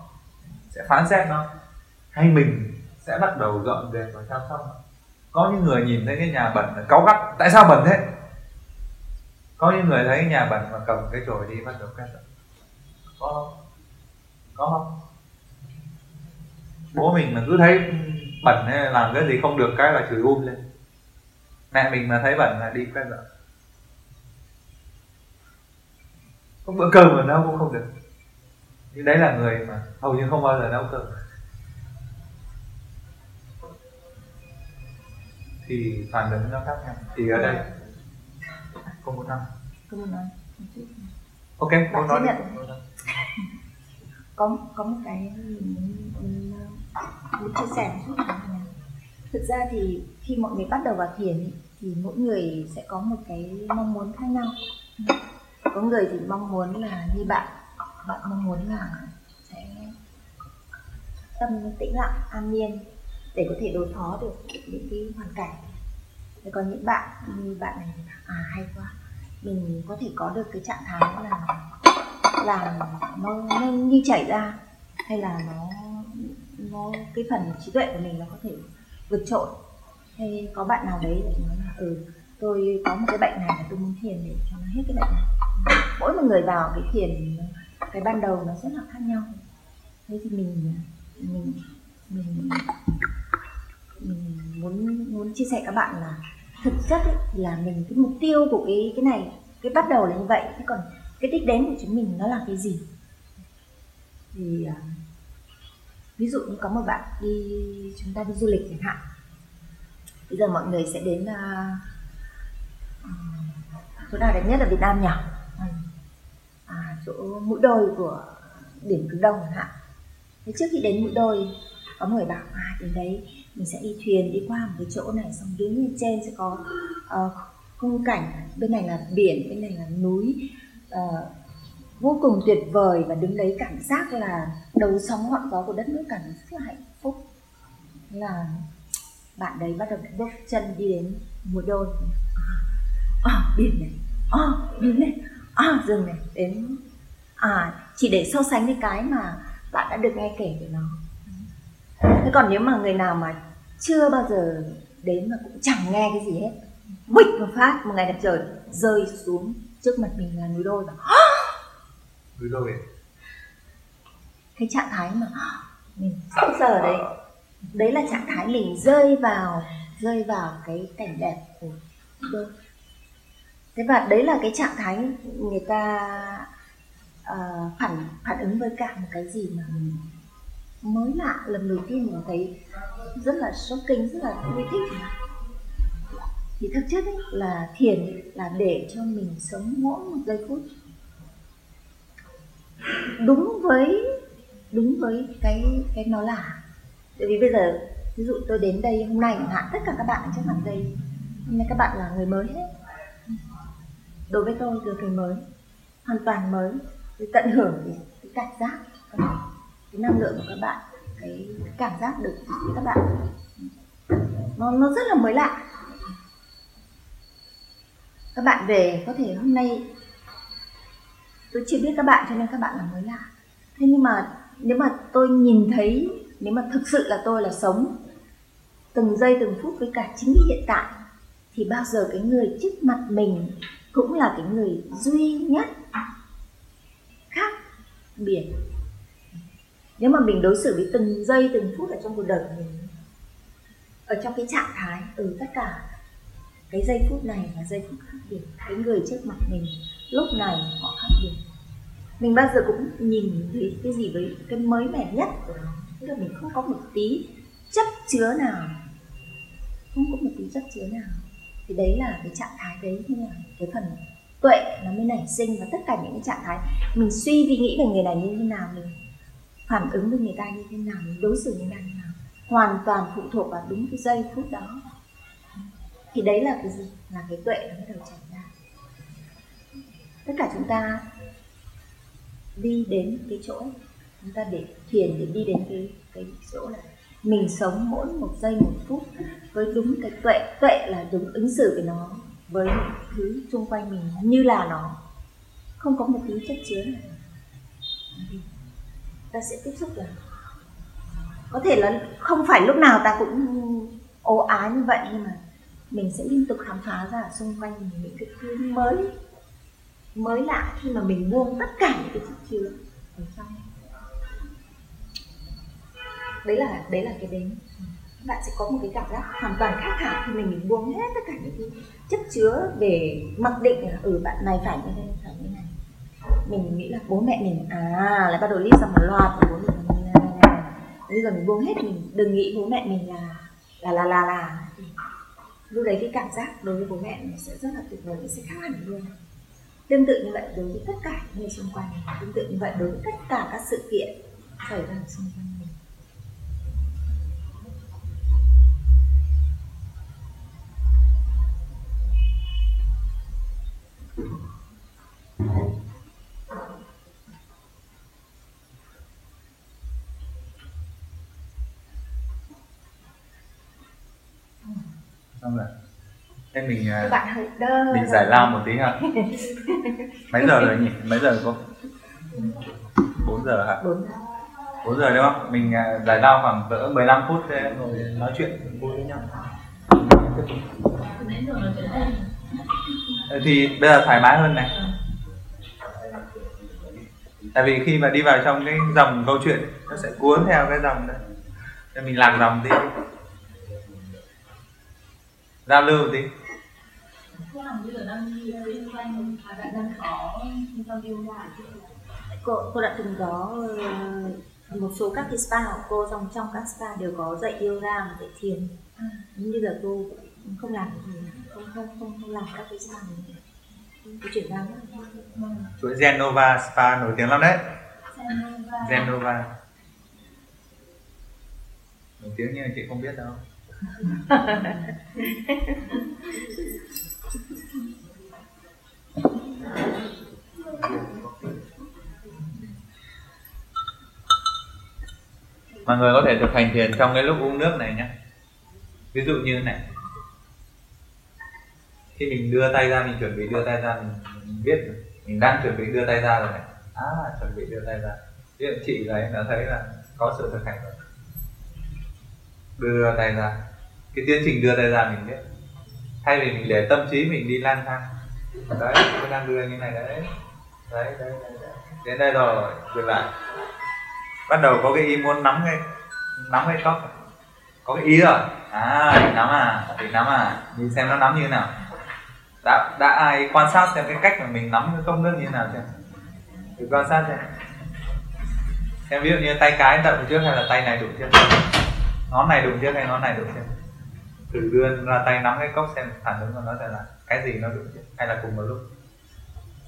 sẽ phán xét nó hay mình sẽ bắt đầu dọn dẹp và chăm sóc? Có những người nhìn thấy cái nhà bẩn là cáu gắt. Tại sao bẩn thế? Có những người thấy nhà bẩn mà cầm cái chổi đi bắt đầu quét có không? Có không? Bố mình mà cứ thấy bẩn hay làm cái gì không được cái là chửi um lên. Mẹ mình mà thấy bẩn là đi quét dọn có bữa cơm mà nấu cũng không được. Nhưng đấy là người mà hầu như không bao giờ nấu cơm. Thì phản ứng nó khác nhau. Thì ở đây không muốn nói không muốn nói ok không nói nhận. có có một cái mình muốn, muốn, chia sẻ một chút là thực ra thì khi mọi người bắt đầu vào thiền thì mỗi người sẽ có một cái mong muốn khác nhau. Có người thì mong muốn là như bạn. Bạn mong muốn là sẽ tâm tĩnh lặng an nhiên để có thể đối phó được những cái hoàn cảnh. Thế còn những bạn như bạn này thì à hay quá mình có thể có được cái trạng thái là là nó, nó như chảy ra hay là nó nó cái phần trí tuệ của mình nó có thể vượt trội. Hay có bạn nào đấy thì nói là ừ tôi có một cái bệnh này và tôi muốn thiền để cho nó hết cái bệnh này. Mỗi một người vào cái thiền cái ban đầu nó rất là khác nhau. Thế thì mình mình mình mình muốn muốn chia sẻ các bạn là thực chất ấy, là mình cái mục tiêu của cái cái này cái bắt đầu là như vậy. Thế còn cái đích đến của chúng mình nó là cái gì? Thì uh, ví dụ như có một bạn đi chúng ta đi du lịch chẳng hạn. Bây giờ mọi người sẽ đến uh, chỗ nào đẹp nhất ở Việt Nam nhỉ? À, chỗ mũi đôi của điểm cực đông chẳng hạn. Thế trước khi đến mũi đôi có người bảo à đến đấy mình sẽ đi thuyền đi qua một cái chỗ này xong đứng lên trên sẽ có uh, khung cảnh bên này là biển bên này là núi. Uh, vô cùng tuyệt vời và đứng đấy cảm giác là đầu sóng ngọn gió của đất nước cảm rất là hạnh phúc. Là bạn đấy bắt đầu bước chân đi đến mùa đôi à, à, biển này à, biển này à, rừng này đến à chỉ để so sánh với cái mà bạn đã được nghe kể về nó thế còn nếu mà người nào mà chưa bao giờ đến mà cũng chẳng nghe cái gì hết bịch một phát một ngày đẹp trời rơi xuống trước mặt mình là núi đôi và núi đôi. Cái trạng thái mà mình sẵn giờ đấy đấy là trạng thái mình rơi vào rơi vào cái cảnh đẹp của đôi. Thế và đấy là cái trạng thái người ta uh, phản phản ứng với cả một cái gì mà mình mới lạ lần đầu tiên mình thấy rất là shocking rất là vui thích. Thì thực chất ấy, là thiền là để cho mình sống mỗi một giây phút. Đúng với đúng với cái cái nó là. Tại vì bây giờ ví dụ tôi đến đây hôm nay chẳng hạn tất cả các bạn trên trước mặt đây hôm nay các bạn là người mới hết. Đối với tôi là người mới hoàn toàn mới tôi tận hưởng cái cảm giác cái năng lượng của các bạn cái, cái cảm giác được các bạn. Nó nó rất là mới lạ. Các bạn về có thể hôm nay tôi chưa biết các bạn cho nên các bạn là mới lạ. Thế nhưng mà nếu mà tôi nhìn thấy nếu mà thực sự là tôi là sống từng giây từng phút với cả chính cái hiện tại thì bao giờ cái người trước mặt mình cũng là cái người duy nhất khác biệt nếu mà mình đối xử với từng giây, từng phút ở trong cuộc đời của mình, ở trong cái trạng thái ở tất cả cái giây phút này là giây phút khác biệt. Cái người trước mặt mình lúc này họ khác biệt. Mình bao giờ cũng nhìn thấy cái gì với cái mới mẻ nhất của nó. Tức là mình không có một tí chấp chứa nào. Không có một tí chấp chứa nào. Thì đấy là cái trạng thái đấy như là cái phần tuệ nó mới nảy sinh và tất cả những cái trạng thái mình suy vi nghĩ về người này như thế nào mình phản ứng với người ta như thế nào, mình đối xử như thế nào, hoàn toàn phụ thuộc vào đúng cái giây phút đó. Thì đấy là cái gì? Là cái tuệ nó bắt đầu chảy ra. Tất cả chúng ta đi đến cái chỗ, chúng ta để thiền để đi đến cái cái chỗ là mình sống mỗi một giây một phút với đúng cái tuệ. Tuệ là đúng ứng xử với nó với những thứ xung quanh mình như là nó. Không có một tí chất chứa nào ta sẽ tiếp xúc là có thể là không phải lúc nào ta cũng ố ái như vậy, nhưng mà mình sẽ liên tục khám phá ra xung quanh mình những cái thứ mới mới lạ khi mà mình buông tất cả những cái chất chứa ở trong. Đấy là đấy là cái đến bạn sẽ có một cái cảm giác hoàn toàn khác hẳn khi mình mình buông hết tất cả những cái chất chứa về mặc định là ừ bạn này phải như thế, phải như này mình nghĩ là bố mẹ mình à lại bắt đầu list ra một loạt của bố mình là này, này. bây giờ mình buông hết mình đừng nghĩ bố mẹ mình là là là là là. Lúc đấy cái cảm giác đối với bố mẹ mình sẽ rất là tuyệt vời nó sẽ khác hẳn luôn. Tương tự như vậy đối với tất cả những người xung quanh tương tự như vậy đối với tất cả các sự kiện xảy ra xung quanh mình. xong thế mình à, các bạn hơi đơ mình giải lao một tí ha mấy giờ rồi nhỉ? Mấy giờ cô? 4 giờ hả? Bốn. 4 giờ đúng không? Mình à, giải lao khoảng cỡ 15 phút để rồi nói chuyện vui với nhau. Giờ thì bây giờ thoải mái hơn này. Tại vì khi mà đi vào trong cái dòng câu chuyện nó sẽ cuốn theo cái dòng đấy. Nên mình lạc dòng đi giao lưu tí Cô làm bây giờ đang đi. Kinh doanh và bạn đang có trong yoga chứ là cô cô đã từng có ờ, một số các cái spa của cô trong trong các spa đều có dạy yoga và dạy thiền. Nhưng bây giờ cô cũng không làm gì không không không không làm các cái spa này cô chuyển sang. Chuỗi Genova Spa nổi tiếng lắm đấy. Yoga Genova. Nổi tiếng nhưng chị không biết đâu mọi người có thể thực hành thiền trong cái lúc uống nước này nhé. Ví dụ như này. Khi mình đưa tay ra mình chuẩn bị đưa tay ra mình, mình biết mình đang chuẩn bị đưa tay ra rồi này. À chuẩn bị đưa tay ra. Ví dụ chị là em đã thấy là có sự thực hành rồi. Đưa tay ra cái tiến trình đưa tay ra mình biết thay vì mình để tâm trí mình đi lang thang. Đấy tôi đang đưa như này đấy. Đấy đấy, đấy, đấy. đến đây rồi dừng lại. Bắt đầu có cái ý muốn nắm cái nắm cái tóc có cái ý rồi. À định nắm à định nắm à. Nhìn xem nó nắm như thế nào. Đã đã ai quan sát xem cái cách mà mình nắm cái cốc nước như thế nào chưa? Thử quan sát xem. Xem ví dụ như tay cái đụng trước hay là tay này đụng trước? Ngón này đụng trước hay ngón này đụng trước? Thử đưa ra tay nắm cái cốc xem phản ứng của nó sẽ là cái gì nó trước hay là cùng một lúc.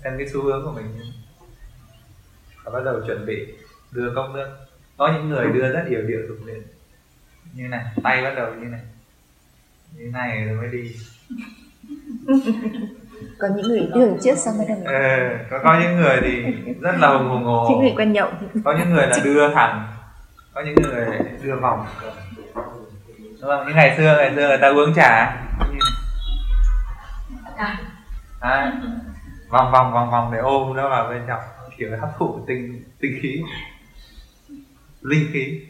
Xem cái xu hướng của mình. Và bắt đầu chuẩn bị đưa cốc nước. Có những người đưa rất nhiều điệu tục liền như này tay bắt đầu như này. Như này rồi mới đi. Có những người đường trước xong mới đồng ờ, có có những người thì rất là hùng hùng hồ những người quen nhậu. Có những người là đưa thẳng. Có những người đưa vòng đúng không như ngày xưa ngày xưa người ta uống trà. Đấy. vòng vòng vòng vòng để ôm nó vào bên trong kiểu hấp thụ tinh tinh khí. Linh khí.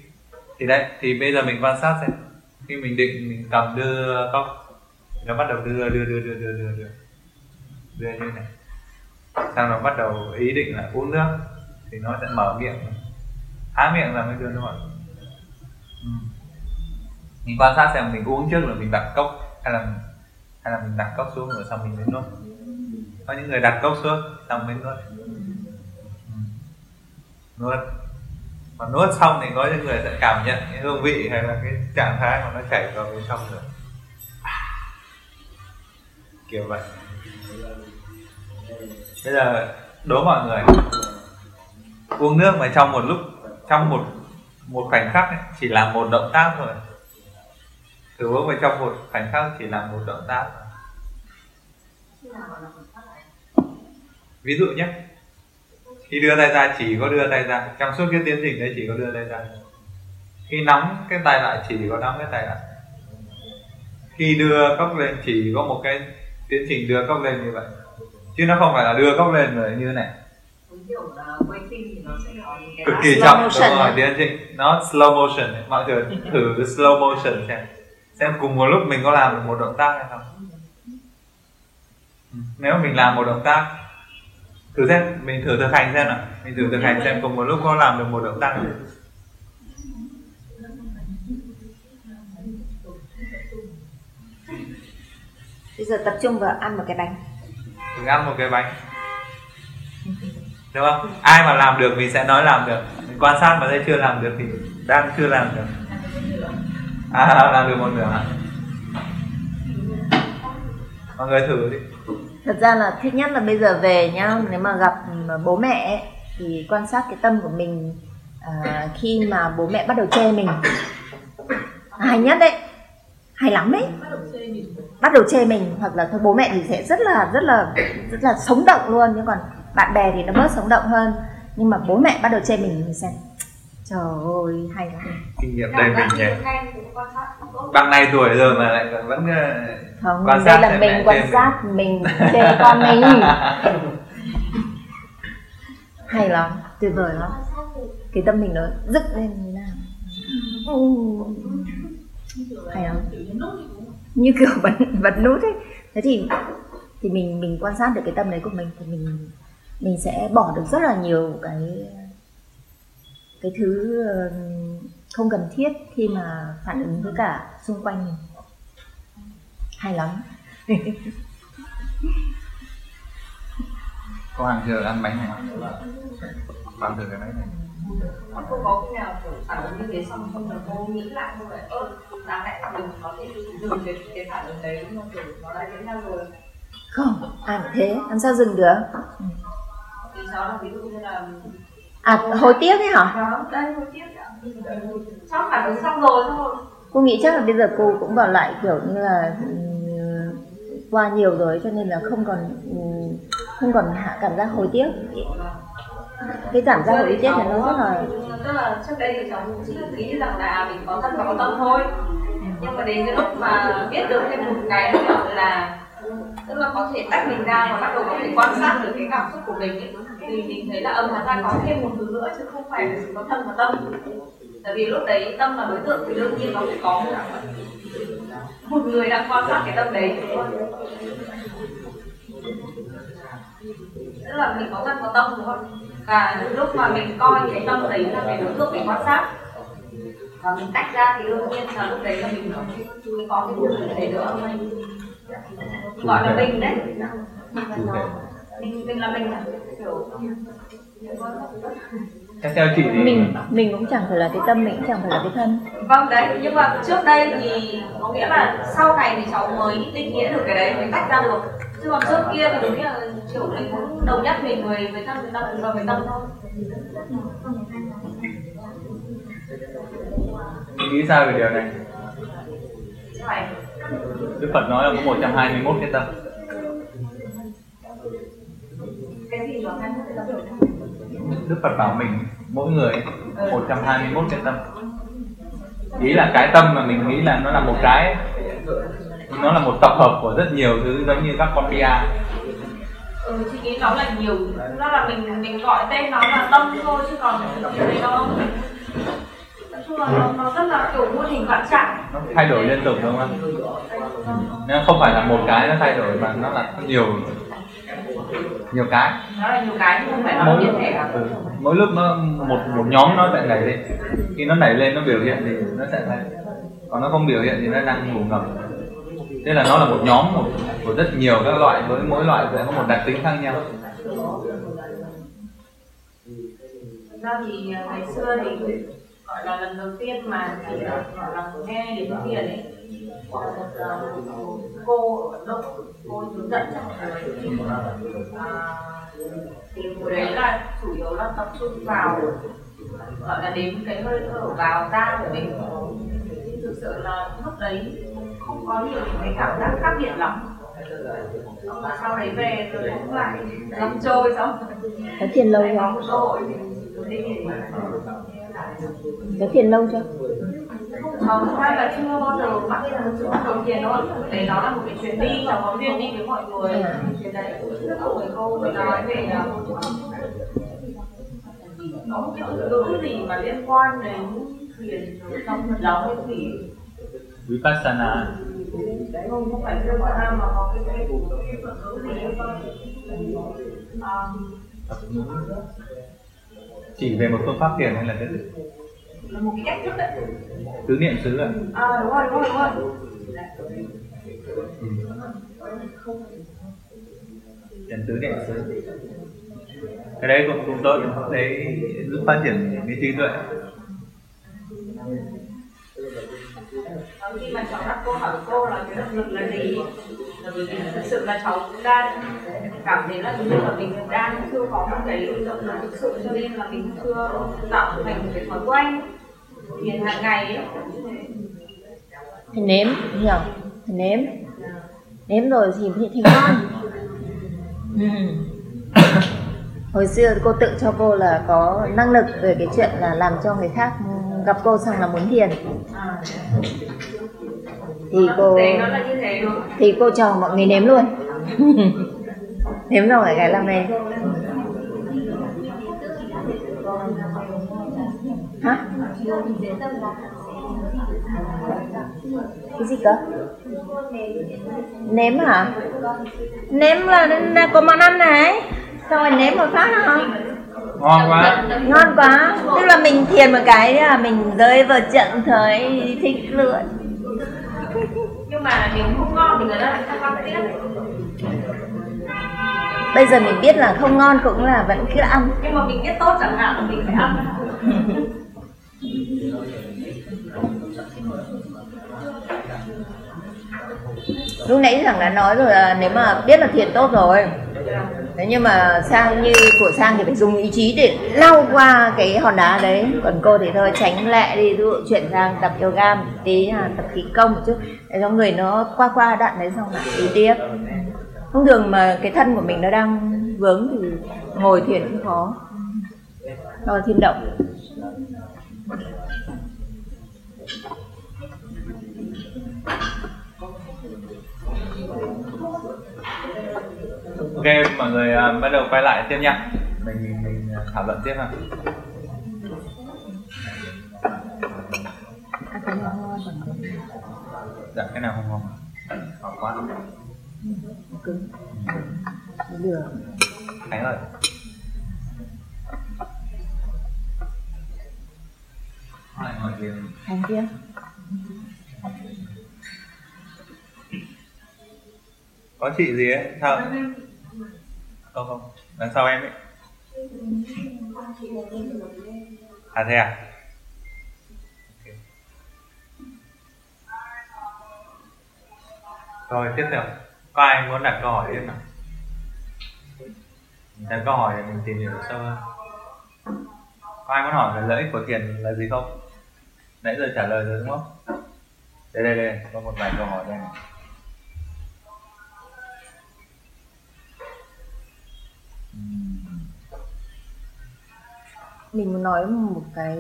Thì đấy thì bây giờ mình quan sát xem. Khi mình định mình cầm đưa cốc nó bắt đầu đưa đưa đưa đưa đưa đưa đưa. Đưa như này. Xong nó bắt đầu ý định là uống nước thì nó sẽ mở miệng. Há miệng là mới đưa nước ừ mình quan sát xem mình uống trước là mình đặt cốc hay là hay là mình đặt cốc xuống rồi xong mình mới nuốt. Có những người đặt cốc xuống xong mới nuốt. Ừ. Nuốt. Mà nuốt xong thì có những người sẽ cảm nhận cái hương vị hay là cái trạng thái mà nó chảy vào bên trong rồi. Kiểu vậy. Bây giờ đố mọi người. Uống nước mà trong một lúc trong một một khoảnh khắc ấy, chỉ là một động tác thôi thử uống vào trong một khoảnh khắc chỉ làm một động tác ví dụ nhé. Khi đưa tay ra chỉ có đưa tay ra. Trong suốt cái tiến trình đấy chỉ có đưa tay ra. Khi nắm cái tay lại chỉ có nắm cái tay lại. Khi đưa cốc lên chỉ có một cái tiến trình đưa cốc lên như vậy. Chứ nó không phải là đưa cốc lên rồi như thế này. Là cực kỳ chậm. Đúng rồi tiến trình. Nó slow motion mọi người thử slow motion xem xem cùng một lúc mình có làm được một động tác hay không. Nếu mình làm một động tác thử xem mình thử thực hành xem nào. Mình thử thực hành xem cùng một lúc có làm được một động tác gì. Bây giờ tập trung vào ăn một cái bánh. Mình ăn một cái bánh. Đúng không? Ai mà làm được mình sẽ nói làm được. Mình quan sát mà thấy chưa làm được thì đang chưa làm được à làm được một nửa hả mọi người thử đi. Thật ra là thích nhất là bây giờ về nhá. Nếu mà gặp bố mẹ ấy, thì quan sát cái tâm của mình à, khi mà bố mẹ bắt đầu chê mình. Hay nhất đấy. Hay lắm đấy. Bắt đầu chê mình hoặc là thôi bố mẹ thì sẽ rất là rất là rất là sống động luôn. Nhưng còn bạn bè thì nó bớt sống động hơn. Nhưng mà bố mẹ bắt đầu chê mình mình xem trời ơi hay lắm kinh nghiệm đây mình nhỉ. bằng này tuổi rồi mà lại còn vẫn ờ, không Quan đây sát là mình quan mình. sát mình. chê con mình. Hay lắm tuyệt vời lắm. Cái tâm mình nó dựng lên như nào? Ừ. hay lắm. Như kiểu bật bật nút ấy. Thế thì thì mình mình quan sát được cái tâm đấy của mình thì mình mình sẽ bỏ được rất là nhiều cái cái thứ ờ, không cần thiết khi mà phản ứng với cả xung quanh mình. Hay lắm. Có hàng giờ ăn bánh này ăn thử cái bánh này. Cô có khi nào kiểu phản ứng như thế xong không là cô nghĩ lại không phải ơ đáng lẽ mình có thể dừng cái cái phản ứng đấy nhưng mà kiểu nó lại diễn ra rồi. Không ai mà thế làm sao dừng được? Thì cháu là ví dụ như là à hối tiếc ấy hả? Đó đây hối tiếc ạ. Cháu phản ứng xong rồi xong rồi cô nghĩ chắc là bây giờ cô cũng vào lại kiểu như là ừm, qua nhiều rồi cho nên là không còn ừm, không còn hạ cảm giác hối tiếc. Cái cảm giác hối tiếc là nó rất là tức là trước đây thì cháu chỉ nghĩ rằng là mình có thân và có tâm thôi. Nhưng mà đến cái lúc mà biết được thêm một cái nữa là tức là có thể tách mình ra và bắt đầu có thể quan sát được cái cảm xúc của mình ấy thì mình thấy là âm hóa ra có thêm một thứ nữa chứ không phải là chỉ có thân và tâm. Tại vì lúc đấy tâm là đối tượng thì đương nhiên nó phải có một, một người đang quan sát cái tâm đấy. Tức là mình có thân có tâm đúng không? Và lúc mà mình coi cái tâm đấy là cái đối tượng mình quan sát và mình tách ra thì đương nhiên là lúc đấy là mình không có cái người đấy nữa gọi là mình đấy mình mình là mình kiểu theo theo chị thì mình mình cũng chẳng phải là cái tâm mình cũng chẳng phải là cái thân. Vâng đấy nhưng mà trước đây thì có nghĩa là sau này thì cháu mới định nghĩa được cái đấy mới tách ra được. Chứ còn trước kia thì đúng là kiểu mình cũng đồng nhất mình người với thân với tâm và với tâm thôi. Chị nghĩ sao về điều này? Đức Phật nói là có 121 cái tâm cái gì Đức Phật bảo mình mỗi người 121 cái tâm. Ý là cái tâm mà mình nghĩ là nó là một cái nó là một tập hợp của rất nhiều thứ giống như các con bia. Ừ, chị nghĩ nó là nhiều. Nó là mình mình gọi tên nó là tâm thôi chứ còn cái đấy nó nói chung là nó, nó rất là kiểu muôn hình vạn trạng. Nó thay đổi liên tục đúng không nó không phải là một cái nó thay đổi mà nó là nhiều nhiều cái. Nó là nhiều cái chứ không phải mỗi biến thể cả mỗi lúc nó một một nhóm nó sẽ nảy lên. Khi nó nảy lên nó biểu hiện thì nó sẽ thay còn nó không biểu hiện thì nó đang ngủ ngầm thế là nó là một nhóm một của rất nhiều các loại với mỗi loại sẽ có một đặc tính khác nhau. Ra thì à, ngày xưa thì gọi là lần đầu tiên mà chị à, gọi là nghe đến thiền ấy. Là một cô ở Ấn Độ cô hướng dẫn cho mọi người à, thì hồi đấy là chủ yếu là tập trung vào gọi là đến cái hơi thở vào ra của mình. Nhưng thực sự là lúc đấy không có nhiều những cái cảm giác khác biệt lắm. Là sau đấy về rồi cũng lại năm trôi xong có thiền lâu lại có một cơ hội thì đi có thiền lâu chưa? Ờ, thực ra là chưa bao giờ mắc cái chưa đầu tiền đâu Đấy nó là một cái chuyến đi, cháu có duyên đi với mọi người. Chuyến đấy rất là người cô. Mới nói về là Có một cái ngữ gì mà liên quan đến thiền trong Phật giáo hay thủy vipassana. Đấy không, không phải riêng Phật Nam mà có cái cái cái thuật ngữ gì liên quan Ờ, chỉ về một phương pháp thiền hay là cái gì? Một cái cách thức đấy tứ niệm xứ à À đúng rồi, đúng rồi, đúng rồi thiền tứ niệm xứ. Cái đấy cũng cũng tốt đấy giúp phát triển cái trí tuệ. Và khi mà cháu đặt câu hỏi cô là cái động lực là gì? Là vì thực sự là cháu cũng đang cảm thấy là như là mình đang chưa có một cái động lực thực sự cho nên là mình chưa tạo thành một cái thói quen. Thiền hàng ngày ấy thì nếm hiểu thì nếm. Nếm rồi thì thành ngon Ừ. hồi xưa cô tự cho cô là có năng lực về cái chuyện là làm cho người khác gặp cô xong là muốn thiền. À, thì cô nó thì cô cho mọi người nếm luôn nếm rồi cái làm này. Hả? Cái gì cơ? Nếm hả? Nếm là, là có món ăn này. Xong rồi nếm một phát hả? Ngon quá. Ngon quá. Tức là mình thiền một cái là mình rơi vào trận thấy thích luôn. Nhưng mà nếu không ngon thì người ta lại không tiếp bây giờ mình biết là không ngon cũng là vẫn cứ ăn. Nhưng mà mình biết tốt chẳng hạn mình phải ăn. Lúc nãy rằng đã nói rồi là nếu mà biết là thiền tốt rồi. Thế nhưng mà sang như của sang thì phải dùng ý chí để lau qua cái hòn đá đấy. Còn cô thì thôi tránh lẹ đi. Dụ chuyển sang tập yoga một tí à, tập khí công một chút. Để cho người nó qua qua đoạn đấy xong lại đi tiếp thông thường mà cái thân của mình nó đang vướng thì ngồi thiền cũng khó. Nó thiền động. Ok mọi người uh, bắt đầu quay lại tiếp nha. Mình mình, mình à, thảo luận tiếp nào cái nào dạ cái nào không ngon? Ngon quá cứng lửa rồi Hỏi ngồi kia. Có chị gì ấy? Sao? Không không. Đằng sau em ấy. À thế à? Rồi tiếp theo có ai muốn đặt câu hỏi thêm nào? Đặt câu hỏi để mình tìm hiểu sâu hơn. Có ai muốn hỏi về lợi ích của thiền là gì không? Nãy giờ trả lời rồi đúng không? Đây đây đây có một vài câu hỏi đây này. Mình muốn nói một cái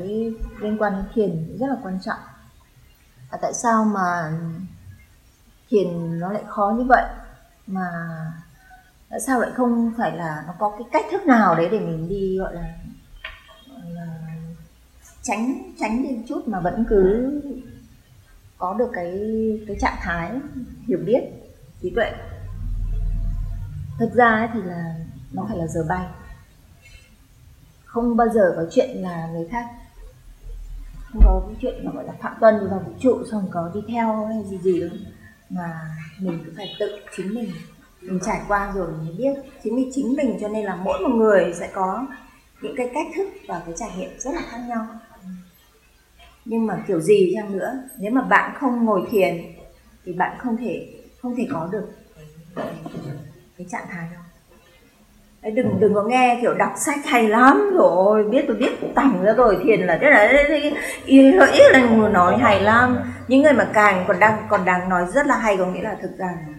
liên quan đến thiền rất là quan trọng. À, tại sao mà thiền nó lại khó như vậy? Mà tại sao lại không phải là nó có cái cách thức nào đấy để mình đi gọi là, gọi là tránh tránh đi một chút mà vẫn cứ có được cái cái trạng thái hiểu biết trí tuệ? Thực ra ấy thì là nó phải là giờ bay. Không bao giờ có chuyện là người khác không có cái chuyện mà gọi là phạm tuân vào vũ trụ xong có đi theo hay gì gì đâu mà mình cứ phải tự chính mình. Mình trải qua rồi mình mới biết. Chính vì chính mình cho nên là mỗi một người sẽ có những cái cách thức và cái trải nghiệm rất là khác nhau. Nhưng mà kiểu gì chăng nữa nếu mà bạn không ngồi thiền thì bạn không thể không thể có được cái, cái trạng thái đó. Đừng đừng có nghe kiểu đọc sách hay lắm. Rồi biết tôi biết tành ra rồi thiền là thế là ý lợi ích là người nói hay lắm. Những người mà càng còn đang còn đang nói rất là hay có nghĩa là thực ra là,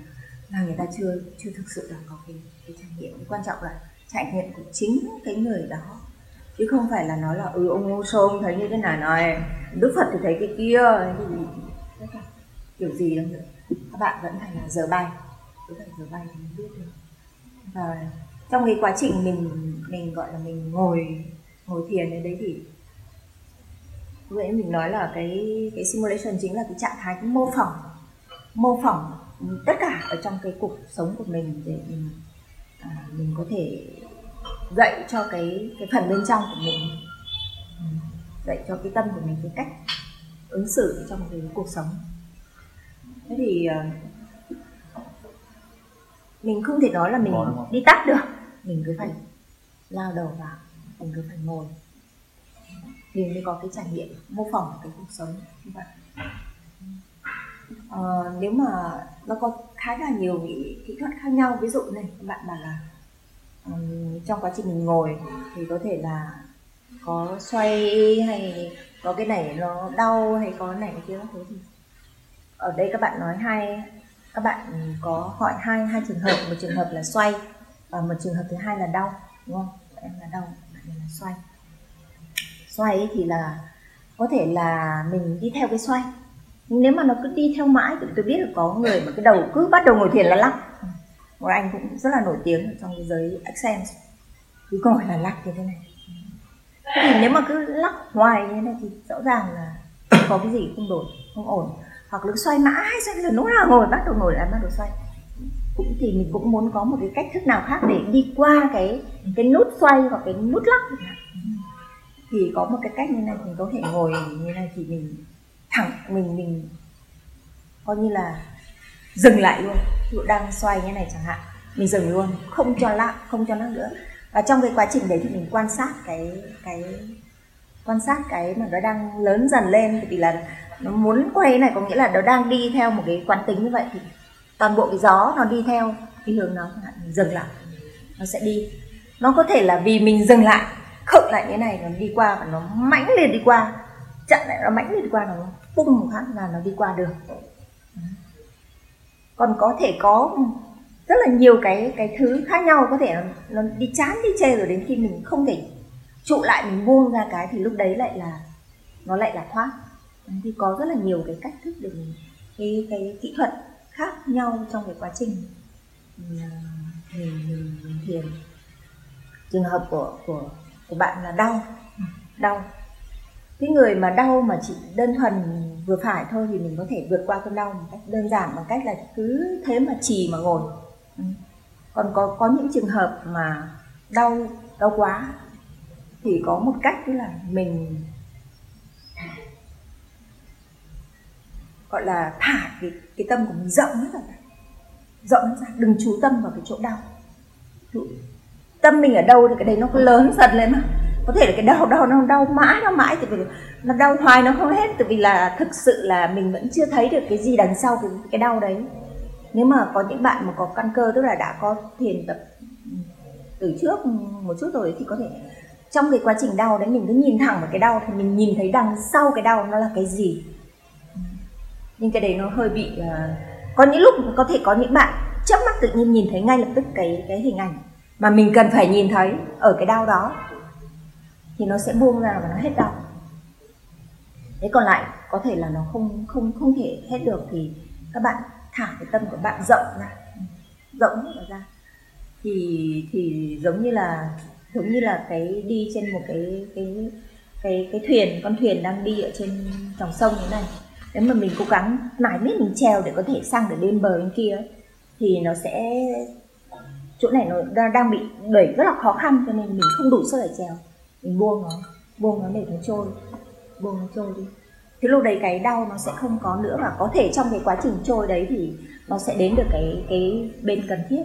là người ta chưa chưa thực sự là có cái, cái trải nghiệm. Cái quan trọng là trải nghiệm của chính cái người đó. Chứ không phải là nói là ừ ông ngô sô ông thấy như thế này này đức phật thì thấy cái kia. Cả kiểu gì đâu nữa. Các bạn vẫn phải là giờ bay. Cứ phải giờ bay thì mới biết được. Và trong cái quá trình mình mình gọi là mình ngồi ngồi thiền ở đấy thì vậy mình nói là cái cái simulation chính là cái trạng thái cái mô phỏng mô phỏng tất cả ở trong cái cuộc sống của mình để mình à, mình có thể dạy cho cái cái phần bên trong của mình. Ừ, dạy cho cái tâm của mình cái cách ứng xử trong cái cuộc sống. Thế thì à, mình không thể nói là mình đi tắt được mình cứ phải lao đầu vào mình cứ phải ngồi. Thì mới có cái trải nghiệm mô phỏng cái cuộc sống như vậy. Ờ, nếu mà nó có khá là nhiều kỹ thuật khác nhau ví dụ này các bạn bảo là ừm, trong quá trình mình ngồi thì có thể là có xoay hay có cái này nó đau hay có này cái kia các thứ thì ở đây các bạn nói hai các bạn có hỏi hai hai trường hợp. Một trường hợp là xoay Ờ, và một trường hợp thứ hai là đau, đúng không? Em là đau, bạn này là xoay. Xoay thì là, có thể là mình đi theo cái xoay. Nhưng nếu mà nó cứ đi theo mãi thì tôi biết là có người mà cái đầu cứ bắt đầu ngồi thiền là lắc. Một anh cũng rất là nổi tiếng trong cái giới accent cứ ngồi là lắc như thế này. Thì nếu mà cứ lắc hoài như thế này thì rõ ràng là có cái gì không đổi, không ổn. Hoặc là xoay mãi, xoay lần lúc nào ngồi bắt đầu ngồi lại bắt đầu xoay cũng thì mình cũng muốn có một cái cách thức nào khác để đi qua cái cái nút xoay hoặc cái nút lắc. Thì có một cái cách như này mình có thể ngồi như này thì mình thẳng mình mình coi như là dừng lại luôn. Ví dụ đang xoay như này chẳng hạn mình dừng luôn không cho lắc, không cho lắc nữa. Và trong cái quá trình đấy thì mình quan sát cái cái quan sát cái mà nó đang lớn dần lên. Vì là nó muốn quay này có nghĩa là nó đang đi theo một cái quán tính như vậy. thì toàn bộ cái gió nó đi theo cái hướng nó mình dừng lại. Nó sẽ đi. Nó có thể là vì mình dừng lại khựng lại như này nó đi qua và nó mãnh liệt đi qua. Chặn lại nó mãnh liệt đi qua nó bung một phát là nó đi qua được. Còn có thể có rất là nhiều cái cái thứ khác nhau có thể nó, nó đi chán đi chê rồi đến khi mình không thể trụ lại mình buông ra cái thì lúc đấy lại là nó lại là thoát. Thì có rất là nhiều cái cách thức để mình cái cái kỹ thuật khác nhau trong cái quá trình ừ, mình mình, mình, thiền trường hợp của của của bạn là đau đau. Cái người mà đau mà chỉ đơn thuần vừa phải thôi thì mình có thể vượt qua cơn đau một cách đơn giản bằng cách là cứ thế mà trì mà ngồi. Ừ. Còn có có những trường hợp mà đau đau quá thì có một cách tức là mình gọi là thả cái cái tâm của mình rộng hết rồi. Rộng ra đừng chú tâm vào cái chỗ đau. Tâm mình ở đâu thì cái đấy nó cứ lớn dần lên mà. Có thể là cái đau đau nó đau mãi nó mãi tại vì nó đau hoài nó không hết. Tại vì là thực sự là mình vẫn chưa thấy được cái gì đằng sau cái, cái đau đấy. Nếu mà có những bạn mà có căn cơ tức là đã có thiền tập từ trước một chút rồi thì có thể trong cái quá trình đau đấy mình cứ nhìn thẳng vào cái đau thì mình nhìn thấy đằng sau cái đau nó là cái gì nhưng cái đấy nó hơi bị uh, có những lúc có thể có những bạn chớp mắt tự nhiên nhìn thấy ngay lập tức cái cái hình ảnh mà mình cần phải nhìn thấy ở cái đau đó thì nó sẽ buông ra và nó hết đau. Thế còn lại có thể là nó không không không thể hết được thì các bạn thả cái tâm của bạn rộng ra rộng ra. Thì thì giống như là giống như là cái đi trên một cái cái cái cái thuyền con thuyền đang đi ở trên dòng sông như này nếu mà mình cố gắng mãi miết, mình treo để có thể sang được bên bờ, bên kia thì nó sẽ, chỗ này nó đang bị đẩy rất là khó khăn, cho nên mình không đủ sức để treo mình buông nó buông nó để nó trôi, buông nó trôi đi. Thế lúc đấy cái đau nó sẽ không có nữa và có thể trong cái quá trình trôi đấy thì nó sẽ đến được cái cái bên cần thiết.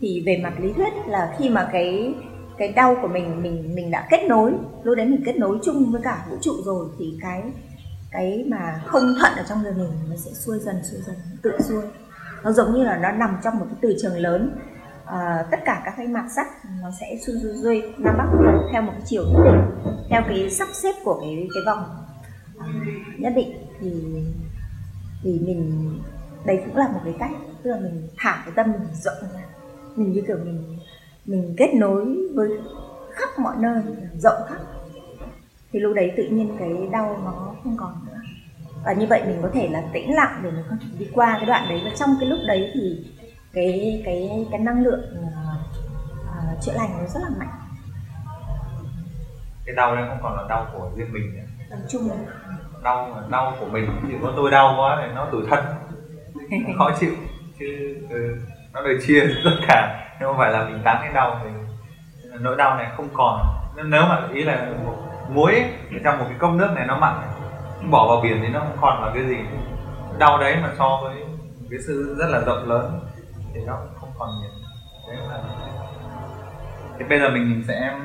Thì về mặt lý thuyết là khi mà cái cái đau của mình mình mình đã kết nối, lúc đấy mình kết nối chung với cả vũ trụ rồi, thì cái cái mà không thuận ở trong người mình nó sẽ xuôi dần xuôi dần tự xuôi. Nó giống như là nó nằm trong một cái từ trường lớn. À, tất cả các cái mặt sắt nó sẽ xuôi xuôi xuôi. Nam bắc theo một cái chiều nhất định theo cái sắp xếp của cái cái vòng à, nhất định. Thì thì mình đây cũng là một cái cách tức là mình thả cái tâm mình rộng ra. Mình như kiểu mình mình kết nối với khắp mọi nơi rộng khắp thì lúc đấy tự nhiên cái đau nó không còn nữa. Và như vậy mình có thể là tĩnh lặng để mình có thể đi qua cái đoạn đấy. Và trong cái lúc đấy thì cái cái cái năng lượng uh, chữa lành nó rất là mạnh. Cái đau đấy không còn là đau của riêng mình nữa. Đau chung đau đau của mình. Chỉ có tôi đau quá thì nó tủi thân. Khó chịu. Chứ ừ, nó được chia tất cả. Nhưng không phải là mình tán cái đau thì nỗi đau này không còn. Nếu mà ý là một muối trong một cái cốc nước này nó mặn bỏ vào biển thì nó không còn là cái gì. Đau đấy mà so với cái sự rất là rộng lớn thì nó không còn nhiều. Đấy là thì bây giờ mình sẽ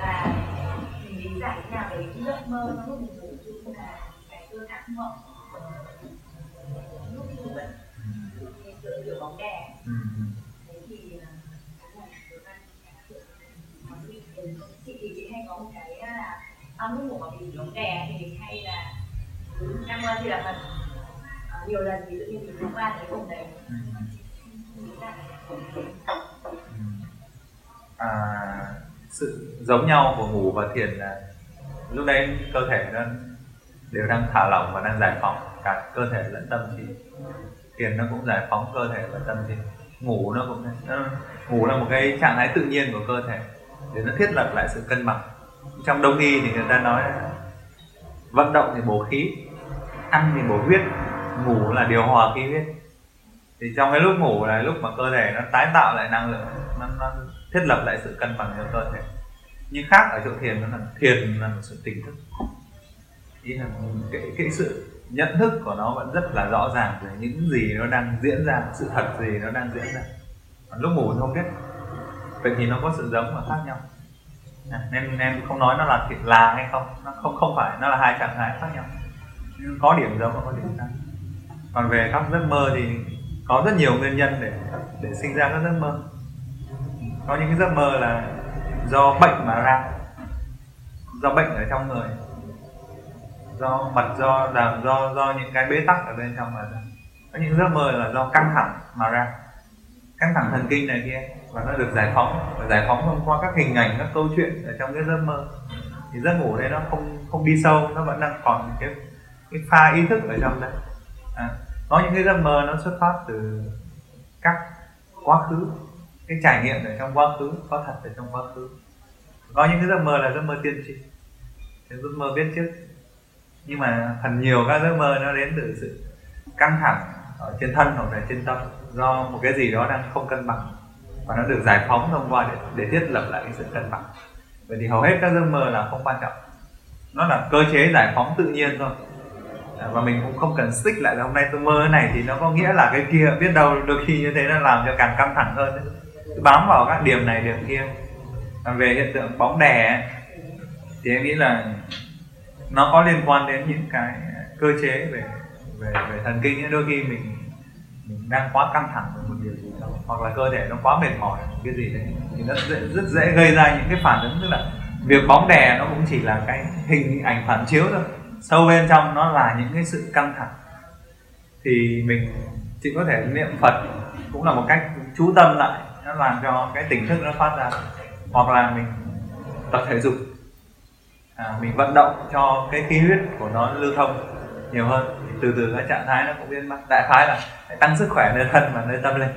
và mình lý giải thế nào về giấc mơ. Em ơi thì là mình à, nhiều lần thì tự nhiên mình đứng ra cái vùng đấy. Ừ. À, sự giống nhau của ngủ và thiền là lúc đấy cơ thể nó đều đang thả lỏng và đang giải phóng. Cả cơ thể lẫn tâm trí. Thiền nó cũng giải phóng cơ thể và tâm trí. Ngủ nó cũng nó, ờ, ngủ là một cái trạng thái tự nhiên của cơ thể. Để nó thiết lập lại sự cân bằng. Trong đông y thì người ta nói vận động thì bổ khí ăn thì bổ huyết ngủ là điều hòa khí huyết. Thì trong cái lúc ngủ là lúc mà cơ thể nó tái tạo lại năng lượng nó, nó thiết lập lại sự cân bằng cho cơ thể. Nhưng khác ở chỗ thiền nó là thiền là một sự tỉnh thức. Ý là cái, cái sự nhận thức của nó vẫn rất là rõ ràng về những gì nó đang diễn ra sự thật gì nó đang diễn ra. Còn lúc ngủ không biết. Vậy thì nó có sự giống và khác nhau. À, nên em không nói nó là là hay không. Nó không không phải nó là hai trạng thái khác nhau có điểm giống và có điểm khác. Còn về các giấc mơ thì có rất nhiều nguyên nhân để để sinh ra các giấc mơ. Có những cái giấc mơ là do bệnh mà ra. Do bệnh ở trong người. Do mặt do làm do do những cái bế tắc ở bên trong mà ra. Có những giấc mơ là do căng thẳng mà ra. Căng thẳng thần kinh này kia, và nó được giải phóng, và giải phóng thông qua các hình ảnh, các câu chuyện ở trong cái giấc mơ. Thì giấc ngủ đấy nó không không đi sâu, nó vẫn đang còn cái cái pha ý thức ở trong đấy. À, có những cái giấc mơ nó xuất phát từ các quá khứ cái trải nghiệm ở trong quá khứ có thật ở trong quá khứ. Có những cái giấc mơ là giấc mơ tiên tri giấc mơ biết trước. Nhưng mà phần nhiều các giấc mơ nó đến từ sự căng thẳng ở trên thân hoặc là trên tâm do một cái gì đó đang không cân bằng và nó được giải phóng thông qua để, để thiết lập lại cái sự cân bằng. Vậy thì hầu hết các giấc mơ là không quan trọng. Nó là cơ chế giải phóng tự nhiên thôi. Dạ, và mình cũng không cần stick lại là hôm nay tôi mơ cái này thì nó có nghĩa là cái kia biết đâu đôi khi như thế nó làm cho càng căng thẳng hơn bám vào các điểm này điểm kia. Còn về hiện tượng bóng đè thì em nghĩ là nó có liên quan đến những cái cơ chế về về về thần kinh ấy. đôi khi mình mình đang quá căng thẳng về một điều gì đó hoặc là cơ thể nó quá mệt mỏi cái gì đấy thì nó dễ, rất dễ gây ra những cái phản ứng. Tức là việc bóng đè nó cũng chỉ là cái hình ảnh phản chiếu thôi sâu bên trong nó là những cái sự căng thẳng. Thì mình chỉ có thể niệm phật cũng là một cách chú tâm lại nó làm cho cái tỉnh thức nó phát ra. Hoặc là mình tập thể dục. À, mình vận động cho cái khí huyết của nó lưu thông nhiều hơn. Thì từ từ cái trạng thái nó cũng biến mất. Đại khái là tăng sức khỏe nơi thân và nơi tâm lên.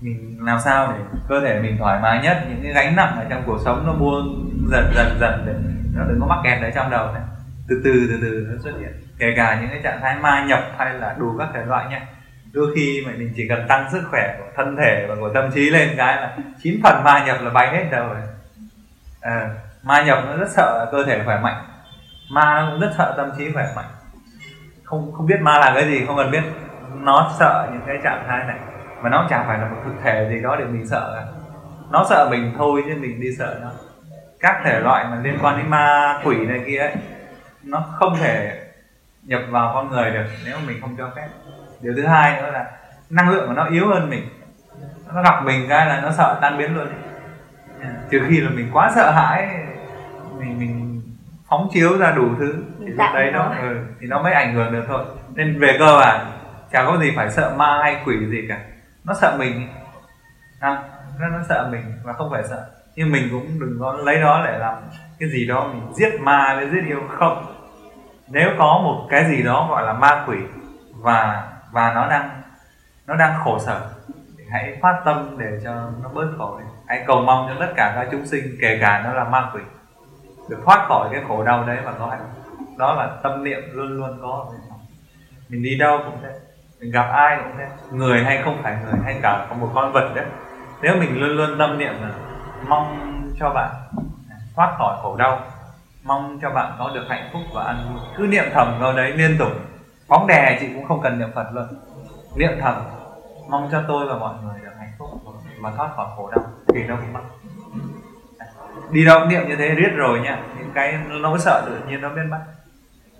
Mình làm sao để cơ thể mình thoải mái nhất những cái gánh nặng ở trong cuộc sống nó buông dần dần dần để nó đừng có mắc kẹt ở trong đầu này từ từ từ từ nó xuất hiện. Kể cả những cái trạng thái ma nhập hay là đủ các thể loại nha. Đôi khi mà mình chỉ cần tăng sức khỏe của thân thể và của tâm trí lên cái là chín phần ma nhập là bay hết rồi. À, ma nhập nó rất sợ cơ thể khỏe mạnh. Ma nó cũng rất sợ tâm trí khỏe mạnh. Không không biết ma là cái gì không cần biết. Nó sợ những cái trạng thái này. Mà nó chẳng phải là một thực thể gì đó để mình sợ cả. Nó sợ mình thôi chứ mình đi sợ nó. Các thể loại mà liên quan đến ma quỷ này kia ấy nó không thể nhập vào con người được nếu mình không cho phép. Điều thứ hai nữa là năng lượng của nó yếu hơn mình. Nó gặp mình cái là nó sợ tan biến luôn. Trừ khi là mình quá sợ hãi mình mình phóng chiếu ra đủ thứ thì lúc đấy nó ừ, thì nó mới ảnh hưởng được thôi. Nên về cơ bản chẳng có gì phải sợ ma hay quỷ gì cả. Nó sợ mình. À, nó, nó sợ mình và không phải sợ. Nhưng mình cũng đừng có lấy đó để làm cái gì đó mình giết ma với giết yêu không nếu có một cái gì đó gọi là ma quỷ và và nó đang nó đang khổ sở, thì hãy phát tâm để cho nó bớt khổ đi. Hãy cầu mong cho tất cả các chúng sinh, kể cả nó là ma quỷ, được thoát khỏi cái khổ đau đấy và có hạnh đó là tâm niệm luôn luôn có ở bên trong. Mình đi đâu cũng thế, mình gặp ai cũng thế. Người hay không phải người, hay cả một con vật đấy. Nếu mình luôn luôn tâm niệm là mong cho bạn thoát khỏi khổ đau mong cho bạn có được hạnh phúc và an vui. Cứ niệm thầm vào đấy liên tục. Bóng đè chị cũng không cần niệm phật luôn. Niệm thầm, mong cho tôi và mọi người được hạnh phúc và thoát khỏi khổ đau thì nó cũng mất. Đi đâu cũng niệm như thế, riết rồi nha. Những cái nó có sợ tự nhiên nó biết mất.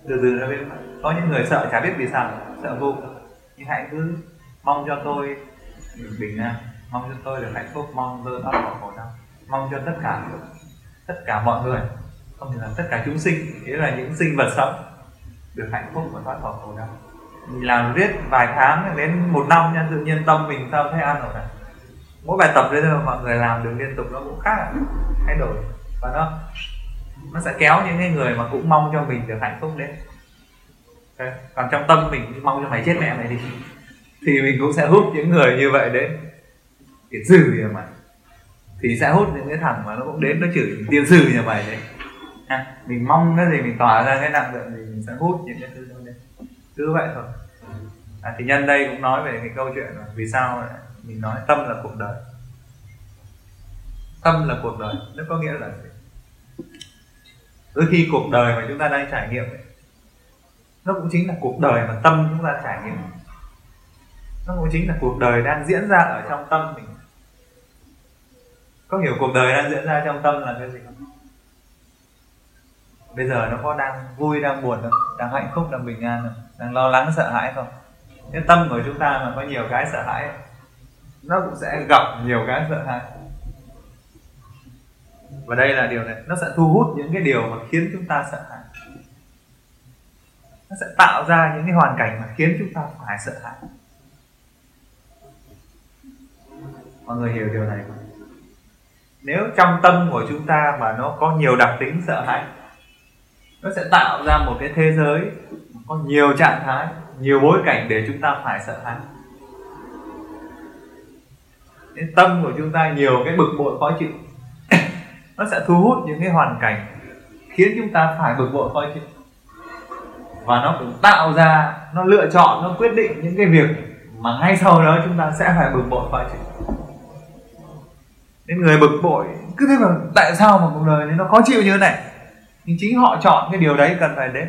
Từ từ nó biết mất. Có những người sợ chả biết vì sao, sợ vô nhưng hãy cứ mong cho tôi bình an, mong cho tôi được hạnh phúc, mong tôi thoát khỏi khổ đau, mong cho tất cả tất cả mọi người không thể là tất cả chúng sinh nghĩa là những sinh vật sống được hạnh phúc và thoát khỏi khổ đau mình làm viết vài tháng đến một năm nha, tự nhiên tâm mình sao thấy ăn rồi này mỗi bài tập đấy thôi, mọi người làm được liên tục nó cũng khác thay đổi và nó nó sẽ kéo những cái người mà cũng mong cho mình được hạnh phúc đấy. okay. còn trong tâm mình mong cho mày chết mẹ mày đi thì mình cũng sẽ hút những người như vậy đấy. tiền sư nhà mày thì sẽ hút những cái thằng mà nó cũng đến, nó chửi, tiền sư nhà mày đấy ha. mình mong cái gì mình tỏa ra cái năng lượng thì mình sẽ hút những cái thứ đó lên. Cứ vậy thôi. À, thì nhân đây cũng nói về cái câu chuyện là vì sao mình nói tâm là cuộc đời. Tâm là cuộc đời nó có nghĩa là gì? Đôi khi cuộc đời mà chúng ta đang trải nghiệm ấy, nó cũng chính là cuộc đời mà tâm chúng ta trải nghiệm. Nó cũng chính là cuộc đời đang diễn ra ở trong tâm mình. Có hiểu cuộc đời đang diễn ra trong tâm là cái gì không? Bây giờ nó có đang vui, đang buồn không? Đang hạnh phúc, đang bình an không? Đang lo lắng, sợ hãi không? Cái tâm của chúng ta mà có nhiều cái sợ hãi, nó cũng sẽ gặp nhiều cái sợ hãi. Và đây là điều này, nó sẽ thu hút những cái điều mà khiến chúng ta sợ hãi. Nó sẽ tạo ra những cái hoàn cảnh mà khiến chúng ta phải sợ hãi. Mọi người hiểu điều này không? Nếu trong tâm của chúng ta mà nó có nhiều đặc tính sợ hãi nó sẽ tạo ra một cái thế giới có nhiều trạng thái, nhiều bối cảnh để chúng ta phải sợ hãi. Cái tâm của chúng ta nhiều cái bực bội khó chịu. Nó sẽ thu hút những cái hoàn cảnh khiến chúng ta phải bực bội khó chịu. Và nó cũng tạo ra, nó lựa chọn, nó quyết định những cái việc mà ngay sau đó chúng ta sẽ phải bực bội khó chịu. Nên người bực bội, cứ thế mà, tại sao mà cuộc đời này nó khó chịu như thế này? Nhưng chính họ chọn cái điều đấy cần phải đến.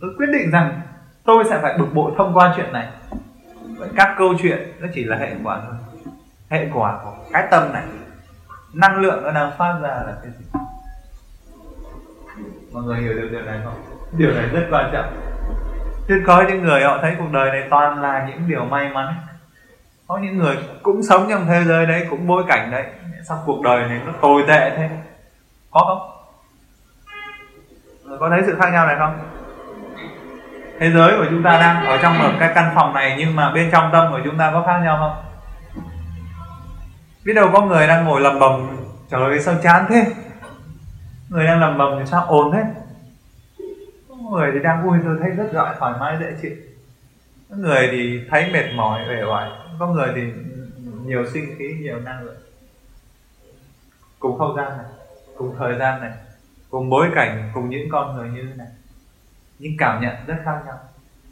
Tôi quyết định rằng tôi sẽ phải bực bội thông qua chuyện này. Vậy các câu chuyện nó chỉ là hệ quả thôi. Hệ quả của cái tâm này. Năng lượng nó đang phát ra là cái gì? Mọi người hiểu được điều này không? Điều này rất quan trọng. Chứ có những người họ thấy cuộc đời này toàn là những điều may mắn. Có những người cũng sống trong thế giới đấy, cũng bối cảnh đấy. Sao cuộc đời này nó tồi tệ thế. Có không? Có thấy sự khác nhau này không? Thế giới của chúng ta đang ở trong một cái căn phòng này nhưng mà bên trong tâm của chúng ta có khác nhau không? Biết đâu có người đang ngồi lầm bầm trời ơi sao chán thế? Người đang lầm bầm thì sao ồn thế? Có người thì đang vui, tôi thấy rất giỏi, thoải mái, dễ chịu. Có người thì thấy mệt mỏi vẻ oải. Có người thì nhiều sinh khí, nhiều năng lượng. Cùng không gian này, cùng thời gian này cùng bối cảnh, cùng những con người như thế này. Nhưng cảm nhận rất khác nhau.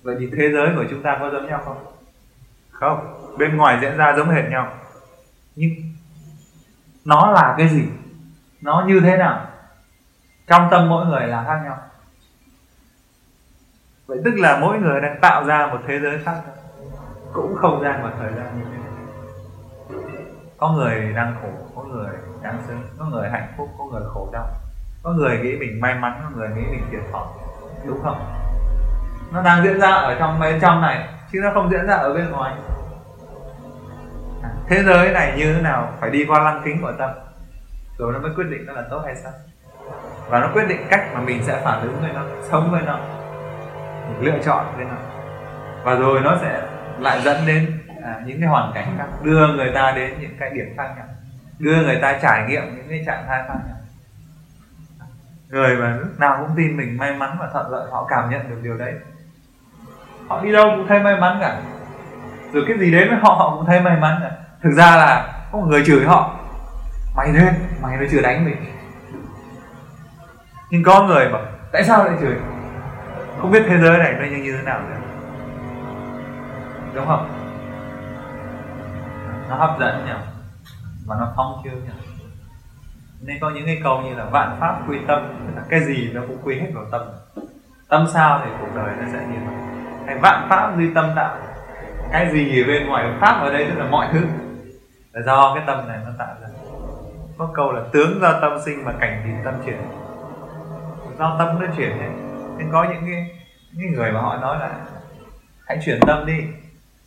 Vậy thì thế giới của chúng ta có giống nhau không? Không. Bên ngoài diễn ra giống hệt nhau. Nhưng nó là cái gì? Nó như thế nào? Trong tâm mỗi người là khác nhau. Vậy tức là mỗi người đang tạo ra một thế giới khác nhau. Cũng không gian và thời gian như thế có người đang khổ, có người đang sướng, có người hạnh phúc, có người khổ đau có người nghĩ mình may mắn có người nghĩ mình thiệt thòi đúng không? Nó đang diễn ra ở trong bên trong này chứ nó không diễn ra ở bên ngoài. À, thế giới này như thế nào? Phải đi qua lăng kính của tâm. Rồi nó mới quyết định nó là tốt hay xấu. Và nó quyết định cách mà mình sẽ phản ứng với nó sống với nó mình lựa chọn với nó. Và rồi nó sẽ lại dẫn đến à, những cái hoàn cảnh khác. Đưa người ta đến những cái điểm khác nhau. Đưa người ta trải nghiệm những cái trạng thái khác nhau người mà lúc nào cũng tin mình may mắn và thuận lợi họ cảm nhận được điều đấy. Họ đi đâu cũng thấy may mắn cả. Rồi cái gì đến với họ họ cũng thấy may mắn cả. Thực ra là có một người chửi họ mày lên mày nó chưa đánh mình. Nhưng có người bảo tại sao lại chửi? Không biết thế giới này nó như, như thế nào nữa. Đúng không? Nó hấp dẫn nhỉ? Và nó phong trương nhỉ? Nên có những cái câu như là vạn pháp quy tâm là cái gì nó cũng quy hết vào tâm. Tâm sao thì cuộc đời nó sẽ như vậy. Hay vạn pháp duy tâm tạo, cái gì ở bên ngoài pháp ở đây, tức là mọi thứ. Là do cái tâm này nó tạo ra. Có câu là tướng do tâm sinh mà cảnh thì tâm chuyển. Do tâm nó chuyển ấy. nên có những cái, những người mà họ nói là, hãy chuyển tâm đi,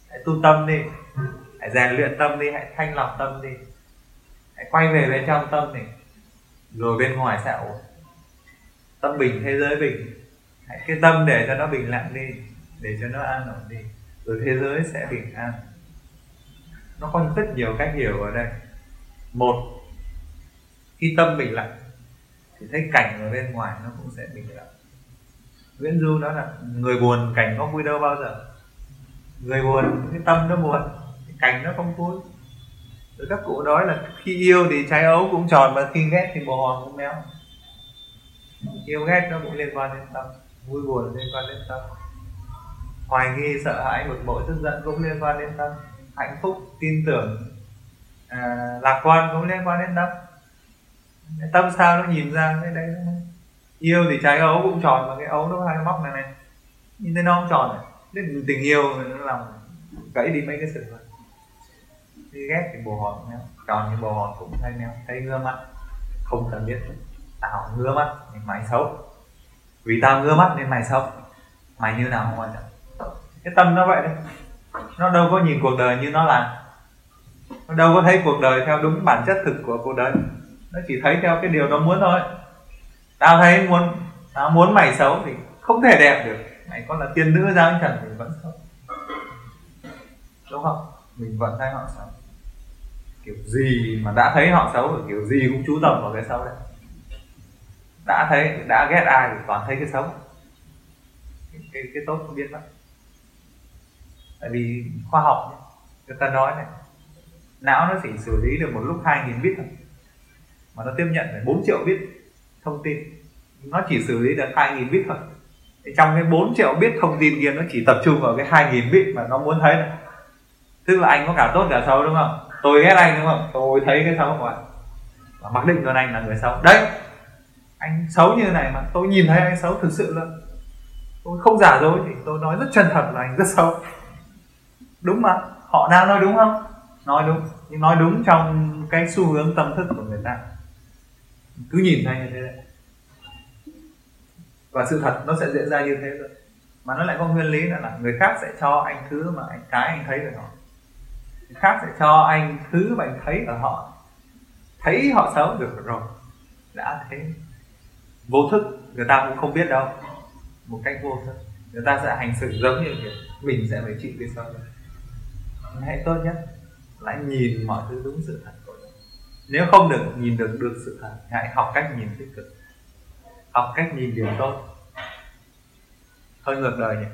hãy tu tâm đi, hãy rèn luyện tâm đi, hãy thanh lọc tâm đi, hãy quay về bên trong tâm này rồi bên ngoài sẽ ổn. Tâm bình thế giới bình. Hãy cái tâm để cho nó bình lặng đi, để cho nó an ổn đi. Rồi thế giới sẽ bình an. Nó có rất nhiều cách hiểu ở đây. Một, khi tâm bình lặng, thì thấy cảnh ở bên ngoài nó cũng sẽ bình lặng. Nguyễn Du nói là người buồn cảnh có vui đâu bao giờ. Người buồn, cái tâm nó buồn, cái cảnh nó không vui rồi các cụ nói là khi yêu thì trái ấu cũng tròn mà khi ghét thì bồ hòn cũng méo. Yêu ghét nó cũng liên quan đến tâm vui buồn liên quan đến tâm. Hoài nghi sợ hãi bực bội tức giận cũng liên quan đến tâm. Hạnh phúc tin tưởng à, lạc quan cũng liên quan đến tâm. Tâm sao nó nhìn ra cái đấy yêu thì trái ấu cũng tròn mà cái ấu nó hai móc này này. Nhìn thấy nó không tròn này. Nên tình yêu nó làm gãy đi mấy cái sự thôi đi ghét thì bồ hòn nhau tròn như bồ hòn cũng thấy nhau thấy ngơ mắt. Không cần biết. Tao ngơ mắt nên mày xấu. Vì tao ngơ mắt nên mày xấu. Mày như nào không quan trọng. Cái tâm nó vậy đấy. Nó đâu có nhìn cuộc đời như nó là nó đâu có thấy cuộc đời theo đúng bản chất thực của cuộc đời. Nó chỉ thấy theo cái điều nó muốn thôi. Tao thấy muốn, tao muốn mày xấu thì không thể đẹp được. Mày có là tiên nữ giang trần thì vẫn xấu. Đúng không? Mình vẫn thấy họ xấu kiểu gì mà đã thấy họ xấu thì kiểu gì cũng chú tâm vào cái xấu đấy. Đã thấy đã ghét ai thì toàn thấy cái xấu. Cái, cái, cái tốt không biết lắm. Tại vì khoa học nhé, người ta nói này não nó chỉ xử lý được một lúc 2.000 bit thôi mà nó tiếp nhận phải 4 triệu bit thông tin. Nó chỉ xử lý được 2.000 bit thôi. Thì trong cái 4 triệu bit thông tin kia nó chỉ tập trung vào cái 2.000 bit mà nó muốn thấy thôi. Tức là anh có cả tốt cả xấu đúng không? Tôi ghét anh, đúng không? Tôi thấy cái xấu của anh. Và mặc định luôn anh là người xấu. Đấy, anh xấu như thế này mà tôi nhìn thấy anh xấu thực sự luôn. Tôi không giả dối thì tôi nói rất chân thật là anh rất xấu. Đúng mà, họ đang nói đúng không? Nói đúng. Nhưng nói đúng trong cái xu hướng tâm thức của người ta. Cứ nhìn thấy như thế đấy. Và sự thật nó sẽ diễn ra như thế thôi. Mà nó lại có nguyên lý là người khác sẽ cho anh thứ mà anh cái anh thấy về họ khác sẽ cho anh thứ mà anh thấy ở họ. Thấy họ xấu được rồi. Đã thế. Vô thức, người ta cũng không biết đâu. Một cách vô thức, người ta sẽ hành xử giống như kiểu mình sẽ phải chịu cái sau đó. Hãy tốt nhất là nhìn mọi thứ đúng sự thật của mình. Nếu không được, nhìn được được sự thật, hãy học cách nhìn tích cực. Học cách nhìn điều tốt. Hơi ngược đời nhỉ.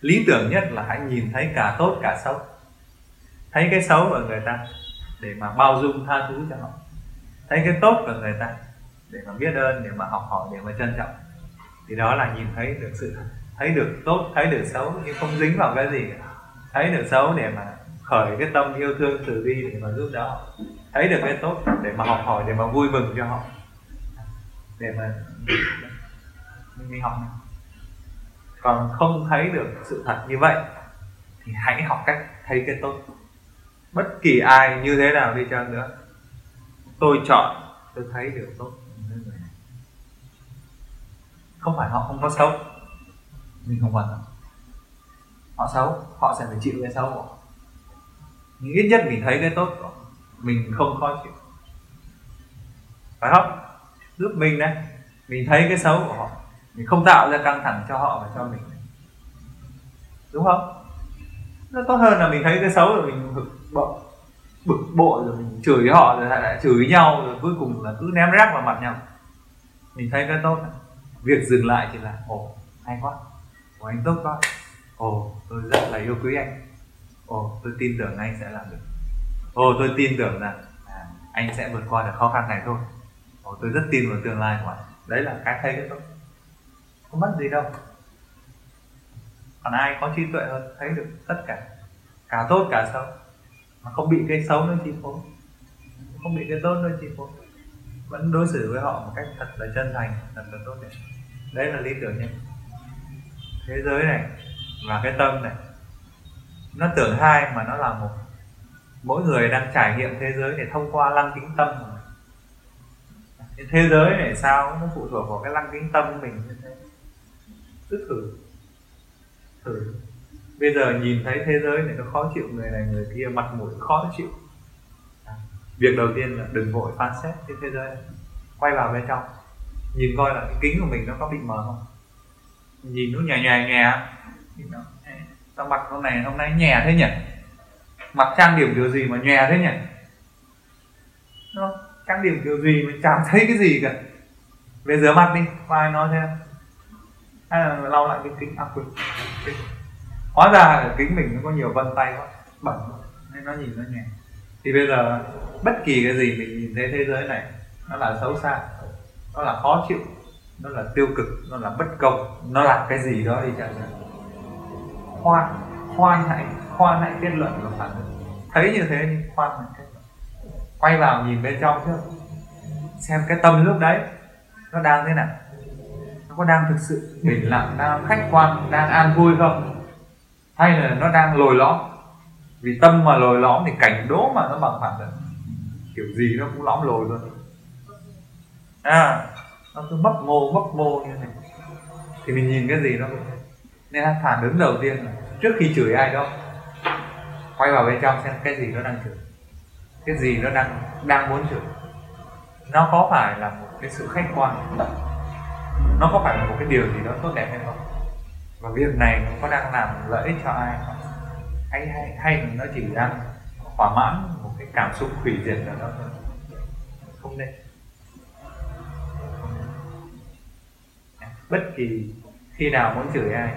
Lý tưởng nhất là hãy nhìn thấy cả tốt, cả xấu thấy cái xấu của người ta, để mà bao dung tha thứ cho họ. Thấy cái tốt của người ta, để mà biết ơn, để mà học hỏi, để mà trân trọng. Thì đó là nhìn thấy được sự thật thấy được tốt, thấy được xấu, nhưng không dính vào cái gì cả. Thấy được xấu để mà khởi cái tâm yêu thương từ bi để mà giúp đỡ họ. Thấy được cái tốt để mà học hỏi, để mà vui mừng cho họ. Để mà mình đi học này. còn không thấy được sự thật như vậy, thì hãy học cách thấy cái tốt bất kỳ ai như thế nào đi chăng nữa, tôi chọn, tôi thấy điều tốt không phải họ không có xấu, mình không quan tâm. Họ xấu, họ sẽ phải chịu cái xấu của họ. Nhưng ít nhất mình thấy cái tốt của họ, mình không khó chịu. Phải không? Giúp mình đấy, mình thấy cái xấu của họ, mình không tạo ra căng thẳng cho họ và cho mình. Đúng không? Nó tốt hơn là mình thấy cái xấu rồi mình bực bội bực bội rồi mình chửi họ rồi lại, lại chửi nhau rồi cuối cùng là cứ ném rác vào mặt nhau. Mình thấy cái tốt việc dừng lại thì là ồ hay quá. Ồ anh tốt quá. Ồ tôi rất là yêu quý anh. Ồ tôi tin tưởng anh sẽ làm được. Ồ tôi tin tưởng rằng à, anh sẽ vượt qua được khó khăn này thôi. Ồ tôi rất tin vào tương lai của anh. Đấy là cái thấy cái tốt. Không mất gì đâu. Còn ai có trí tuệ hơn thấy được tất cả. Cả tốt cả xấu mà không bị cái xấu nó chi phối. Không bị cái tốt nó chi phối. Vẫn đối xử với họ một cách thật là chân thành, thật là tốt đẹp. Đấy là lý tưởng nhất. Thế giới này và cái tâm này, nó tưởng hai mà nó là một. Mỗi người đang trải nghiệm thế giới để thông qua lăng kính tâm của mình. Thế giới này sao nó phụ thuộc vào cái lăng kính tâm của mình như thế? Cứ thử. Thử bây giờ nhìn thấy thế giới này nó khó chịu, người này người kia mặt mũi khó chịu. À, việc đầu tiên là đừng vội phán xét cái thế giới. Này. quay vào bên trong. Nhìn coi là cái kính của mình nó có bị mờ không? Nhìn nó nhè nhè nhè sao mặt con này hôm nay nhè thế nhỉ? Mặt trang điểm kiểu gì mà nhè thế nhỉ? Nó, trang điểm kiểu gì mà chẳng thấy cái gì cả. Về rửa mặt đi qua nói thế hay là lau lại cái kính? À quên hóa ra là kính mình nó có nhiều vân tay quá bẩn nên nó nhìn nó nhẹ. Thì bây giờ, bất kỳ cái gì mình nhìn thấy thế giới này, nó là xấu xa, nó là khó chịu, nó là tiêu cực, nó là bất công, nó là cái gì đó đi chẳng hạn khoan khoan hãy khoan hãy kết luận và phản ứng thấy như thế nhưng khoan hãy kết luận. Quay vào nhìn bên trong chứ xem cái tâm lúc đấy, nó đang thế nào? Nó có đang thực sự bình lặng, đang khách quan, đang an vui không? Hay là nó đang lồi lõm? Vì tâm mà lồi lõm thì cảnh đố mà nó bằng phẳng được. Kiểu gì nó cũng lõm lồi luôn. À nó cứ mấp mô mấp mô như này thì mình nhìn cái gì nó cũng nên là phản ứng đầu tiên là trước khi chửi ai đó, quay vào bên trong xem cái gì nó đang chửi. Cái gì nó đang đang muốn chửi. Nó có phải là một cái sự khách quan? Nó có phải là một cái điều gì đó tốt đẹp hay không? Và việc này nó có đang làm lợi ích cho ai không? Hay hay hay nó chỉ đang thỏa mãn một cái cảm xúc hủy diệt nào đó thôi. Không nên. Bất kỳ khi nào muốn chửi ai,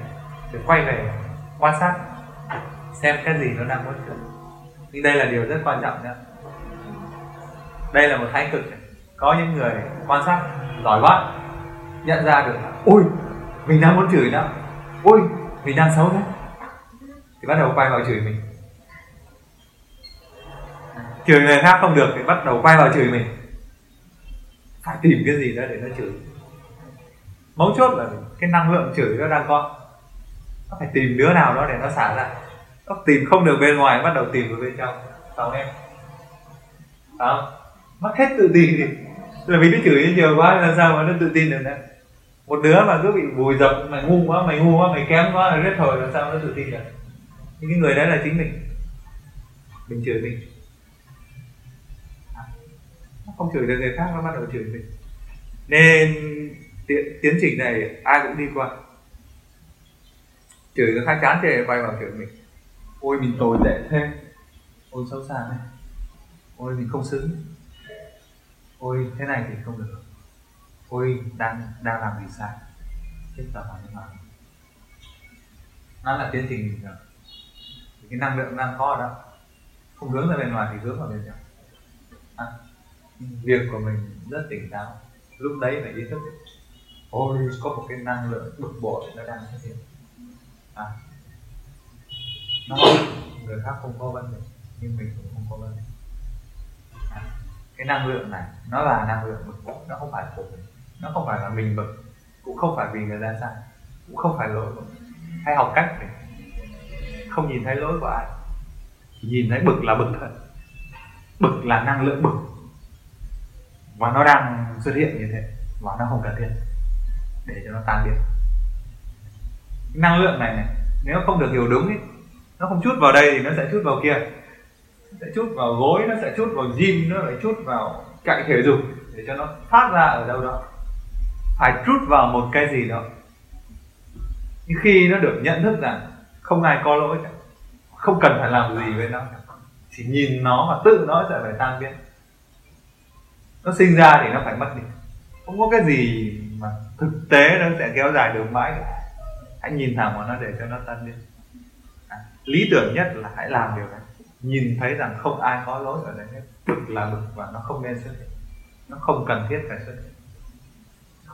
thì quay về quan sát, xem cái gì nó đang muốn chửi. Nhưng đây là điều rất quan trọng nhé. Đây là một thái cực. Có những người quan sát giỏi quá, nhận ra được ui mình đang muốn chửi đó ôi, mình đang xấu thế. Thì bắt đầu quay vào chửi mình. Chửi người khác không được thì bắt đầu quay vào chửi mình. Phải tìm cái gì đó để nó chửi. Mấu chốt là cái năng lượng chửi nó đang có. Nó phải tìm đứa nào đó để nó xả ra. Nó tìm không được bên ngoài, bắt đầu tìm ở bên trong. Sao em. Đó mất hết tự tin thì là vì nó chửi nhiều quá là sao mà nó tự tin được đấy một đứa mà cứ bị vùi dập mày ngu quá mày ngu quá mày kém quá là rất thôi làm sao nó tự tin được? Những cái người đấy là chính mình. Mình chửi mình. Nó không chửi được người khác nó bắt đầu chửi mình. Nên tiến, tiến trình này ai cũng đi qua. Chửi người khác chán chề quay vào chửi mình. Ôi mình tồi tệ thế. Ôi xấu xa này ôi mình không xứng. Ôi thế này thì không được ôi đang đang làm gì sai? Tiếp tập vào như nào nó là tiến trình bình thường. Cái năng lượng đang có ở đó. Không hướng ra bên ngoài thì hướng vào bên trong. À, việc của mình rất tỉnh táo. Lúc đấy phải ý thức ôi có một cái năng lượng bực bội nó đang xuất hiện. À nó người khác không có vấn đề nhưng mình cũng không có vấn đề. À, cái năng lượng này nó là năng lượng bực bội nó không phải của mình nó không phải là mình bực cũng không phải vì người ta sai cũng không phải lỗi. Của mình hay học cách để không nhìn thấy lỗi của ai. Chỉ nhìn thấy bực là bực thật. Bực là năng lượng bực. Và nó đang xuất hiện như thế và nó không cần thiết để cho nó tan biến. Năng lượng này này nếu không được hiểu đúng ấy, nó không chút vào đây thì nó sẽ chút vào kia. Sẽ chút vào gối nó sẽ chút vào gym nó lại chút vào chạy thể dục để cho nó phát ra ở đâu đó phải trút vào một cái gì đó. Nhưng khi nó được nhận thức rằng không ai có lỗi cả không cần phải làm gì với nó chỉ nhìn nó và tự nó sẽ phải tan biến. Nó sinh ra thì nó phải mất đi. Không có cái gì mà thực tế nó sẽ kéo dài được mãi được hãy nhìn thẳng vào nó để cho nó tan biến. À, lý tưởng nhất là hãy làm điều này. Nhìn thấy rằng không ai có lỗi ở đây hết. Bực là bực và nó không nên xuất hiện. Nó không cần thiết phải xuất hiện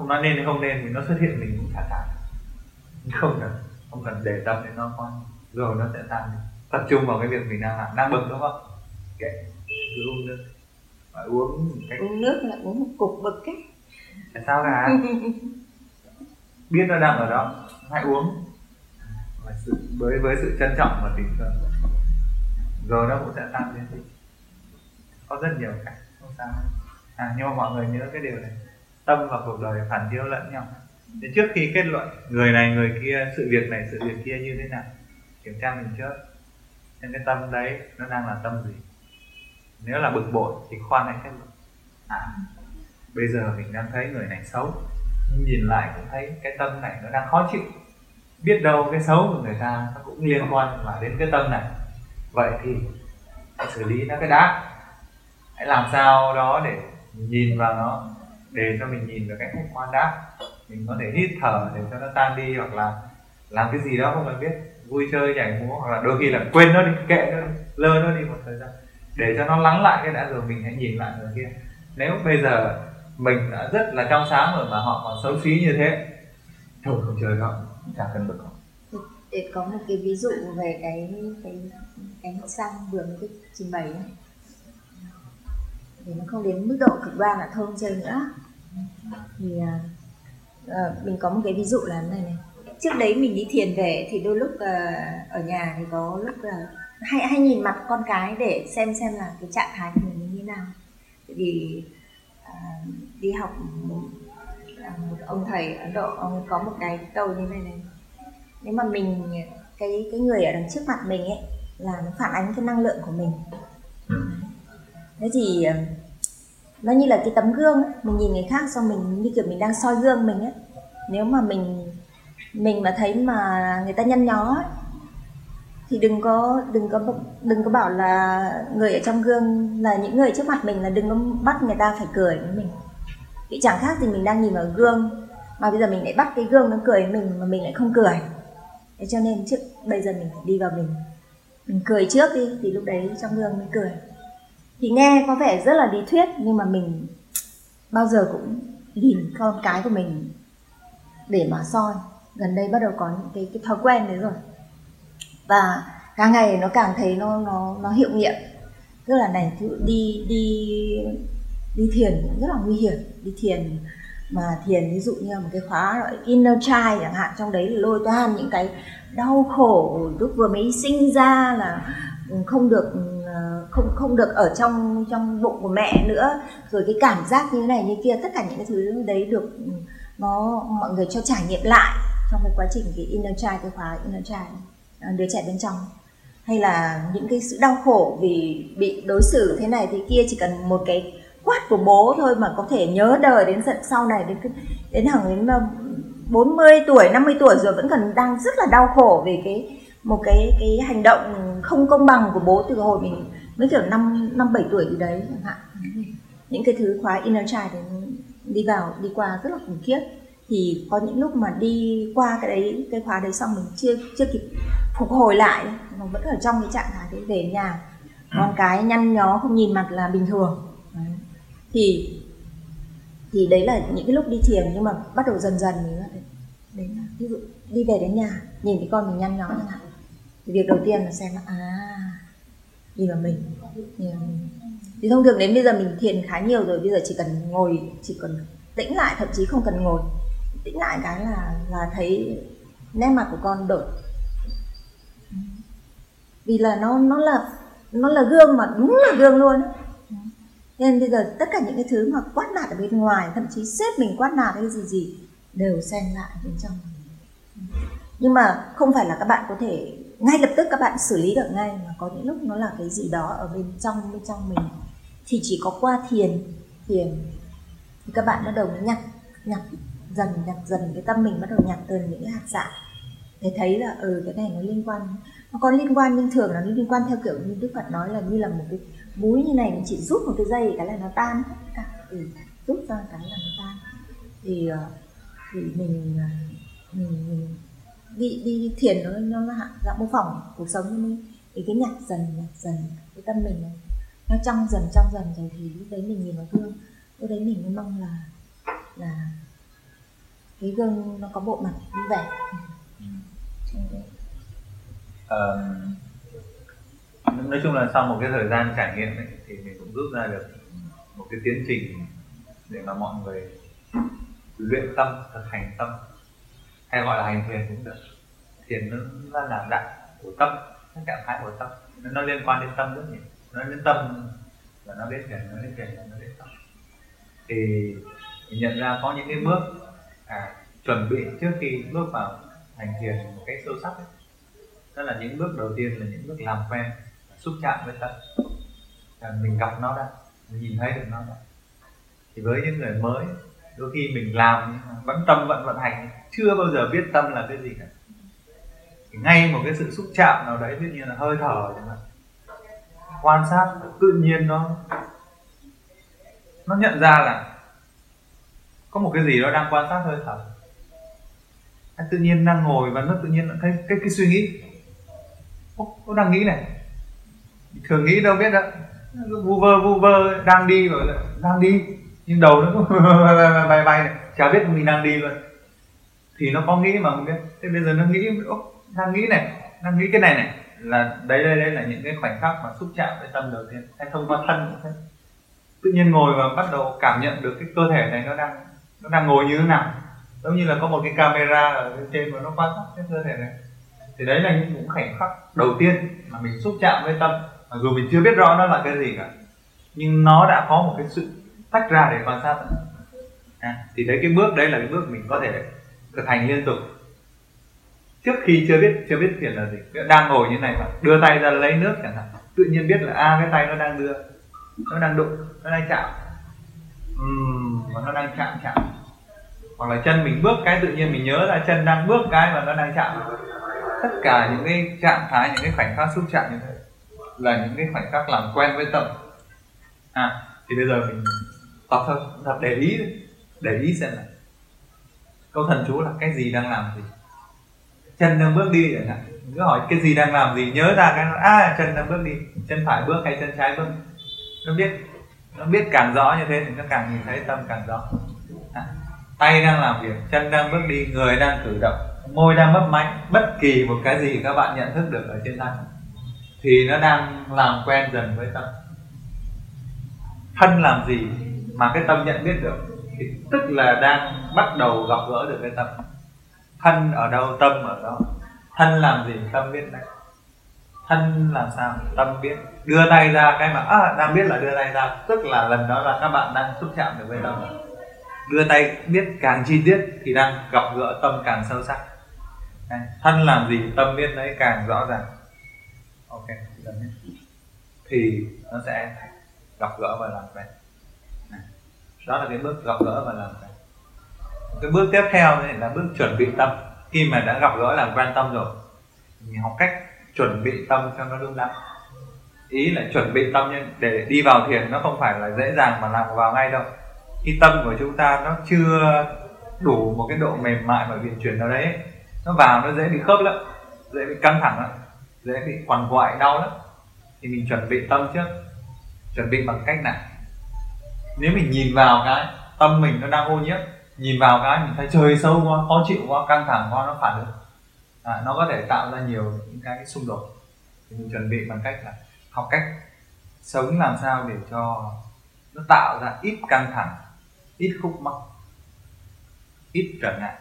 không nói nên hay không nên thì nó xuất hiện mình cũng thả thả không cần không cần để tâm đến nó con rồi nó sẽ tan đi. Tập trung vào cái việc mình đang làm. Đang bực đúng không? Kệ. Cứ uống nước. Phải uống cái... uống nước là uống một cục bực ấy. Tại sao cả? Biết nó đang ở đó. Hãy uống. Với sự, với với sự trân trọng và tình thương rồi nó cũng sẽ tan biến đi. Có rất nhiều cách. Không sao. À nhưng mà mọi người nhớ cái điều này tâm và cuộc đời phản chiếu lẫn nhau. Để trước khi kết luận, người này, người kia, sự việc này, sự việc kia như thế nào? Kiểm tra mình trước. Xem cái tâm đấy, nó đang là tâm gì? Nếu là bực bội, thì khoan hãy kết luận. À bây giờ mình đang thấy người này xấu. Nhưng nhìn lại cũng thấy cái tâm này nó đang khó chịu. Biết đâu cái xấu của người ta nó cũng liên quan mà đến cái tâm này. Vậy thì hãy xử lý nó cái đã. Hãy làm sao đó để nhìn vào nó để cho mình nhìn được cái khách quan đã. Mình có thể hít thở để cho nó tan đi hoặc là làm cái gì đó không cần biết. Vui chơi, nhảy múa hoặc là đôi khi là quên nó đi, kệ nó đi, lơ nó đi một thời gian. Để cho nó lắng lại cái đã rồi, mình hãy nhìn lại người kia. Nếu bây giờ mình đã rất là trong sáng rồi mà họ còn xấu xí như thế, thôi không chơi đâu, chả cần bực để có một cái ví dụ về cái cái cái sang vừa mới trình bày ấy để nó không đến mức độ cực đoan là thôi chơi nữa. Thì à, ờ, mình có một cái ví dụ là này này. Trước đấy mình đi thiền về thì đôi lúc uh, ở nhà thì có lúc là hay hay nhìn mặt con cái để xem xem là cái trạng thái của mình như thế nào. Vì uh, đi học một, một ông thầy ấn độ ông có một cái câu như này này. Nếu mà mình cái cái người ở đằng trước mặt mình ấy là nó phản ánh cái năng lượng của mình thế thì ờ, nó như là cái tấm gương ấy. mình nhìn người khác xong mình như kiểu mình đang soi gương mình ấy. Nếu mà mình mình mà thấy mà người ta nhăn nhó ấy, thì đừng có đừng có đừng có bảo là người ở trong gương là những người trước mặt mình là đừng có bắt người ta phải cười với mình. Vì chẳng khác gì mình đang nhìn vào gương mà bây giờ mình lại bắt cái gương nó cười với mình mà mình lại không cười. Thế cho nên trước bây giờ mình phải đi vào mình mình cười trước đi thì lúc đấy trong gương mới cười thì nghe có vẻ rất là lý thuyết, nhưng mà mình bao giờ cũng nhìn con cái của mình để mà soi. Gần đây bắt đầu có những cái cái thói quen đấy rồi. Và càng ngày nó càng thấy nó nó nó hiệu nghiệm. Tức là này đi đi đi thiền cũng rất là nguy hiểm. Đi thiền mà thiền ví dụ như một cái khóa gọi inner child chẳng hạn, trong đấy thì lôi toan những cái đau khổ, lúc vừa mới sinh ra là không được Ờ, không không được ở trong trong bụng của mẹ nữa. Rồi cái cảm giác như này như kia, tất cả những cái thứ đấy được ừ, nó, mọi người cho trải nghiệm lại trong cái quá trình cái inner child, cái khóa inner child ờ, đứa trẻ bên trong. Hay là những cái sự đau khổ vì bị đối xử thế này thế kia, chỉ cần một cái quát của bố thôi mà có thể nhớ đời đến giận sau này, đến đến hàng đến 40 tuổi 50 tuổi rồi vẫn còn đang rất là đau khổ về cái một cái cái hành động không công bằng của bố từ hồi mình mới kiểu năm năm bảy tuổi gì đấy chẳng hạn. Những cái thứ khóa inner child đi vào đi qua rất là khủng khiếp. Thì có những lúc mà đi qua cái đấy cái khóa đấy xong mình chưa chưa kịp phục hồi lại mà vẫn ở trong cái trạng thái đấy về nhà. Con cái nhăn nhó không nhìn mặt là bình thường. Đấy. thì thì đấy là những cái lúc đi thiền nhưng mà bắt đầu dần dần mình đấy, là ví dụ đi về đến nhà nhìn thấy con mình nhăn nhó chẳng hạn thì việc đầu tiên là xem là à nhìn vào mình. Nhìn vào mình. Thì thông thường đến bây giờ mình thiền khá nhiều rồi, bây giờ chỉ cần ngồi, chỉ cần tĩnh lại, thậm chí không cần ngồi. Tĩnh lại cái là là thấy nét mặt của con đổi. Vì là nó nó là nó là gương mà đúng là gương luôn. Nên bây giờ tất cả những cái thứ mà quát nạt ở bên ngoài, thậm chí sếp mình quát nạt hay gì gì, đều xen lại bên trong. Nhưng mà không phải là các bạn có thể ngay lập tức các bạn xử lý được ngay mà có những lúc nó là cái gì đó ở bên trong bên trong mình. Thì chỉ có qua thiền thiền thì các bạn bắt đầu nhặt nhặt dần nhặt dần cái tâm mình bắt đầu nhặt từ những hạt dạ để thấy là ừ cái này nó liên quan nó có liên quan nhưng thường là nó liên quan theo kiểu như Đức Phật nói là như là một cái búi như này mình chỉ rút một cái dây cái là nó tan hết cả. Ừ, rút ra cái là nó tan. Thì ờ, thì mình ờ, mình, mình đi đi thiền nó nó là dạng mô phỏng cuộc sống như mình. Thì cái nhặt dần nhặt dần cái tâm mình này nó trong dần trong dần rồi thì lúc đấy mình nhìn vào gương. Lúc đấy mình mới mong là là cái gương nó có bộ mặt như vẻ. À, nói chung là sau một cái thời gian trải nghiệm ấy, thì mình cũng rút ra được một cái tiến trình để mà mọi người luyện tâm thực hành tâm hay gọi là hành thiền cũng được. Thiền nó là đại của tâm tất trạng thái của tâm. Nó liên quan đến tâm rất nhiều. Nó đến tâm là nó đến thiền nó đến thiền nó đến tâm. Thì mình nhận ra có những cái bước à, chuẩn bị trước khi bước vào hành thiền một cách sâu sắc ấy. đó là những bước đầu tiên là những bước làm quen xúc chạm với tâm. À, mình gặp nó đã mình nhìn thấy được nó đã. Thì với những người mới đôi khi mình làm vẫn tâm vẫn vận hành chưa bao giờ biết tâm là cái gì cả. Ngay một cái sự xúc chạm nào đấy ví dụ như là hơi thở chẳng hạn. Quan sát tự nhiên nó nó nhận ra là có một cái gì đó đang quan sát hơi thở. Anh tự nhiên đang ngồi và nó tự nhiên thấy cái cái suy nghĩ. Ô, nó đang nghĩ này. Thường nghĩ đâu biết đâu vu vơ vu vơ đang đi rồi đang đi nhưng đầu nó cứ bay bay này. Chả biết mình đang đi luôn. Thì nó có nghĩ mà không biết. Thế bây giờ nó nghĩ Ô, đang nghĩ này đang nghĩ cái này này. Là đấy đây đây là những cái khoảnh khắc mà xúc chạm với tâm đầu tiên. Hay thông qua thân cũng thế. Tự nhiên ngồi và bắt đầu cảm nhận được cái cơ thể này nó đang nó đang ngồi như thế nào. Giống như là có một cái camera ở bên trên và nó quan sát cái cơ thể này. Thì đấy là những khoảnh khắc đầu tiên mà mình xúc chạm với tâm. Mặc dù mình chưa biết rõ nó là cái gì cả. Nhưng nó đã có một cái sự tách ra để quan sát. À, thì đấy cái bước đấy là cái bước mình có thể thực hành liên tục. Trước khi chưa biết chưa biết thiền là gì đang ngồi như này mà đưa tay ra lấy nước chẳng hạn. Tự nhiên biết là a à, cái tay nó đang đưa nó đang đụng nó đang chạm. Uhm, và nó đang chạm chạm. Hoặc là chân mình bước cái tự nhiên mình nhớ là chân đang bước cái mà nó đang chạm. Tất cả những cái trạng thái những cái khoảnh khắc xúc chạm như thế là những cái khoảnh khắc làm quen với tâm. À thì bây giờ mình tập thôi tập để ý để ý xem là câu thần chú là cái gì đang làm gì? Chân đang bước đi chẳng hạn. Cứ hỏi cái gì đang làm gì nhớ ra cái à chân đang bước đi. Chân phải bước hay chân trái bước? Nó biết nó biết càng rõ như thế thì nó càng nhìn thấy tâm càng rõ. À, tay đang làm việc chân đang bước đi người đang cử động môi đang mấp máy. Bất kỳ một cái gì các bạn nhận thức được ở trên tay thì nó đang làm quen dần với tâm. Thân làm gì mà cái tâm nhận biết được thì tức là đang bắt đầu gặp gỡ được cái tâm. Thân ở đâu tâm ở đó. Thân làm gì tâm biết đấy. Thân làm sao tâm biết. Đưa tay ra cái mà à, đang biết là đưa tay ra. Tức là lần đó là các bạn đang xúc chạm được với tâm. Đưa tay biết càng chi tiết thì đang gặp gỡ tâm càng sâu sắc. Thân làm gì tâm biết đấy càng rõ ràng. Ok thì nó sẽ gặp gỡ và làm quen đó là cái bước gặp gỡ và làm quen. Cái bước tiếp theo này là bước chuẩn bị tâm. Khi mà đã gặp gỡ làm quen tâm rồi, mình học cách chuẩn bị tâm cho nó đúng đắn. Ý là chuẩn bị tâm nhưng để đi vào thiền nó không phải là dễ dàng mà làm vào ngay đâu. Khi tâm của chúng ta nó chưa đủ một cái độ mềm mại và viện chuyển nào đấy, nó vào nó dễ bị khớp lắm, dễ bị căng thẳng lắm, dễ bị quằn quại, đau lắm. Thì mình chuẩn bị tâm trước, chuẩn bị bằng cách nào? Nếu mình nhìn vào cái tâm mình nó đang ô nhiễm nhìn vào cái mình thấy trời sâu quá khó chịu quá căng thẳng quá nó phản ứng. À, nó có thể tạo ra nhiều những cái xung đột. Thì mình chuẩn bị bằng cách là học cách sống làm sao để cho nó tạo ra ít căng thẳng ít khúc mắc ít trở ngại.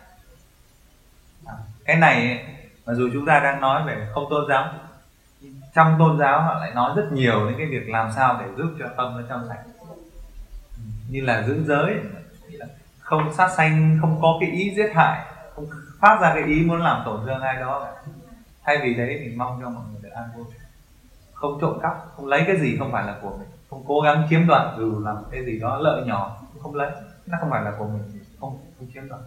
À, cái này mặc dù chúng ta đang nói về không tôn giáo trong tôn giáo họ lại nói rất nhiều đến cái việc làm sao để giúp cho tâm nó trong sạch như là giữ giới. Không sát sanh, không có cái ý giết hại, không phát ra cái ý muốn làm tổn thương ai đó. Thay vì đấy mình mong cho mọi người được an vui. Không trộm cắp, không lấy cái gì không phải là của mình. Không cố gắng chiếm đoạt dù làm cái gì đó lợi nhỏ không lấy. Nó không phải là của mình, không không chiếm đoạt.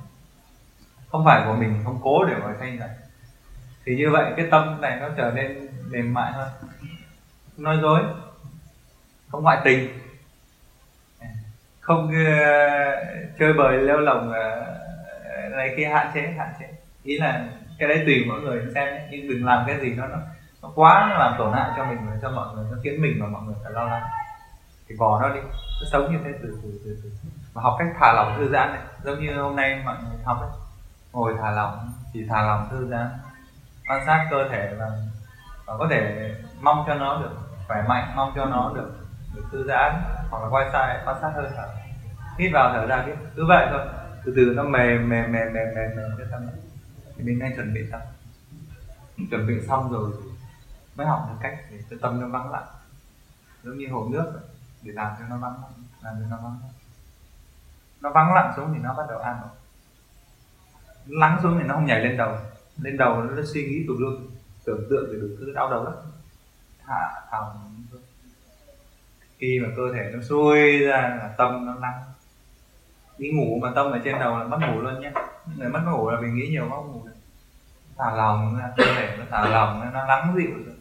Không phải của mình, không cố để mà tranh giành thì như vậy cái tâm này nó trở nên mềm mại hơn. Nói dối, không ngoại tình không uh, chơi bời leo lồng uh, này kia hạn chế hạn chế ý là cái đấy tùy mỗi người xem nhé. nhưng đừng làm cái gì nó nó quá nó làm tổn hại cho mình và cho mọi người nó khiến mình và mọi người phải lo lắng thì bỏ nó đi cứ sống như thế từ từ từ từ và học cách thả lỏng thư giãn này giống như hôm nay mọi người học ấy ngồi thả lỏng chỉ thả lỏng thư giãn quan sát cơ thể và, và có thể mong cho nó được khỏe mạnh mong cho nó được thư giãn hoặc là wifi quan sát hơi thở hít vào thở ra biết cứ vậy thôi. Từ từ nó mềm mềm mềm mềm mềm mềm cái tâm thì mình đang chuẩn bị tâm chuẩn bị xong rồi mới học được cách để cho tâm nó vắng lặng. Giống như hồ nước để làm cho nó vắng lặng, làm cho nó vắng lặng. Nó vắng lặng xuống thì nó bắt đầu an ổn lắng xuống thì nó không nhảy lên đầu. Lên đầu nó suy nghĩ tùm lum tưởng tượng thì đủ thứ đau đầu lắm. Thả thòng khi mà cơ thể nó xuôi ra là tâm nó lắng đi ngủ mà tâm ở trên đầu là mất ngủ luôn nhé. Người mất ngủ là mình nghĩ nhiều quá ngủ được. Thả lòng ra, cơ thể nó thả lòng nó lắng dịu rồi.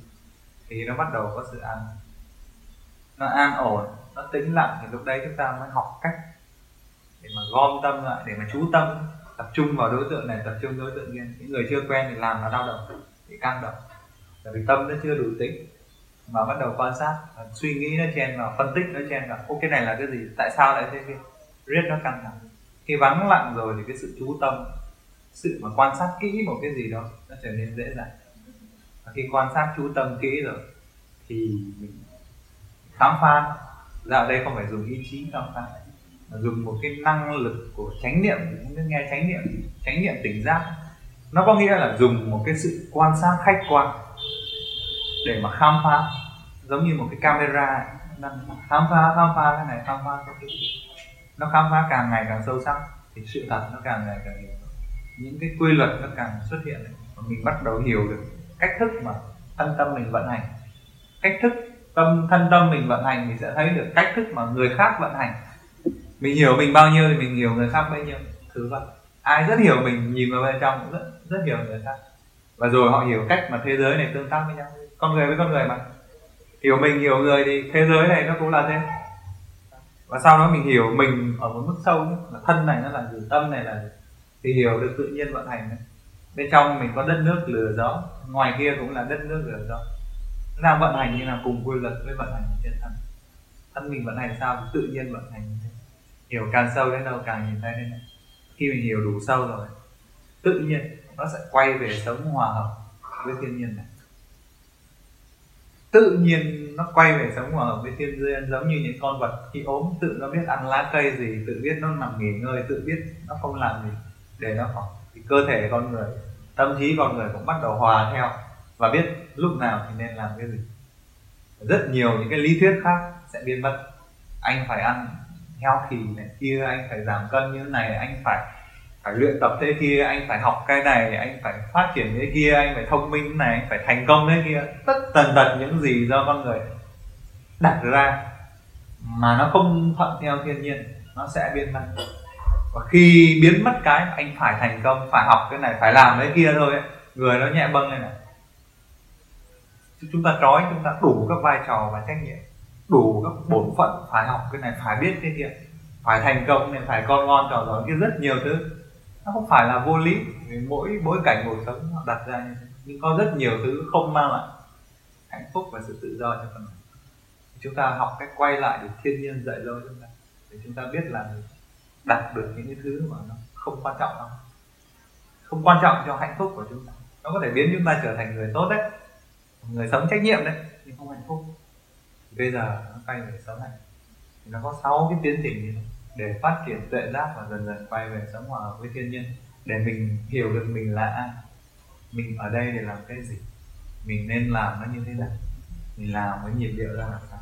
Thì nó bắt đầu có sự an nó an ổn, nó tĩnh lặng thì lúc đấy chúng ta mới học cách để mà gom tâm lại, để mà chú tâm, tập trung vào đối tượng này, tập trung đối tượng kia. Những người chưa quen thì làm nó đau đầu thì căng đầu. Bởi vì tâm nó chưa đủ tĩnh mà bắt đầu quan sát suy nghĩ nó chen vào phân tích nó chen vào ô, cái này là cái gì? Tại sao lại thế kia? Riết nó căng thẳng. Khi vắng lặng rồi thì cái sự chú tâm, sự mà quan sát kỹ một cái gì đó nó trở nên dễ dàng. Và khi quan sát chú tâm kỹ rồi thì mình khám phá. Dạo đây không phải dùng ý chí khám phá, mà dùng một cái năng lực của chánh niệm chúng nghe chánh niệm chánh niệm tỉnh giác. Nó có nghĩa là dùng một cái sự quan sát khách quan để mà khám phá giống như một cái camera đang khám phá khám phá cái này, khám phá cái kia. Nó khám phá càng ngày càng sâu sắc, thì sự thật nó càng ngày càng hiểu những cái quy luật nó càng xuất hiện và mình bắt đầu hiểu được cách thức mà thân tâm mình vận hành. Cách thức tâm, thân tâm mình vận hành, mình sẽ thấy được cách thức mà người khác vận hành. Mình hiểu mình bao nhiêu thì mình hiểu người khác bấy nhiêu, thứ vậy. Ai rất hiểu mình nhìn vào bên trong cũng rất rất hiểu người khác. Và rồi họ hiểu cách mà thế giới này tương tác với nhau. Con người với con người mà hiểu mình, hiểu người thì thế giới này nó cũng là thế. Và sau đó mình hiểu mình ở một mức sâu là thân này nó là gì, tâm này là gì, thì hiểu được tự nhiên vận hành đấy. bên trong mình có đất nước lửa gió, ngoài kia cũng là đất nước lửa gió. Nó đang vận hành như là cùng quy luật với vận hành trên thân thân mình vận hành sao tự nhiên vận hành như thế. Hiểu càng sâu đến đâu càng nhìn thấy đến đâu khi mình hiểu đủ sâu rồi, tự nhiên nó sẽ quay về sống hòa hợp với thiên nhiên này tự nhiên nó quay về sống hòa hợp với thiên nhiên giống như những con vật khi ốm. Tự nó biết ăn lá cây gì, tự biết nó nằm nghỉ ngơi, tự biết nó không làm gì để nó khỏi. Thì cơ thể con người, tâm trí con người cũng bắt đầu hòa theo và biết lúc nào thì nên làm cái gì. Rất nhiều những cái lý thuyết khác sẽ biến mất. Anh phải ăn heo thì này, kia, anh phải giảm cân như thế này, anh phải phải luyện tập thế kia anh phải học cái này anh phải phát triển thế kia anh phải thông minh này anh phải thành công thế kia. Tất tần tật những gì do con người đặt ra mà nó không thuận theo thiên nhiên nó sẽ biến mất. Và khi biến mất cái anh phải thành công phải học cái này phải làm cái kia thôi ấy, người nó nhẹ bâng lên này. Chúng ta trói chúng ta đủ các vai trò và trách nhiệm đủ các bổn phận phải học cái này phải biết cái kia phải thành công này phải con ngon trò giỏi kia rất nhiều thứ nó không phải là vô lý, vì mỗi bối cảnh cuộc sống họ đặt ra như thế. Nhưng có rất nhiều thứ không mang lại hạnh phúc và sự tự do cho con người. Chúng ta học cách quay lại để thiên nhiên dạy dỗ chúng ta, để chúng ta biết là đạt được những cái thứ mà nó không quan trọng đâu không quan trọng cho hạnh phúc của chúng ta. Nó có thể biến chúng ta trở thành người tốt đấy, người sống trách nhiệm đấy, nhưng không hạnh phúc. Bây giờ nó quay về sống này thì nó có sáu cái tiến trình như thế để phát triển tuệ giác và dần dần quay về sống hòa với thiên nhiên để mình hiểu được mình là ai. Mình ở đây để làm cái gì? Mình nên làm nó như thế nào? Mình làm với nhịp điệu ra làm sao?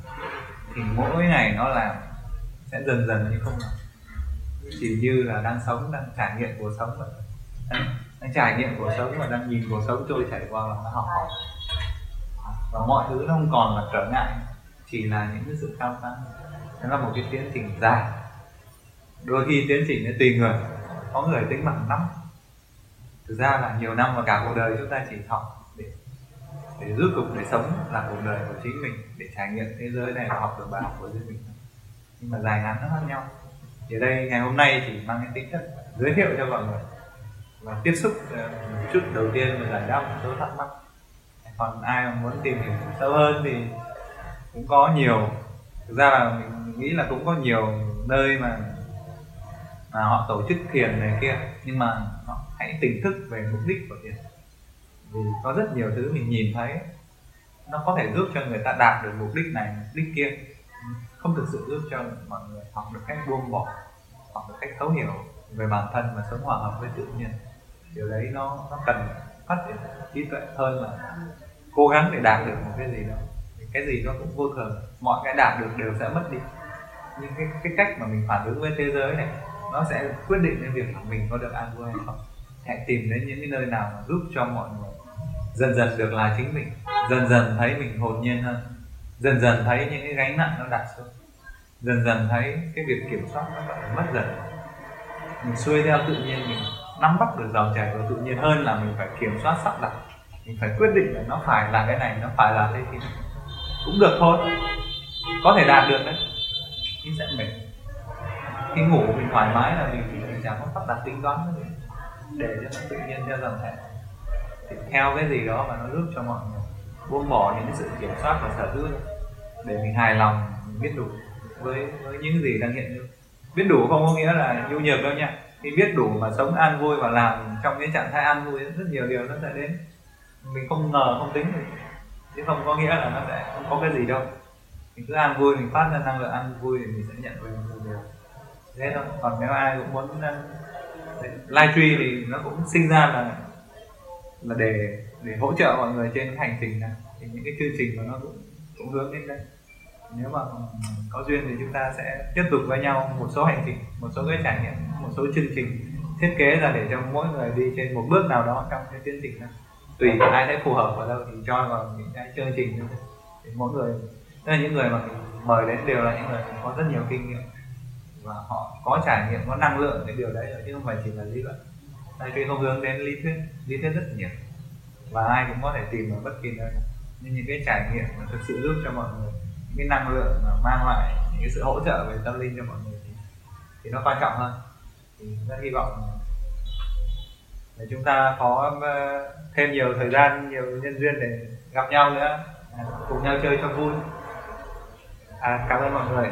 Thì mỗi ngày nó làm sẽ dần dần như không làm. Chỉ như là đang sống đang trải nghiệm cuộc sống vậy đang, đang trải nghiệm cuộc sống và đang nhìn cuộc sống trôi chảy qua và nó học. Hỏi và mọi thứ nó không còn là trở ngại chỉ là những cái sự khám phá nó là một cái tiến trình dài đôi khi tiến trình nó tùy người, có người tính bằng năm thực ra là nhiều năm và cả cuộc đời chúng ta chỉ học để để giúp cuộc để sống là cuộc đời của chính mình, để trải nghiệm thế giới này và học được bài học của riêng mình. Nhưng mà dài ngắn nó khác nhau. Thì đây, ngày hôm nay chỉ mang cái tính chất giới thiệu cho mọi người và tiếp xúc ờ, một chút đầu tiên và giải đáp một số thắc mắc. Còn ai mà muốn tìm hiểu sâu hơn thì cũng có nhiều. Thực ra là mình nghĩ là cũng có nhiều nơi mà à, họ tổ chức thiền này kia nhưng mà họ hãy tỉnh thức về mục đích của thiền. Vì có rất nhiều thứ mình nhìn thấy nó có thể giúp cho người ta đạt được mục đích này mục đích kia. Không thực sự giúp cho mọi người học được cách buông bỏ học được cách thấu hiểu về bản thân và sống hòa hợp với tự nhiên. Điều đấy nó nó cần phát triển trí tuệ hơn là cố gắng để đạt được một cái gì đó. Cái gì nó cũng vô thường mọi cái đạt được đều sẽ mất đi. Nhưng cái cái cách mà mình phản ứng với thế giới này nó sẽ quyết định đến việc mình có được an vui hay không. Hãy tìm đến những cái nơi nào mà giúp cho mọi người dần dần được là chính mình, dần dần thấy mình hồn nhiên hơn, dần dần thấy những cái gánh nặng nó đặt xuống, dần dần thấy cái việc kiểm soát nó bắt mất dần. Mình xuôi theo tự nhiên, mình nắm bắt được dòng chảy của tự nhiên hơn là mình phải kiểm soát sắp đặt. Mình phải quyết định là nó phải là cái này, nó phải là cái kia. Cũng được thôi, có thể đạt được đấy, nhưng sẽ mệt khi ngủ mình thoải mái là mình mình chẳng có sắp đặt tính toán nữa để cho nó tự nhiên theo dòng chảy thì theo cái gì đó mà nó giúp cho mọi người buông bỏ những cái sự kiểm soát và sở hữu để mình hài lòng, mình biết đủ với với những gì đang hiện hữu. Biết đủ không có nghĩa là nhu nhược đâu nha. Khi biết đủ mà sống an vui và làm trong cái trạng thái an vui, rất nhiều điều nó sẽ đến. Mình không ngờ, không tính được. Chứ không có nghĩa là nó sẽ không có cái gì đâu. Mình cứ an vui, mình phát ra năng lượng an vui thì mình sẽ nhận về thế thôi. Còn nếu ai cũng muốn livestream live stream thì nó cũng sinh ra là là để để hỗ trợ mọi người trên cái hành trình này. Thì những cái chương trình của nó cũng cũng hướng đến đây. Nếu mà có duyên thì chúng ta sẽ tiếp tục với nhau một số hành trình, một số cái trải nghiệm, một số chương trình thiết kế ra để cho mỗi người đi trên một bước nào đó trong cái tiến trình này tùy ai thấy phù hợp ở đâu thì cho vào những cái chương trình như thế. Thì mỗi người, tức là những người mà mình mời đến đều là những người có rất nhiều kinh nghiệm và họ có trải nghiệm có năng lượng cái điều đấy chứ không phải chỉ là lý luận. Đây tuy không hướng đến lý thuyết lý thuyết rất nhiều. Và ai cũng có thể tìm ở bất kỳ nơi. Nhưng những cái trải nghiệm mà thực sự giúp cho mọi người những cái năng lượng mà mang lại những cái sự hỗ trợ về tâm linh cho mọi người thì, thì nó quan trọng hơn. Thì rất hy vọng để chúng ta có ờ, thêm nhiều thời gian nhiều nhân duyên để gặp nhau nữa à, cùng nhau chơi cho vui. À, cảm ơn mọi người.